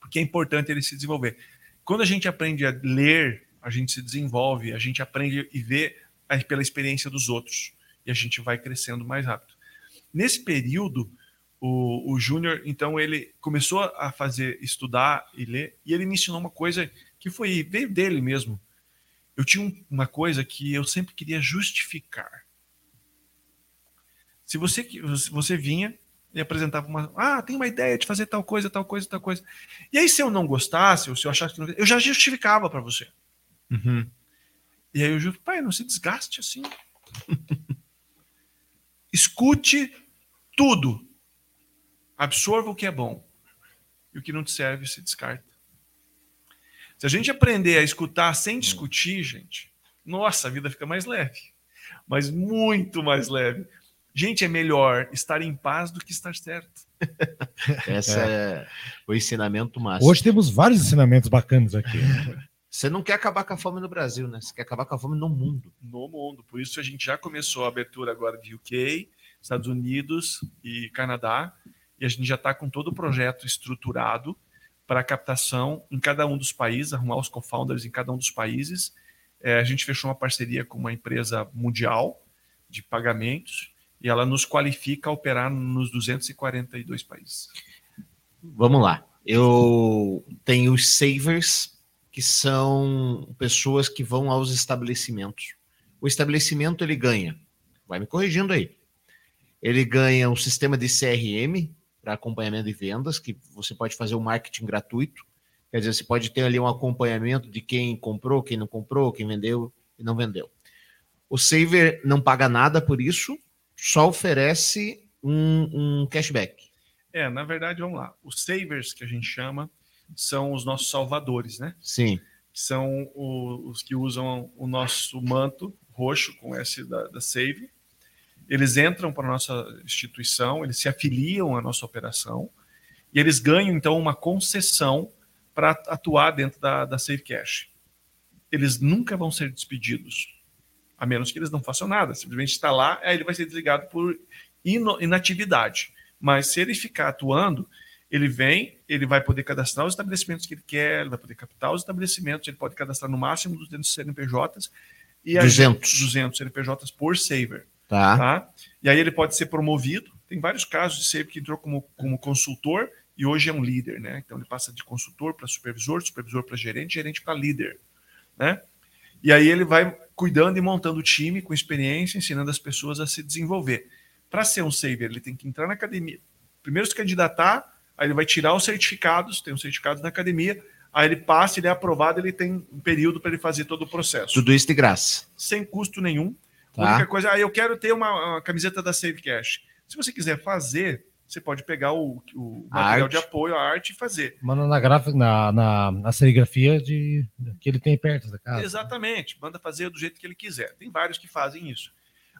Porque é importante ele se desenvolver. Quando a gente aprende a ler, a gente se desenvolve, a gente aprende e vê pela experiência dos outros, e a gente vai crescendo mais rápido. Nesse período, o, o Júnior, então, ele começou a fazer, estudar e ler, e ele me ensinou uma coisa que foi, veio dele mesmo. Eu tinha um- uma coisa que eu sempre queria justificar. Se você, você vinha e apresentava uma. Ah, tem uma ideia de fazer tal coisa, tal coisa, tal coisa. E aí, se eu não gostasse, ou se eu achasse que não. Eu já justificava para você. Uhum. E aí eu juro, pai, não se desgaste assim. Escute tudo. Absorva o que é bom. E o que não te serve, se descarta. Se a gente aprender a escutar sem discutir, gente, nossa, a vida fica mais leve. Mas muito mais leve. Gente, é melhor estar em paz do que estar certo. Esse é. o ensinamento máximo. Hoje temos vários ensinamentos bacanas aqui. Você não quer acabar com a fome no Brasil, né? Você quer acabar com a fome no mundo. no mundo. Por isso a gente já começou a abertura agora de UK, Estados Unidos e Canadá, e a gente já está com todo o projeto estruturado para a captação em cada um dos países, arrumar os co-founders em cada um dos países. É, a gente fechou uma parceria com uma empresa mundial de pagamentos e ela nos qualifica a operar nos 242 países. Vamos lá. Eu tenho os savers, que são pessoas que vão aos estabelecimentos. O estabelecimento ele ganha. Vai me corrigindo aí. Ele ganha um sistema de CRM para acompanhamento de vendas, que você pode fazer o um marketing gratuito. Quer dizer, você pode ter ali um acompanhamento de quem comprou, quem não comprou, quem vendeu e não vendeu. O Saver não paga nada por isso, só oferece um, um cashback. É, na verdade, vamos lá. Os savers que a gente chama são os nossos salvadores, né? Sim. São os que usam o nosso manto roxo com S da, da Save. Eles entram para a nossa instituição, eles se afiliam à nossa operação e eles ganham, então, uma concessão para atuar dentro da, da Save Cash. Eles nunca vão ser despedidos, a menos que eles não façam nada. Simplesmente está lá, aí ele vai ser desligado por inatividade. Mas se ele ficar atuando, ele vem, ele vai poder cadastrar os estabelecimentos que ele quer, ele vai poder captar os estabelecimentos, ele pode cadastrar no máximo 200 CNPJs e 200. 200 CNPJs por saver. Tá. tá. E aí ele pode ser promovido. Tem vários casos de saver que entrou como, como consultor e hoje é um líder, né? Então ele passa de consultor para supervisor, supervisor para gerente, gerente para líder, né? E aí ele vai cuidando e montando o time com experiência, ensinando as pessoas a se desenvolver. Para ser um saver, ele tem que entrar na academia, primeiro se candidatar, aí ele vai tirar os certificados, tem os certificados na academia, aí ele passa, ele é aprovado, ele tem um período para ele fazer todo o processo. Tudo isso de graça. Sem custo nenhum. Tá. A única coisa, ah, eu quero ter uma, uma, camiseta da Save Cash. Se você quiser fazer, você pode pegar o, o material de apoio, a arte e fazer. Manda na, gráfica, na, na, na serigrafia de, que ele tem perto da casa. Exatamente, manda fazer do jeito que ele quiser. Tem vários que fazem isso.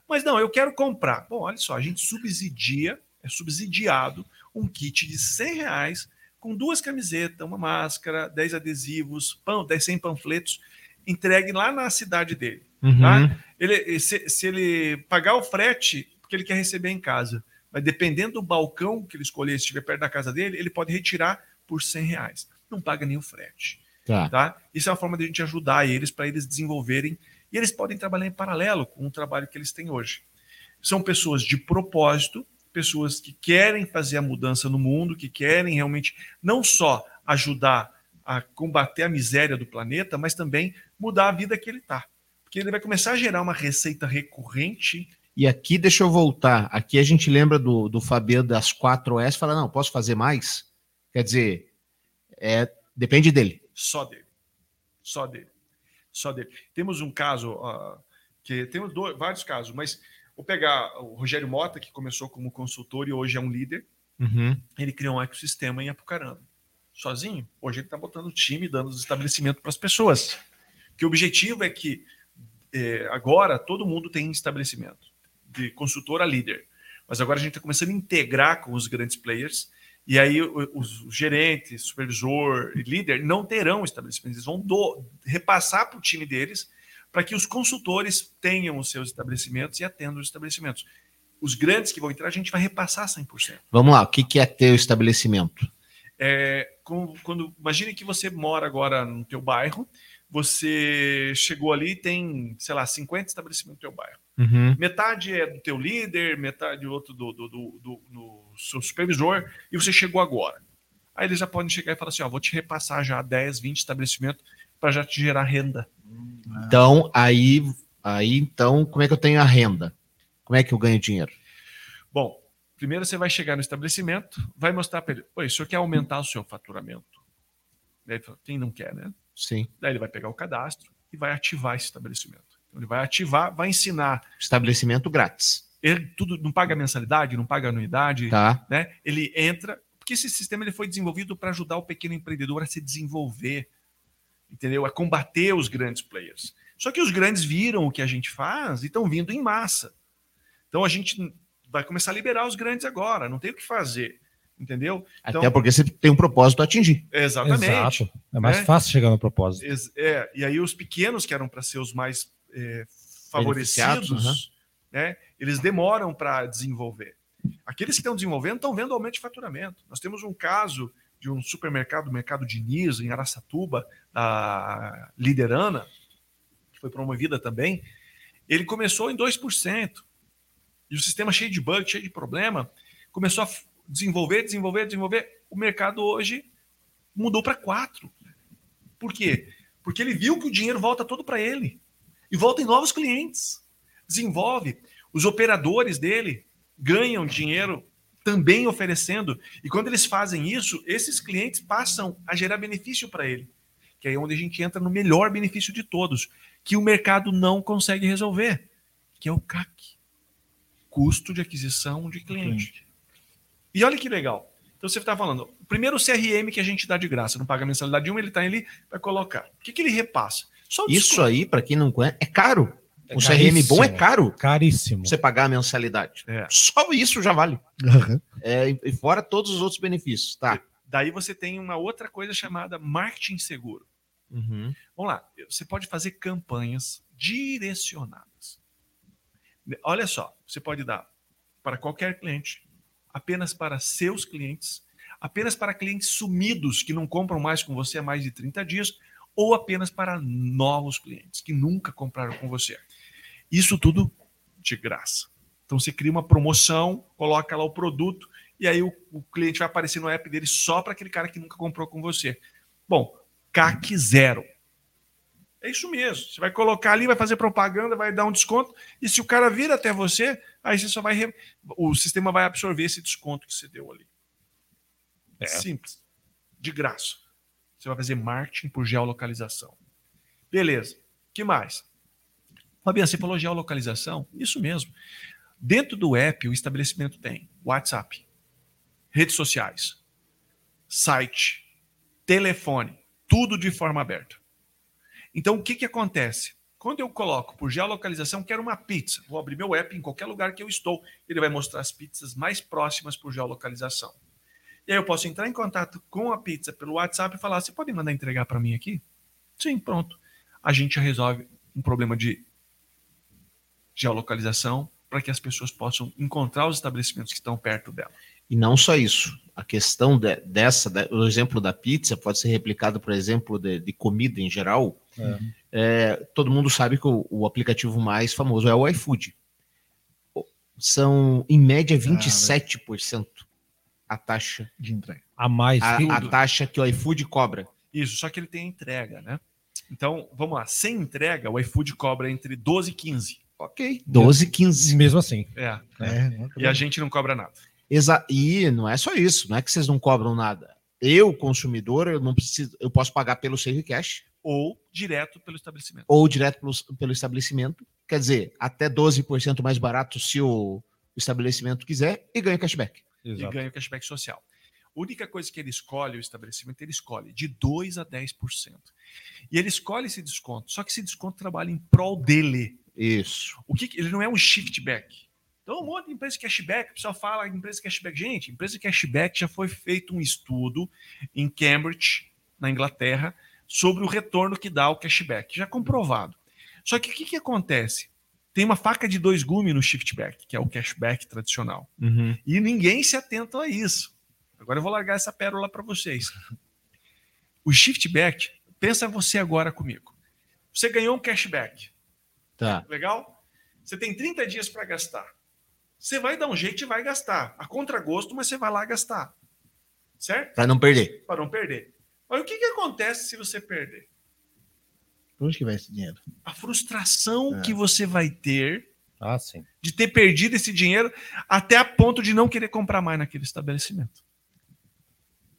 Mas não, eu quero comprar. Bom, olha só, a gente subsidia, é subsidiado um kit de 100 reais com duas camisetas, uma máscara, 10 adesivos, pão, 10, 100 panfletos, entregue lá na cidade dele. Uhum. Tá? Ele, se, se, ele pagar o frete, porque ele quer receber em casa, mas dependendo do balcão que ele escolher, se estiver perto da casa dele, ele pode retirar por 100 reais. Não paga nem o frete. Tá. Tá? Isso é uma forma de a gente ajudar eles para eles desenvolverem e eles podem trabalhar em paralelo com o trabalho que eles têm hoje. São pessoas de propósito, pessoas que querem fazer a mudança no mundo, que querem realmente não só ajudar a combater a miséria do planeta, mas também mudar a vida que ele está. Porque ele vai começar a gerar uma receita recorrente. E aqui, deixa eu voltar. Aqui a gente lembra do, do Fabiano das 4S, fala: não, posso fazer mais? Quer dizer, é, depende dele. Só dele. Só dele. Só dele. Temos um caso, uh, que temos dois, vários casos, mas Vou pegar o Rogério Mota, que começou como consultor e hoje é um líder. Uhum. Ele criou um ecossistema em Apucarana. Sozinho. Hoje ele está botando time, dando os estabelecimentos para as pessoas. Que o objetivo é que é, agora todo mundo tem estabelecimento, de consultor a líder. Mas agora a gente está começando a integrar com os grandes players. E aí os gerentes, supervisor e líder não terão estabelecimentos. Eles vão do, repassar para o time deles para que os consultores tenham os seus estabelecimentos e atendam os estabelecimentos. Os grandes que vão entrar, a gente vai repassar 100%. Vamos lá, o que é ter o estabelecimento? É, quando, quando, imagine que você mora agora no teu bairro, você chegou ali e tem, sei lá, 50 estabelecimentos no teu bairro. Uhum. Metade é do teu líder, metade outro do, do, do, do, do seu supervisor, e você chegou agora. Aí eles já podem chegar e falar assim: ó, vou te repassar já 10, 20 estabelecimentos para já te gerar renda. Então, aí, aí, então, como é que eu tenho a renda? Como é que eu ganho dinheiro? Bom, primeiro você vai chegar no estabelecimento, vai mostrar para ele, oi, o senhor quer aumentar o seu faturamento? Daí ele fala, quem não quer, né? Sim. Daí ele vai pegar o cadastro e vai ativar esse estabelecimento. Então, ele vai ativar, vai ensinar. Estabelecimento grátis. Ele tudo não paga mensalidade, não paga anuidade, tá. né? Ele entra, porque esse sistema ele foi desenvolvido para ajudar o pequeno empreendedor a se desenvolver, entendeu? A combater os grandes players. Só que os grandes viram o que a gente faz e estão vindo em massa. Então a gente vai começar a liberar os grandes agora, não tem o que fazer, entendeu? Então, Até porque você tem um propósito a atingir. Exatamente. Exato. É mais é. fácil chegar no propósito. É, e aí os pequenos, que eram para ser os mais é, favorecidos, uhum. né, eles demoram para desenvolver. Aqueles que estão desenvolvendo estão vendo aumento de faturamento. Nós temos um caso de um supermercado, o mercado Diniz, em Araçatuba, a Liderana, que foi promovida também, ele começou em 2%. E o sistema cheio de bug, cheio de problema, começou a desenvolver, desenvolver, desenvolver. O mercado hoje mudou para 4%. Por quê? Porque ele viu que o dinheiro volta todo para ele. E volta em novos clientes. Desenvolve. Os operadores dele ganham dinheiro também oferecendo. E quando eles fazem isso, esses clientes passam a gerar benefício para ele. Que é onde a gente entra no melhor benefício de todos, que o mercado não consegue resolver, que é o CAC custo de aquisição de cliente. E olha que legal. Então você está falando, o primeiro CRM que a gente dá de graça, não paga mensalidade nenhuma, ele está ali para colocar. O que, que ele repassa? Só Isso aí, para quem não conhece, é caro. É um CRM bom é caro. Caríssimo. Você pagar a mensalidade. É. Só isso já vale. Uhum. É, e fora todos os outros benefícios. Tá. Daí você tem uma outra coisa chamada marketing seguro. Uhum. Vamos lá, você pode fazer campanhas direcionadas. Olha só, você pode dar para qualquer cliente, apenas para seus clientes, apenas para clientes sumidos que não compram mais com você há mais de 30 dias, ou apenas para novos clientes que nunca compraram com você. Isso tudo de graça. Então você cria uma promoção, coloca lá o produto e aí o, o cliente vai aparecer no app dele só para aquele cara que nunca comprou com você. Bom, CAC zero. É isso mesmo. Você vai colocar ali, vai fazer propaganda, vai dar um desconto. E se o cara vir até você, aí você só vai. Re... O sistema vai absorver esse desconto que você deu ali. É, simples. De graça. Você vai fazer marketing por geolocalização. Beleza. que mais? Fabiano, você falou geolocalização? Isso mesmo. Dentro do app, o estabelecimento tem WhatsApp, redes sociais, site, telefone, tudo de forma aberta. Então, o que, que acontece? Quando eu coloco por geolocalização, quero uma pizza. Vou abrir meu app em qualquer lugar que eu estou. Ele vai mostrar as pizzas mais próximas por geolocalização. E aí eu posso entrar em contato com a pizza pelo WhatsApp e falar: você pode mandar entregar para mim aqui? Sim, pronto. A gente resolve um problema de geolocalização para que as pessoas possam encontrar os estabelecimentos que estão perto dela. E não só isso. A questão de, dessa, de, o exemplo da pizza pode ser replicado, por exemplo, de, de comida em geral. É. É, todo mundo sabe que o, o, aplicativo mais famoso é o iFood. São, em média, 27% ah, a taxa de entrega. A mais. A, a, taxa que o iFood cobra. Isso, só que ele tem entrega, né? Então, vamos lá. Sem entrega, o iFood cobra entre 12 e 15. Ok. 12 e 15. Mesmo assim. É. é. E a gente não cobra nada. Exa e não é só isso, não é que vocês não cobram nada. Eu, consumidor, eu não preciso, eu posso pagar pelo Save Cash. Ou direto pelo estabelecimento. Ou direto pelo, pelo estabelecimento. Quer dizer, até 12% mais barato se o, estabelecimento quiser e ganha cashback. Exato. E ganha o cashback social. A única coisa que ele escolhe, o estabelecimento, ele escolhe de 2% a 10%. E ele escolhe esse desconto, só que esse desconto trabalha em prol dele. Isso. O que ele não é um shift back. Então, um monte de empresa de cashback, o pessoal fala empresa de cashback. Gente, empresa de cashback já foi feito um estudo em Cambridge, na Inglaterra, sobre o retorno que dá o cashback, já comprovado. Só que o que, que acontece? Tem uma faca de dois gumes no shiftback, que é o cashback tradicional. Uhum. E ninguém se atenta a isso. Agora eu vou largar essa pérola para vocês. O shiftback, pensa você agora comigo. Você ganhou um cashback. Tá. Legal? Você tem 30 dias para gastar. Você vai dar um jeito e vai gastar. A contragosto, mas você vai lá gastar. Certo? Para não perder. Para não perder. Mas o que, que acontece se você perder? Por onde que vai esse dinheiro? A frustração é. que você vai ter ah, sim. de ter perdido esse dinheiro até a ponto de não querer comprar mais naquele estabelecimento.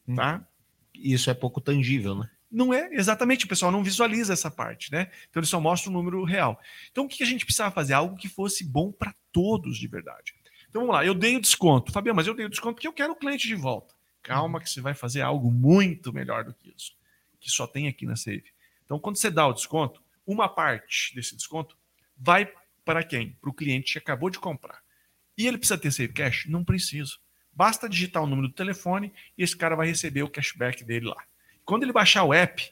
Hum. Tá? Isso é pouco tangível, né? Não é, exatamente. O pessoal não visualiza essa parte, né? Então ele só mostra o número real. Então o que a gente precisava fazer? Algo que fosse bom para todos de verdade. Então vamos lá, eu dei o desconto. Fabiano, mas eu dei o desconto porque eu quero o cliente de volta. Calma que você vai fazer algo muito melhor do que isso, que só tem aqui na Save. Então quando você dá o desconto, uma parte desse desconto vai para quem? Para o cliente que acabou de comprar. E ele precisa ter Save Cash? Não precisa. Basta digitar o número do telefone e esse cara vai receber o cashback dele lá. Quando ele baixar o app,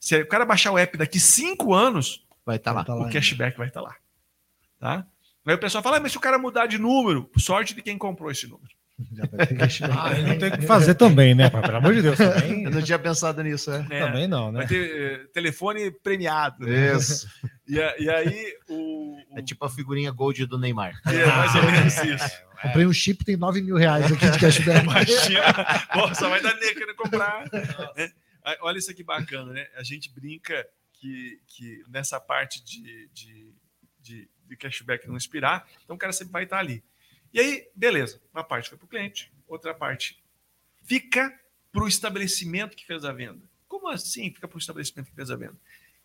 se o cara baixar o app daqui cinco anos, vai estar tá lá. Tá lá. O cashback vai estar tá lá. Tá? Aí o pessoal fala, ah, mas se o cara mudar de número, sorte de quem comprou esse número. ah, não tem o que fazer também, né? Pelo amor de Deus. Também... Eu não tinha pensado nisso, é. é também não, né? Vai ter eh, telefone premiado. Né? Isso. E, e, aí o, o, É tipo a figurinha Gold do Neymar. É, mais ou menos isso. É. Comprei um chip, tem 9 mil reais aqui de cashback. Imagina. Pô, só vai dar querendo comprar. É. Olha isso aqui bacana, né? A gente brinca que, que nessa parte de, de, de, de cashback não expirar, então o cara sempre vai estar ali. E aí, beleza, uma parte foi para o cliente, outra parte fica para o estabelecimento que fez a venda. Como assim fica para o estabelecimento que fez a venda?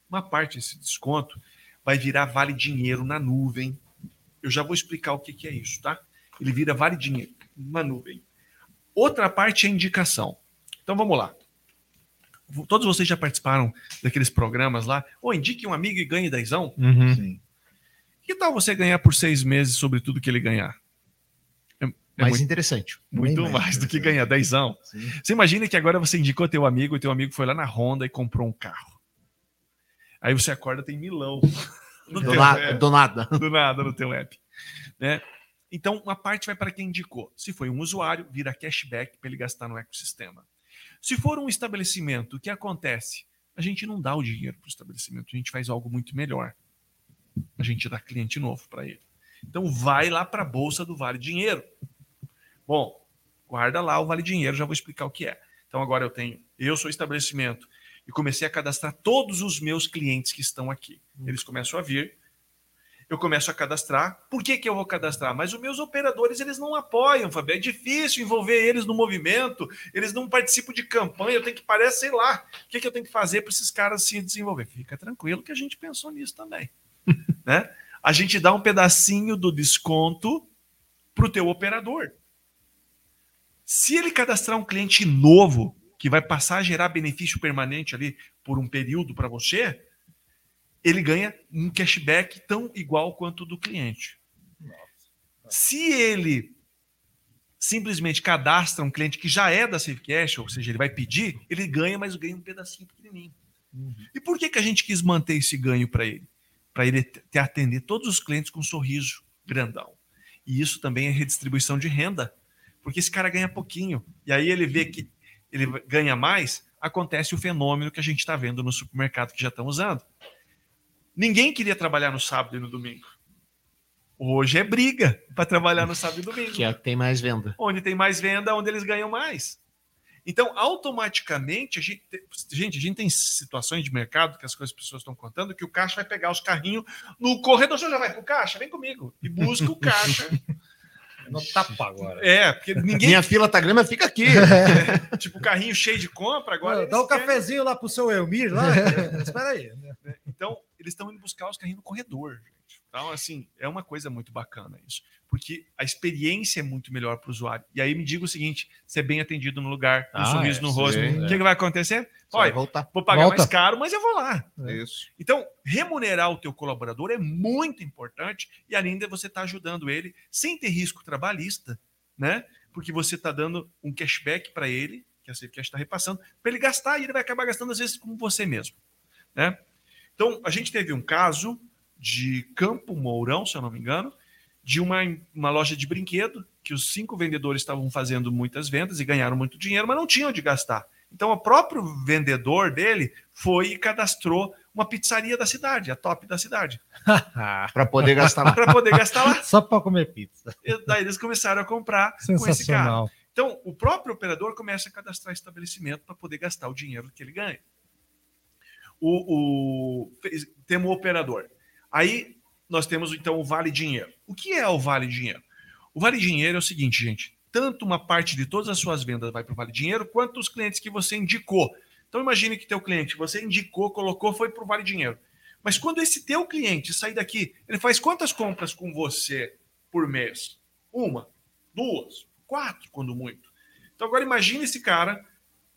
Uma parte desse desconto vai virar vale dinheiro na nuvem. Eu já vou explicar o que, que é isso, tá? Ele vira vale dinheiro na nuvem. Outra parte é indicação. Então vamos lá. Todos vocês já participaram daqueles programas lá? Ou indique um amigo e ganhe dezão? Uhum. Sim. Que tal você ganhar por seis meses sobre tudo que ele ganhar? É, é Mais muito, interessante. muito mais, mais do que ganhar dezão. Sim. Você imagina que agora você indicou teu amigo e teu amigo foi lá na Honda e comprou um carro. Aí você acorda, tem milão. Do, teu na- do nada. do nada no teu app. Né? Então, uma parte vai para quem indicou. Se foi um usuário, vira cashback para ele gastar no ecossistema. Se for um estabelecimento, o que acontece? A gente não dá o dinheiro para o estabelecimento, a gente faz algo muito melhor. A gente dá cliente novo para ele. Então, vai lá para a bolsa do Vale Dinheiro. Bom, guarda lá o Vale Dinheiro, já vou explicar o que é. Então, agora eu tenho, eu sou estabelecimento e comecei a cadastrar todos os meus clientes que estão aqui. Eles começam a vir, eu começo a cadastrar. Por que, que eu vou cadastrar? Mas os meus operadores eles não apoiam, Fabio. É difícil envolver eles no movimento, eles não participam de campanha. Eu tenho que parecer, sei lá, o que, que eu tenho que fazer para esses caras se desenvolver. Fica tranquilo que a gente pensou nisso também. né? A gente dá um pedacinho do desconto para o teu operador. Se ele cadastrar um cliente novo que vai passar a gerar benefício permanente ali por um período para você, ele ganha um cashback tão igual quanto o do cliente. Se ele simplesmente cadastra um cliente que já é da SafeCash, ou seja, ele vai pedir, ele ganha, mas ganha um pedacinho pequenininho. E por que, que a gente quis manter esse ganho para ele? Para ele ter atender todos os clientes com um sorriso grandão. E isso também é redistribuição de renda, porque esse cara ganha pouquinho. E aí ele vê que ele ganha mais, acontece o fenômeno que a gente está vendo no supermercado que já estão usando. Ninguém queria trabalhar no sábado e no domingo. Hoje é briga para trabalhar no sábado e domingo. Que é o que tem mais venda. Onde tem mais venda, onde eles ganham mais. Então, automaticamente, a gente, gente, a gente tem situações de mercado que as coisas as pessoas estão contando que o caixa vai pegar os carrinhos no corredor. Você já vai pro caixa? Vem comigo. E busca o caixa. No tapa agora. É, porque ninguém. Minha fila tá grande, fica aqui. Tipo, carrinho cheio de compra, agora. Dá um querem- cafezinho lá pro seu Elmir lá. Espera aí. Então, eles estão indo buscar os carrinhos no corredor, gente. Então, assim, é uma coisa muito bacana isso. Porque a experiência é muito melhor para o usuário. E aí me diga o seguinte: ser bem atendido no lugar, um Ah, sorriso é, no rosto. sim, O que, que vai acontecer? Vai Olha, voltar. vou pagar Volta. mais caro, mas eu vou lá. Isso. Então, remunerar o teu colaborador é muito importante e ainda você está ajudando ele sem ter risco trabalhista, né? Porque você está dando um cashback para ele, que a Safecast está repassando, para ele gastar e ele vai acabar gastando às vezes com você mesmo, né? Então, a gente teve um caso de Campo Mourão, se eu não me engano, de uma, uma loja de brinquedo que os cinco vendedores estavam fazendo muitas vendas e ganharam muito dinheiro, mas não tinham onde gastar. Então, o próprio vendedor dele foi e cadastrou uma pizzaria da cidade, a top da cidade, Para poder gastar lá. para poder gastar lá. Só para comer pizza. E daí eles começaram a comprar com esse cara. Sensacional. Então, o próprio operador começa a cadastrar estabelecimento para poder gastar o dinheiro que ele ganha. O, o- temos o operador. Aí nós temos então o Vale Dinheiro. O que é o Vale Dinheiro? O Vale Dinheiro é o seguinte, gente. Tanto uma parte de todas as suas vendas vai para o Vale Dinheiro, quanto os clientes que você indicou. Então imagine que teu cliente, você indicou, colocou, foi para o Vale Dinheiro. Mas quando esse teu cliente sair daqui, ele faz quantas compras com você por mês? Uma, duas, quatro, quando muito. Então agora imagine esse cara,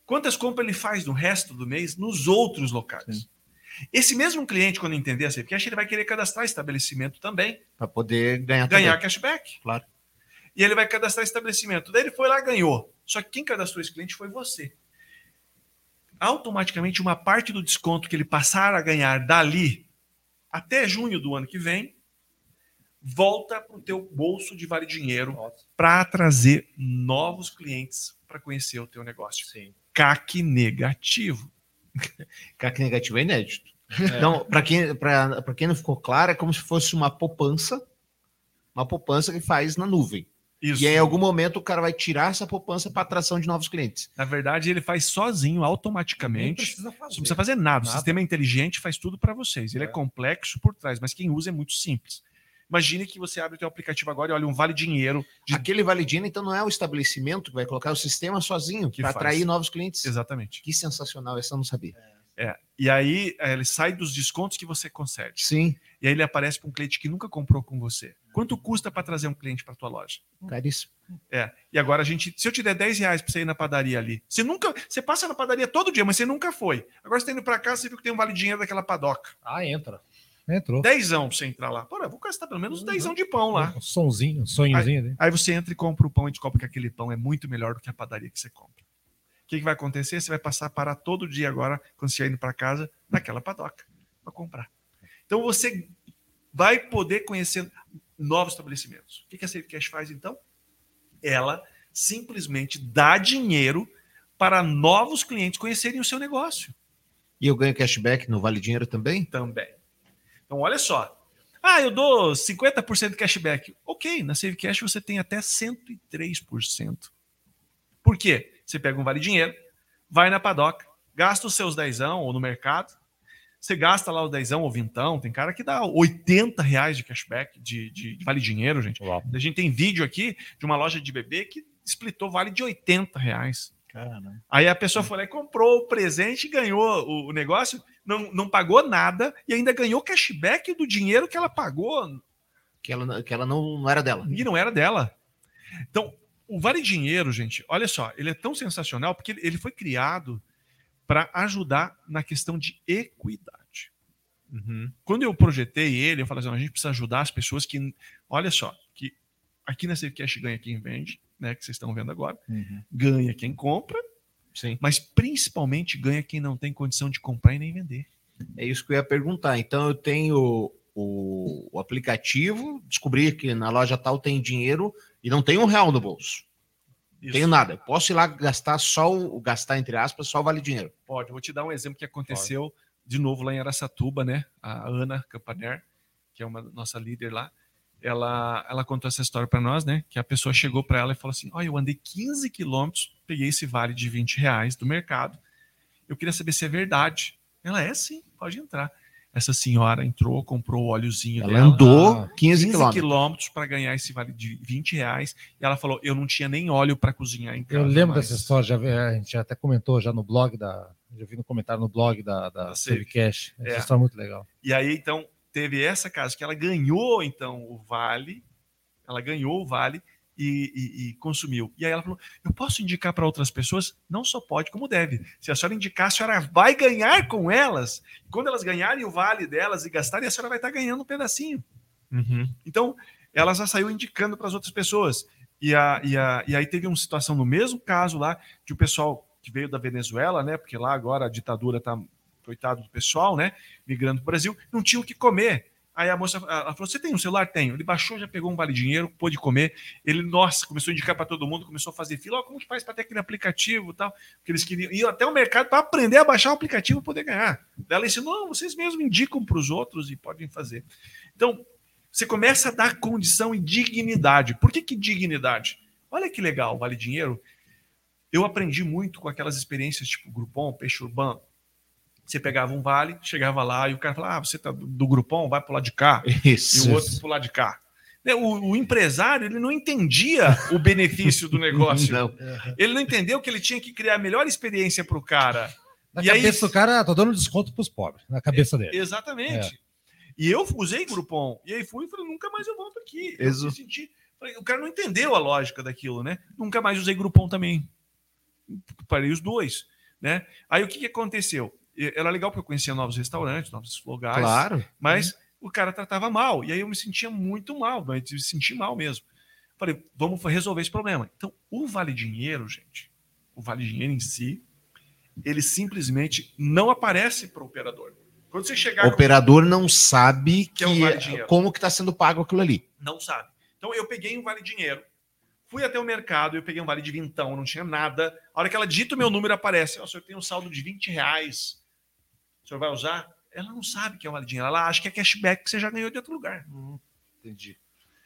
quantas compras ele faz no resto do mês nos outros locais. Esse mesmo cliente, quando entender a Safecast, ele vai querer cadastrar estabelecimento também, Para poder ganhar ganhar também. cashback. Claro. E ele vai cadastrar estabelecimento. Daí ele foi lá e ganhou. Só que quem cadastrou esse cliente foi você. Automaticamente, uma parte do desconto que ele passar a ganhar dali até junho do ano que vem volta para o teu bolso de vale dinheiro para trazer novos clientes para conhecer o teu negócio. Sim. CAC negativo. CAC negativo é inédito. Então, para quem, pra- pra quem não ficou claro, é como se fosse uma poupança, uma poupança que faz na nuvem. Isso. E aí, em algum momento o cara vai tirar essa poupança para atração de novos clientes. Na verdade, ele faz sozinho, automaticamente. precisa não precisa fazer nada. O Nada. sistema inteligente faz tudo para vocês. Ele é. É. complexo por trás, mas quem usa é muito simples. Imagine que você abre o teu aplicativo agora e olha um vale dinheiro de Aquele Vale Dinheiro, então, não é o estabelecimento que vai colocar o sistema sozinho Que para atrair novos clientes. Exatamente. Que sensacional, essa eu não sabia. É. E aí eh, ele sai dos descontos que você concede. Sim, E aí ele aparece para um cliente que nunca comprou com você. Quanto custa para trazer um cliente para tua loja? caríssimo. É. E agora a gente, se eu te der 10 reais para você ir na padaria ali, você nunca, você passa na padaria todo dia, mas você nunca foi. Agora você tá indo para cá, você viu que tem um vale dinheiro daquela padoca. Ah, entra. Entrou. Dezão pra você entrar lá. Pô, eu vou gastar pelo menos dezão de pão lá. Um sonzinho, um sonhozinho ali. Aí você entra e compra o pão e descobre que aquele pão é muito melhor do que a padaria que você compra. O que, que vai acontecer? Você vai passar a parar todo dia agora, quando você estiver indo para casa, naquela padoca para comprar. Então você vai poder conhecer novos estabelecimentos. O que, que a Savecash faz então? Ela simplesmente dá dinheiro para novos clientes conhecerem o seu negócio E eu ganho cashback no Vale Dinheiro também? também. Então, olha só. Ah, eu dou 50% de cashback. Ok, na Save Cash você tem até 103%. Por quê? Você pega um vale dinheiro, vai na padoca, gasta os seus dezão ou no mercado, você gasta lá o dezão ou vintão, tem cara que dá 80 reais de cashback, de, de- de vale dinheiro, gente. Uau. A gente tem vídeo aqui de uma loja de bebê que splitou vale de 80 reais. Caramba. Aí a pessoa foi lá e comprou o presente, ganhou o, negócio, não, não pagou nada e ainda ganhou cashback do dinheiro que ela pagou Que ela, que ela não, não era dela. e não era dela. Então, o Vale Dinheiro, gente, olha só, ele é tão sensacional porque ele- foi criado para ajudar na questão de equidade. Quando eu projetei ele, eu falei assim, "Não, a gente precisa ajudar as pessoas que, olha só, que aqui na Cash ganha quem vende, né, que vocês estão vendo agora, Uhum. ganha quem compra, Sim. mas principalmente ganha quem não tem condição de comprar e nem vender. É isso que eu ia perguntar. Então eu tenho o, o aplicativo, descobri que na loja tal tem dinheiro e não tenho um real no bolso. Isso. Tenho nada. Eu posso ir lá gastar só o gastar, entre aspas, só o Vale Dinheiro. Pode, vou te dar um exemplo que aconteceu de novo lá em Araçatuba, né? A Ana Campaner, que é uma nossa líder lá, ela, ela contou essa história para nós, né? Que a pessoa chegou para ela e falou assim: Olha, eu andei 15 quilômetros, peguei esse vale de 20 reais do mercado. Eu queria saber se é verdade. Ela é sim, pode entrar. Essa senhora entrou, comprou o óleozinho Ela dela. andou ah, 15 15 quilômetros. para ganhar esse vale de 20 reais. E ela falou: Eu não tinha nem óleo para cozinhar em casa. Eu lembro mas- dessa história, já, a gente até comentou já no blog da. Já vi no comentário no blog da, da Da Save Cash. Essa É. história é muito legal. E aí, então, teve essa casa que ela ganhou, então, o vale, ela ganhou o vale e, e- e consumiu. E aí ela falou: eu posso indicar para outras pessoas? Não só pode, como deve. Se a senhora indicar, a senhora vai ganhar com elas. Quando elas ganharem o vale delas e gastarem, a senhora vai estar ganhando um pedacinho. Então, ela já saiu indicando para as outras pessoas. E, a, e, a, e aí teve uma situação no mesmo caso lá, de o pessoal que veio da Venezuela, né? Porque lá agora a ditadura tá, coitado do pessoal, né? Migrando para o Brasil, não tinha o que comer. Aí a moça ela falou: Você tem um celular? Tenho. Ele baixou, já pegou um vale dinheiro, pôde comer. Ele, nossa, começou a indicar para todo mundo, começou a fazer fila. Ó, como que faz para ter aquele aplicativo tal? Porque eles queriam ir até o mercado para aprender a baixar o aplicativo e poder ganhar. Daí ela ensinou: Não, vocês mesmos indicam para os outros e podem fazer. Então, você começa a dar condição e dignidade. Por que, que dignidade? Olha que legal, vale dinheiro. Eu aprendi muito com aquelas experiências tipo Groupon, Peixe Urbano. Você pegava um vale, chegava lá e o cara falava: Ah, você tá do, Groupon, vai pro lado de cá. E Isso. o outro pro lado de cá. Né, O, o empresário ele não entendia o benefício do negócio. Não. Ele não entendeu que ele tinha que criar a melhor experiência para o cara. Na E aí- cabeça do cara, tô dando desconto pros pobres. Na cabeça dele. Exatamente. E eu usei Groupon. E aí fui e falei, nunca mais eu volto aqui. Eu Exu. senti. falei, o cara não entendeu a lógica daquilo, né? Nunca mais usei Groupon também. Parei os dois, né? Aí o que, que aconteceu? Era legal porque eu conhecia novos restaurantes, novos lugares, Claro. mas o cara tratava mal. E aí eu me sentia muito mal, mas me senti mal mesmo. Falei, vamos resolver esse problema. Então, o Vale Dinheiro, gente, o Vale Dinheiro em si, ele simplesmente não aparece para o operador. Quando você chegar O operador não sabe Que é um que- Vale Dinheiro. como que está sendo pago aquilo ali. Não sabe. Então eu peguei um vale dinheiro, fui até o mercado, eu peguei um vale de vintão, não tinha nada. A hora que ela digita o meu número, aparece: Ó, o senhor tem um saldo de 20 reais. Senhor vai usar? Ela não sabe que é um vale dinheiro, ela acha que é cashback que você já ganhou de outro lugar. Entendi.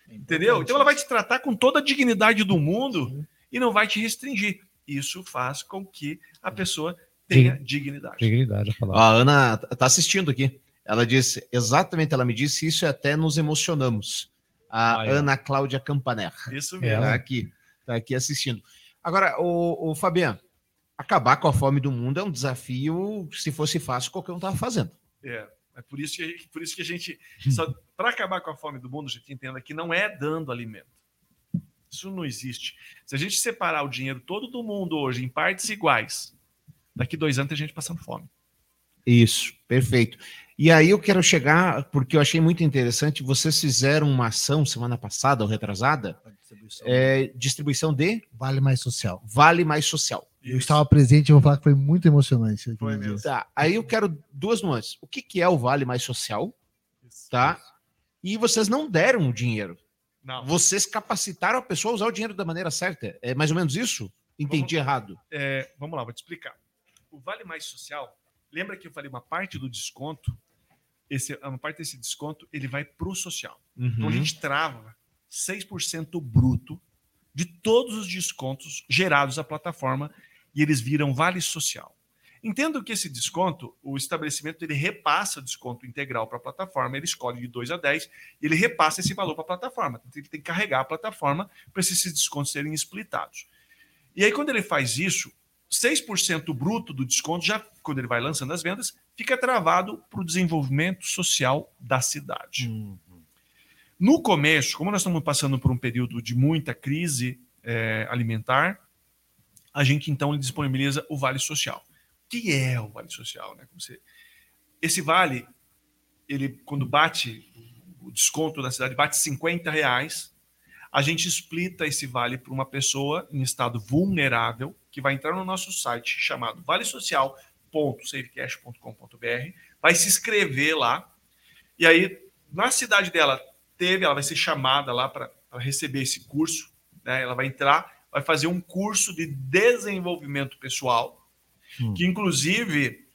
Entendeu? Então ela vai te tratar com toda a dignidade do mundo e não vai te restringir. Isso faz com que a pessoa tenha dignidade. Dignidade, a palavra. a Ana tá assistindo aqui. Ela disse exatamente, ela me disse isso e até nos emocionamos. A Ah, é. Ana Cláudia Campaner. Isso É, mesmo. Tá aqui, tá aqui assistindo. Agora, o, o Fabiano, acabar com a fome do mundo é um desafio. Se fosse fácil, qualquer um estava fazendo. É, é por isso que, por isso que a gente. Para acabar com a fome do mundo, a gente entenda que não é dando alimento. Isso não existe. Se a gente separar o dinheiro todo do mundo hoje em partes iguais, daqui dois anos tem gente passando fome. Isso, perfeito. E aí eu quero chegar, porque eu achei muito interessante, vocês fizeram uma ação semana passada ou retrasada, é, distribuição de Vale mais social. Vale Mais Social. Eu estava presente, eu vou falar que foi muito emocionante. Foi mesmo. Tá, aí eu quero duas nuances. O que, que é o Vale Mais Social, tá? E vocês não deram o dinheiro. Não. Vocês capacitaram a pessoa a usar o dinheiro da maneira certa. É mais ou menos isso? Entendi errado. É, vamos lá, vou te explicar. O Vale Mais Social, lembra que eu falei uma parte do desconto? Esse, uma parte desse desconto ele vai para o social. Então a Uhum. gente trava 6% bruto de todos os descontos gerados à plataforma e eles viram Vale Social. Entendo que esse desconto, o estabelecimento ele repassa o desconto integral para a plataforma, ele escolhe de 2 a 10 e ele repassa esse valor para a plataforma. Então ele tem que carregar a plataforma para esses descontos serem splitados. E aí, quando ele faz isso, 6% bruto do desconto, já quando ele vai lançando as vendas, fica travado para o desenvolvimento social da cidade. No começo, como nós estamos passando por um período de muita crise eh, alimentar, a gente então disponibiliza o Vale Social. O que é o Vale Social? Né? Você- Esse vale, ele quando bate o desconto da cidade, bate 50 reais, a gente explita esse vale para uma pessoa em estado vulnerável que vai entrar no nosso site chamado valesocial.savecash.com.br, vai se inscrever lá e aí na cidade dela teve, ela vai ser chamada lá para receber esse curso, né? Ela vai entrar, vai fazer um curso de desenvolvimento pessoal, Hum. que inclusive,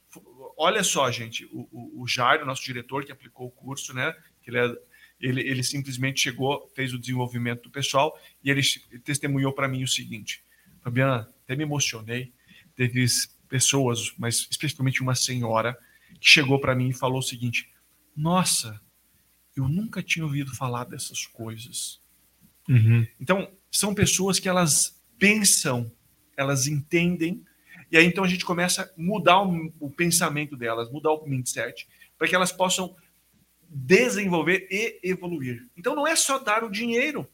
olha só, gente, o, o, o Jairo, nosso diretor que aplicou o curso, né? Que ele, é- ele, ele simplesmente chegou, fez o desenvolvimento do pessoal e ele testemunhou para mim o seguinte: Fabiana, até me emocionei. Teve pessoas, mas especificamente uma senhora, que chegou para mim e falou o seguinte: Nossa, eu nunca tinha ouvido falar dessas coisas. Então, são pessoas que elas pensam, elas entendem, e aí então a gente começa a mudar o, o pensamento delas, mudar o mindset, para que elas possam desenvolver e evoluir. Então não é só dar o dinheiro.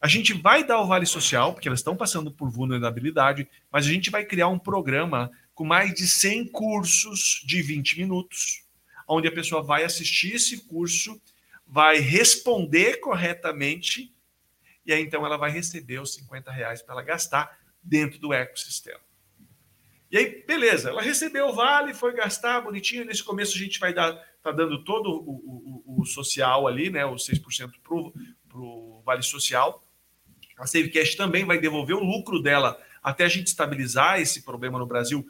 A gente vai dar o vale social, porque elas estão passando por vulnerabilidade, mas a gente vai criar um programa com mais de 100 cursos de 20 minutos, onde a pessoa vai assistir esse curso, vai responder corretamente, e aí então ela vai receber os 50 reais para ela gastar dentro do ecossistema. E aí, beleza, ela recebeu o vale, foi gastar bonitinho. Nesse começo a gente vai dar, tá dando todo o, o, o social ali, né? Os 6% pro, pro Vale Social. A Savecash também vai devolver o lucro dela até a gente estabilizar esse problema no Brasil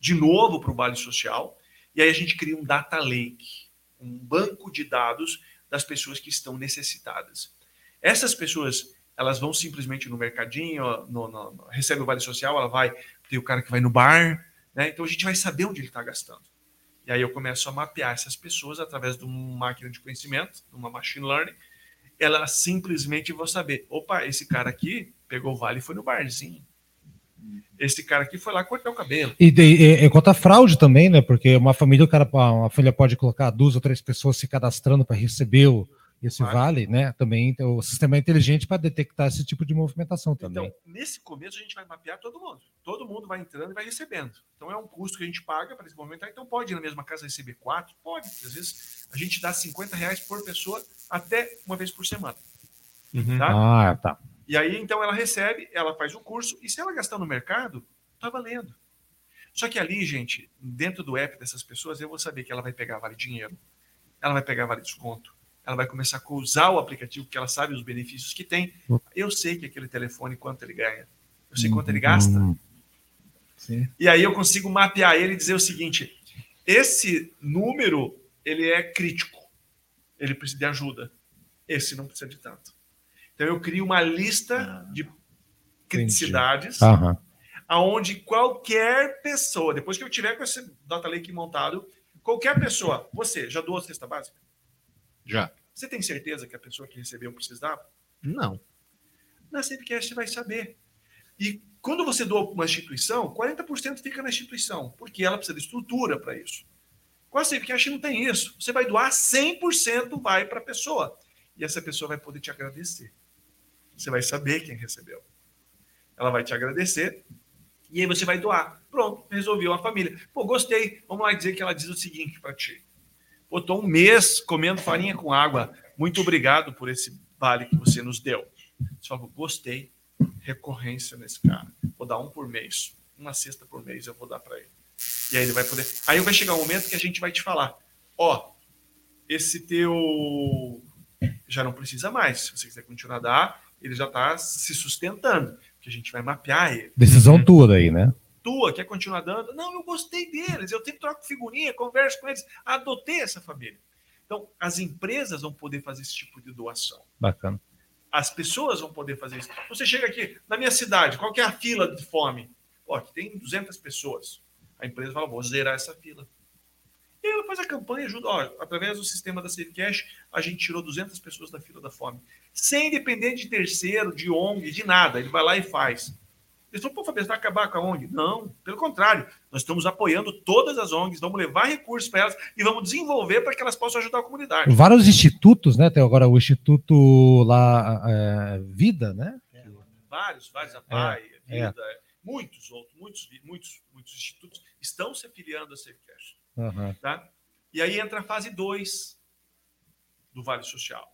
de novo para o Vale Social. E aí a gente cria um data lake, um banco de dados das pessoas que estão necessitadas. Essas pessoas, elas vão simplesmente no mercadinho, no, no, no, recebe o Vale Social, ela vai, tem o cara que vai no bar, né? Então a gente vai saber onde ele está gastando. E aí eu começo a mapear essas pessoas através de uma máquina de conhecimento, de uma machine learning. Ela simplesmente vai saber, opa, esse cara aqui pegou o vale e foi no barzinho. Esse cara aqui foi lá cortar o cabelo. E, e, e contra a fraude também, né? Porque uma família, o cara, uma família pode colocar duas ou três pessoas se cadastrando para receber o, esse Claro. vale, né? Também o sistema é inteligente para detectar esse tipo de movimentação também. Então, nesse começo, a gente vai mapear todo mundo. Todo mundo vai entrando e vai recebendo. Então, é um custo que a gente paga para esse movimentar. Então, pode ir na mesma casa receber quatro? Pode. Às vezes, a gente dá 50 reais por pessoa até uma vez por semana. Tá? Ah, tá. E aí, então, ela recebe, ela faz o curso, e se ela gastar no mercado, tá valendo. Só que ali, gente, dentro do app dessas pessoas, eu vou saber que ela vai pegar vale dinheiro, ela vai pegar vale desconto, ela vai começar a usar o aplicativo, porque ela sabe os benefícios que tem. Eu sei que aquele telefone, quanto ele ganha. Eu sei quanto ele gasta. Hum. Sim. E aí eu consigo mapear ele e dizer o seguinte: esse número ele é crítico, ele precisa de ajuda. Esse não precisa de tanto. Então eu crio uma lista de criticidades, aonde qualquer pessoa, depois que eu tiver com esse data lake montado, qualquer pessoa, você já doou a cesta básica? Já. Você tem certeza que a pessoa que recebeu precisava? Não. Na Safecast você vai saber. E quando você doa para uma instituição, 40% fica na instituição, porque ela precisa de estrutura para isso. Com a Safecast não tem isso. Você vai doar 100% vai para a pessoa. E essa pessoa vai poder te agradecer. Você vai saber quem recebeu. Ela vai te agradecer e aí você vai doar. Pronto, resolveu a família. Pô, gostei. Vamos lá dizer que ela diz o seguinte para ti. Pô, tô um mês comendo farinha com água. Muito obrigado por esse vale que você nos deu. Você fala, gostei. Recorrência nesse cara. Vou dar um por mês. Uma cesta por mês eu vou dar para ele. E aí ele vai poder. Aí vai chegar um momento que a gente vai te falar: ó, esse teu já não precisa mais. Se você quiser continuar a dar, ele já está se sustentando. Que a gente vai mapear ele. Decisão tua daí, né? Tua, quer continuar dando? Não, eu gostei deles, eu tenho troco figurinha, converso com eles, adotei essa família. Então, as empresas vão poder fazer esse tipo de doação. Bacana. As pessoas vão poder fazer isso. Você chega aqui, na minha cidade, qual que é a fila de fome? Ó, aqui tem 200 pessoas. A empresa fala, vou zerar essa fila. E ela faz a campanha, ajuda. Ó, através do sistema da SafeCash, a gente tirou 200 pessoas da fila da fome. Sem depender de terceiro, de ONG, de nada. Ele vai lá e faz. Eles falam, pô, Fabio, vai acabar com a ONG? Não, pelo contrário. Nós estamos apoiando todas as ONGs, vamos levar recursos para elas e vamos desenvolver para que elas possam ajudar a comunidade. Vários institutos, né? Tem agora o Instituto lá, é, Vida, né? Vários, vários, a PAI, é, Vida, é. muitos outros, muitos, muitos, muitos institutos estão se afiliando a SafeCash. Uhum. Tá? E aí entra a fase 2 do Vale Social.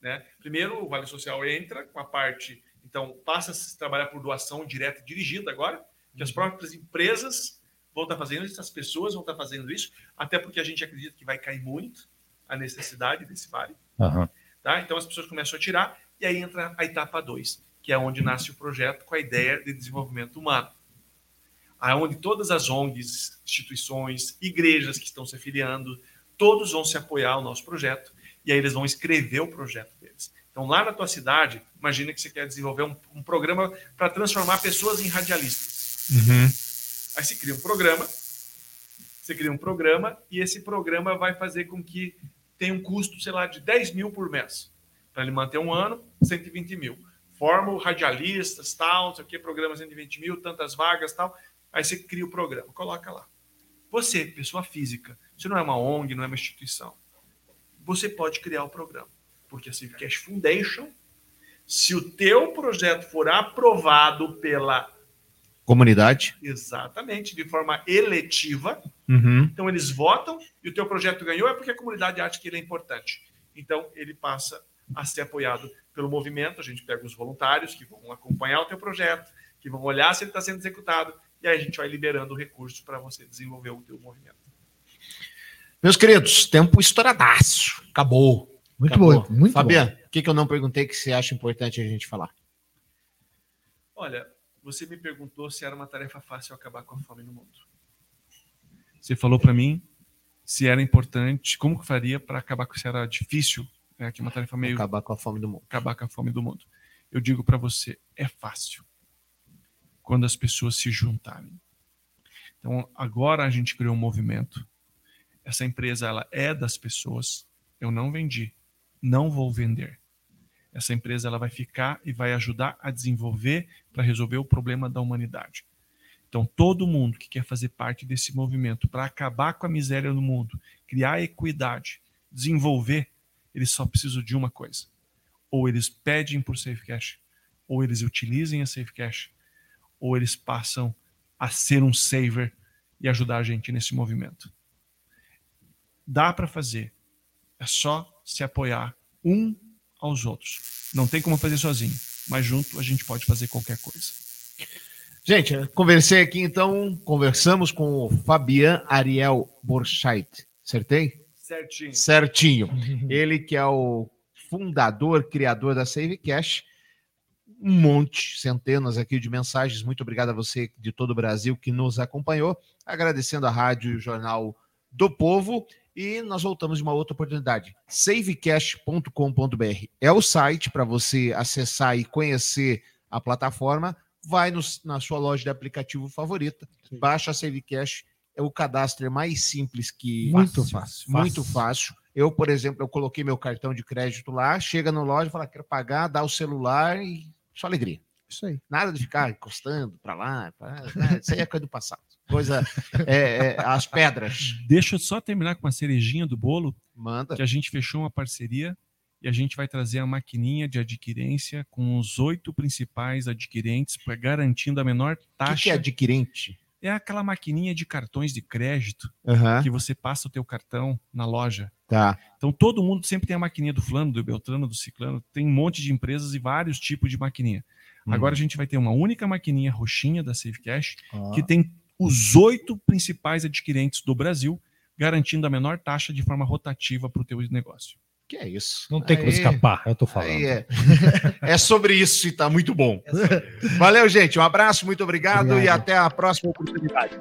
Né? Primeiro, o Vale Social entra com a parte, então passa a se trabalhar por doação direta e dirigida agora, que as próprias empresas vão estar fazendo isso, as pessoas vão estar fazendo isso, até porque a gente acredita que vai cair muito a necessidade desse vale. Uhum. Tá? Então as pessoas começam a tirar, e aí entra a etapa 2, que é onde nasce o projeto com a ideia de desenvolvimento humano aonde todas as ONGs, instituições, igrejas que estão se afiliando, todos vão se apoiar ao nosso projeto e aí eles vão escrever o projeto deles. Então, lá na tua cidade, imagina que você quer desenvolver um, um programa para transformar pessoas em radialistas. Uhum. Aí você cria um programa, você cria um programa e esse programa vai fazer com que tenha um custo, sei lá, de 10 mil por mês. Para ele manter um ano, 120 mil. Forma radialistas, tal, isso aqui, programa 120 mil, tantas vagas, tal. Aí você cria o programa, coloca lá. Você, pessoa física, você não é uma ONG, não é uma instituição. Você pode criar o programa. Porque a Civicash Foundation, se o teu projeto for aprovado pela comunidade, exatamente, de forma eletiva, uhum. então eles votam e o teu projeto ganhou é porque a comunidade acha que ele é importante. Então ele passa a ser apoiado pelo movimento. A gente pega os voluntários que vão acompanhar o teu projeto, que vão olhar se ele está sendo executado e aí a gente vai liberando recursos para você desenvolver o teu movimento. Meus queridos, tempo estouradaço. Acabou. Muito Acabou. bom, muito Fabiano, o que, que eu não perguntei que você acha importante a gente falar? Olha, você me perguntou se era uma tarefa fácil acabar com a fome no mundo. Você falou para mim se era importante, como que faria para acabar com se era difícil, né, que é uma tarefa meio Acabar com a fome do mundo. acabar com a fome do mundo. Eu digo para você, é fácil quando as pessoas se juntarem. Então, agora a gente criou um movimento. Essa empresa ela é das pessoas. Eu não vendi, não vou vender. Essa empresa ela vai ficar e vai ajudar a desenvolver para resolver o problema da humanidade. Então, todo mundo que quer fazer parte desse movimento para acabar com a miséria no mundo, criar equidade, desenvolver, eles só precisam de uma coisa. Ou eles pedem por Safe Cash, ou eles utilizem a Safe Cash, ou eles passam a ser um saver e ajudar a gente nesse movimento. Dá para fazer. É só se apoiar um aos outros. Não tem como fazer sozinho, mas junto a gente pode fazer qualquer coisa. Gente, conversei aqui então, conversamos com o Fabian Ariel Borcheit. Acertei? Certinho. Certinho. Ele que é o fundador, criador da Save Cash. Um monte, centenas aqui de mensagens. Muito obrigado a você de todo o Brasil que nos acompanhou. Agradecendo a rádio e o Jornal do Povo. E nós voltamos de uma outra oportunidade. Savecash.com.br é o site para você acessar e conhecer a plataforma. Vai no- na sua loja de aplicativo favorita, baixa a Savecash. É o cadastro mais simples que Muito fácil. muito fácil. Eu, por exemplo, eu coloquei meu cartão de crédito lá, chega no loja, fala, quero pagar, dá o celular e só alegria. Isso aí. Nada de ficar encostando para lá, pra né? isso aí é coisa do passado. Coisa, é, é, as pedras. Deixa eu só terminar com uma cerejinha do bolo, Manda. que a gente fechou uma parceria e a gente vai trazer a maquininha de adquirência com os oito principais adquirentes, garantindo a menor O que, taxa. que é adquirente? É aquela maquininha de cartões de crédito Aham. que você passa o teu cartão na loja. Tá. Então todo mundo sempre tem a maquininha do fulano, do Beltrano, do Ciclano, tem um monte de empresas e vários tipos de maquininha. Agora a gente vai ter uma única maquininha roxinha da Save Cash que tem os oito principais adquirentes do Brasil, garantindo a menor taxa de forma rotativa para o teu negócio. Que é isso? Não tem como Aí- escapar, eu tô falando. É. é sobre isso e tá muito bom. Valeu, gente. Um abraço, muito obrigado, Obrigado. e até a próxima oportunidade.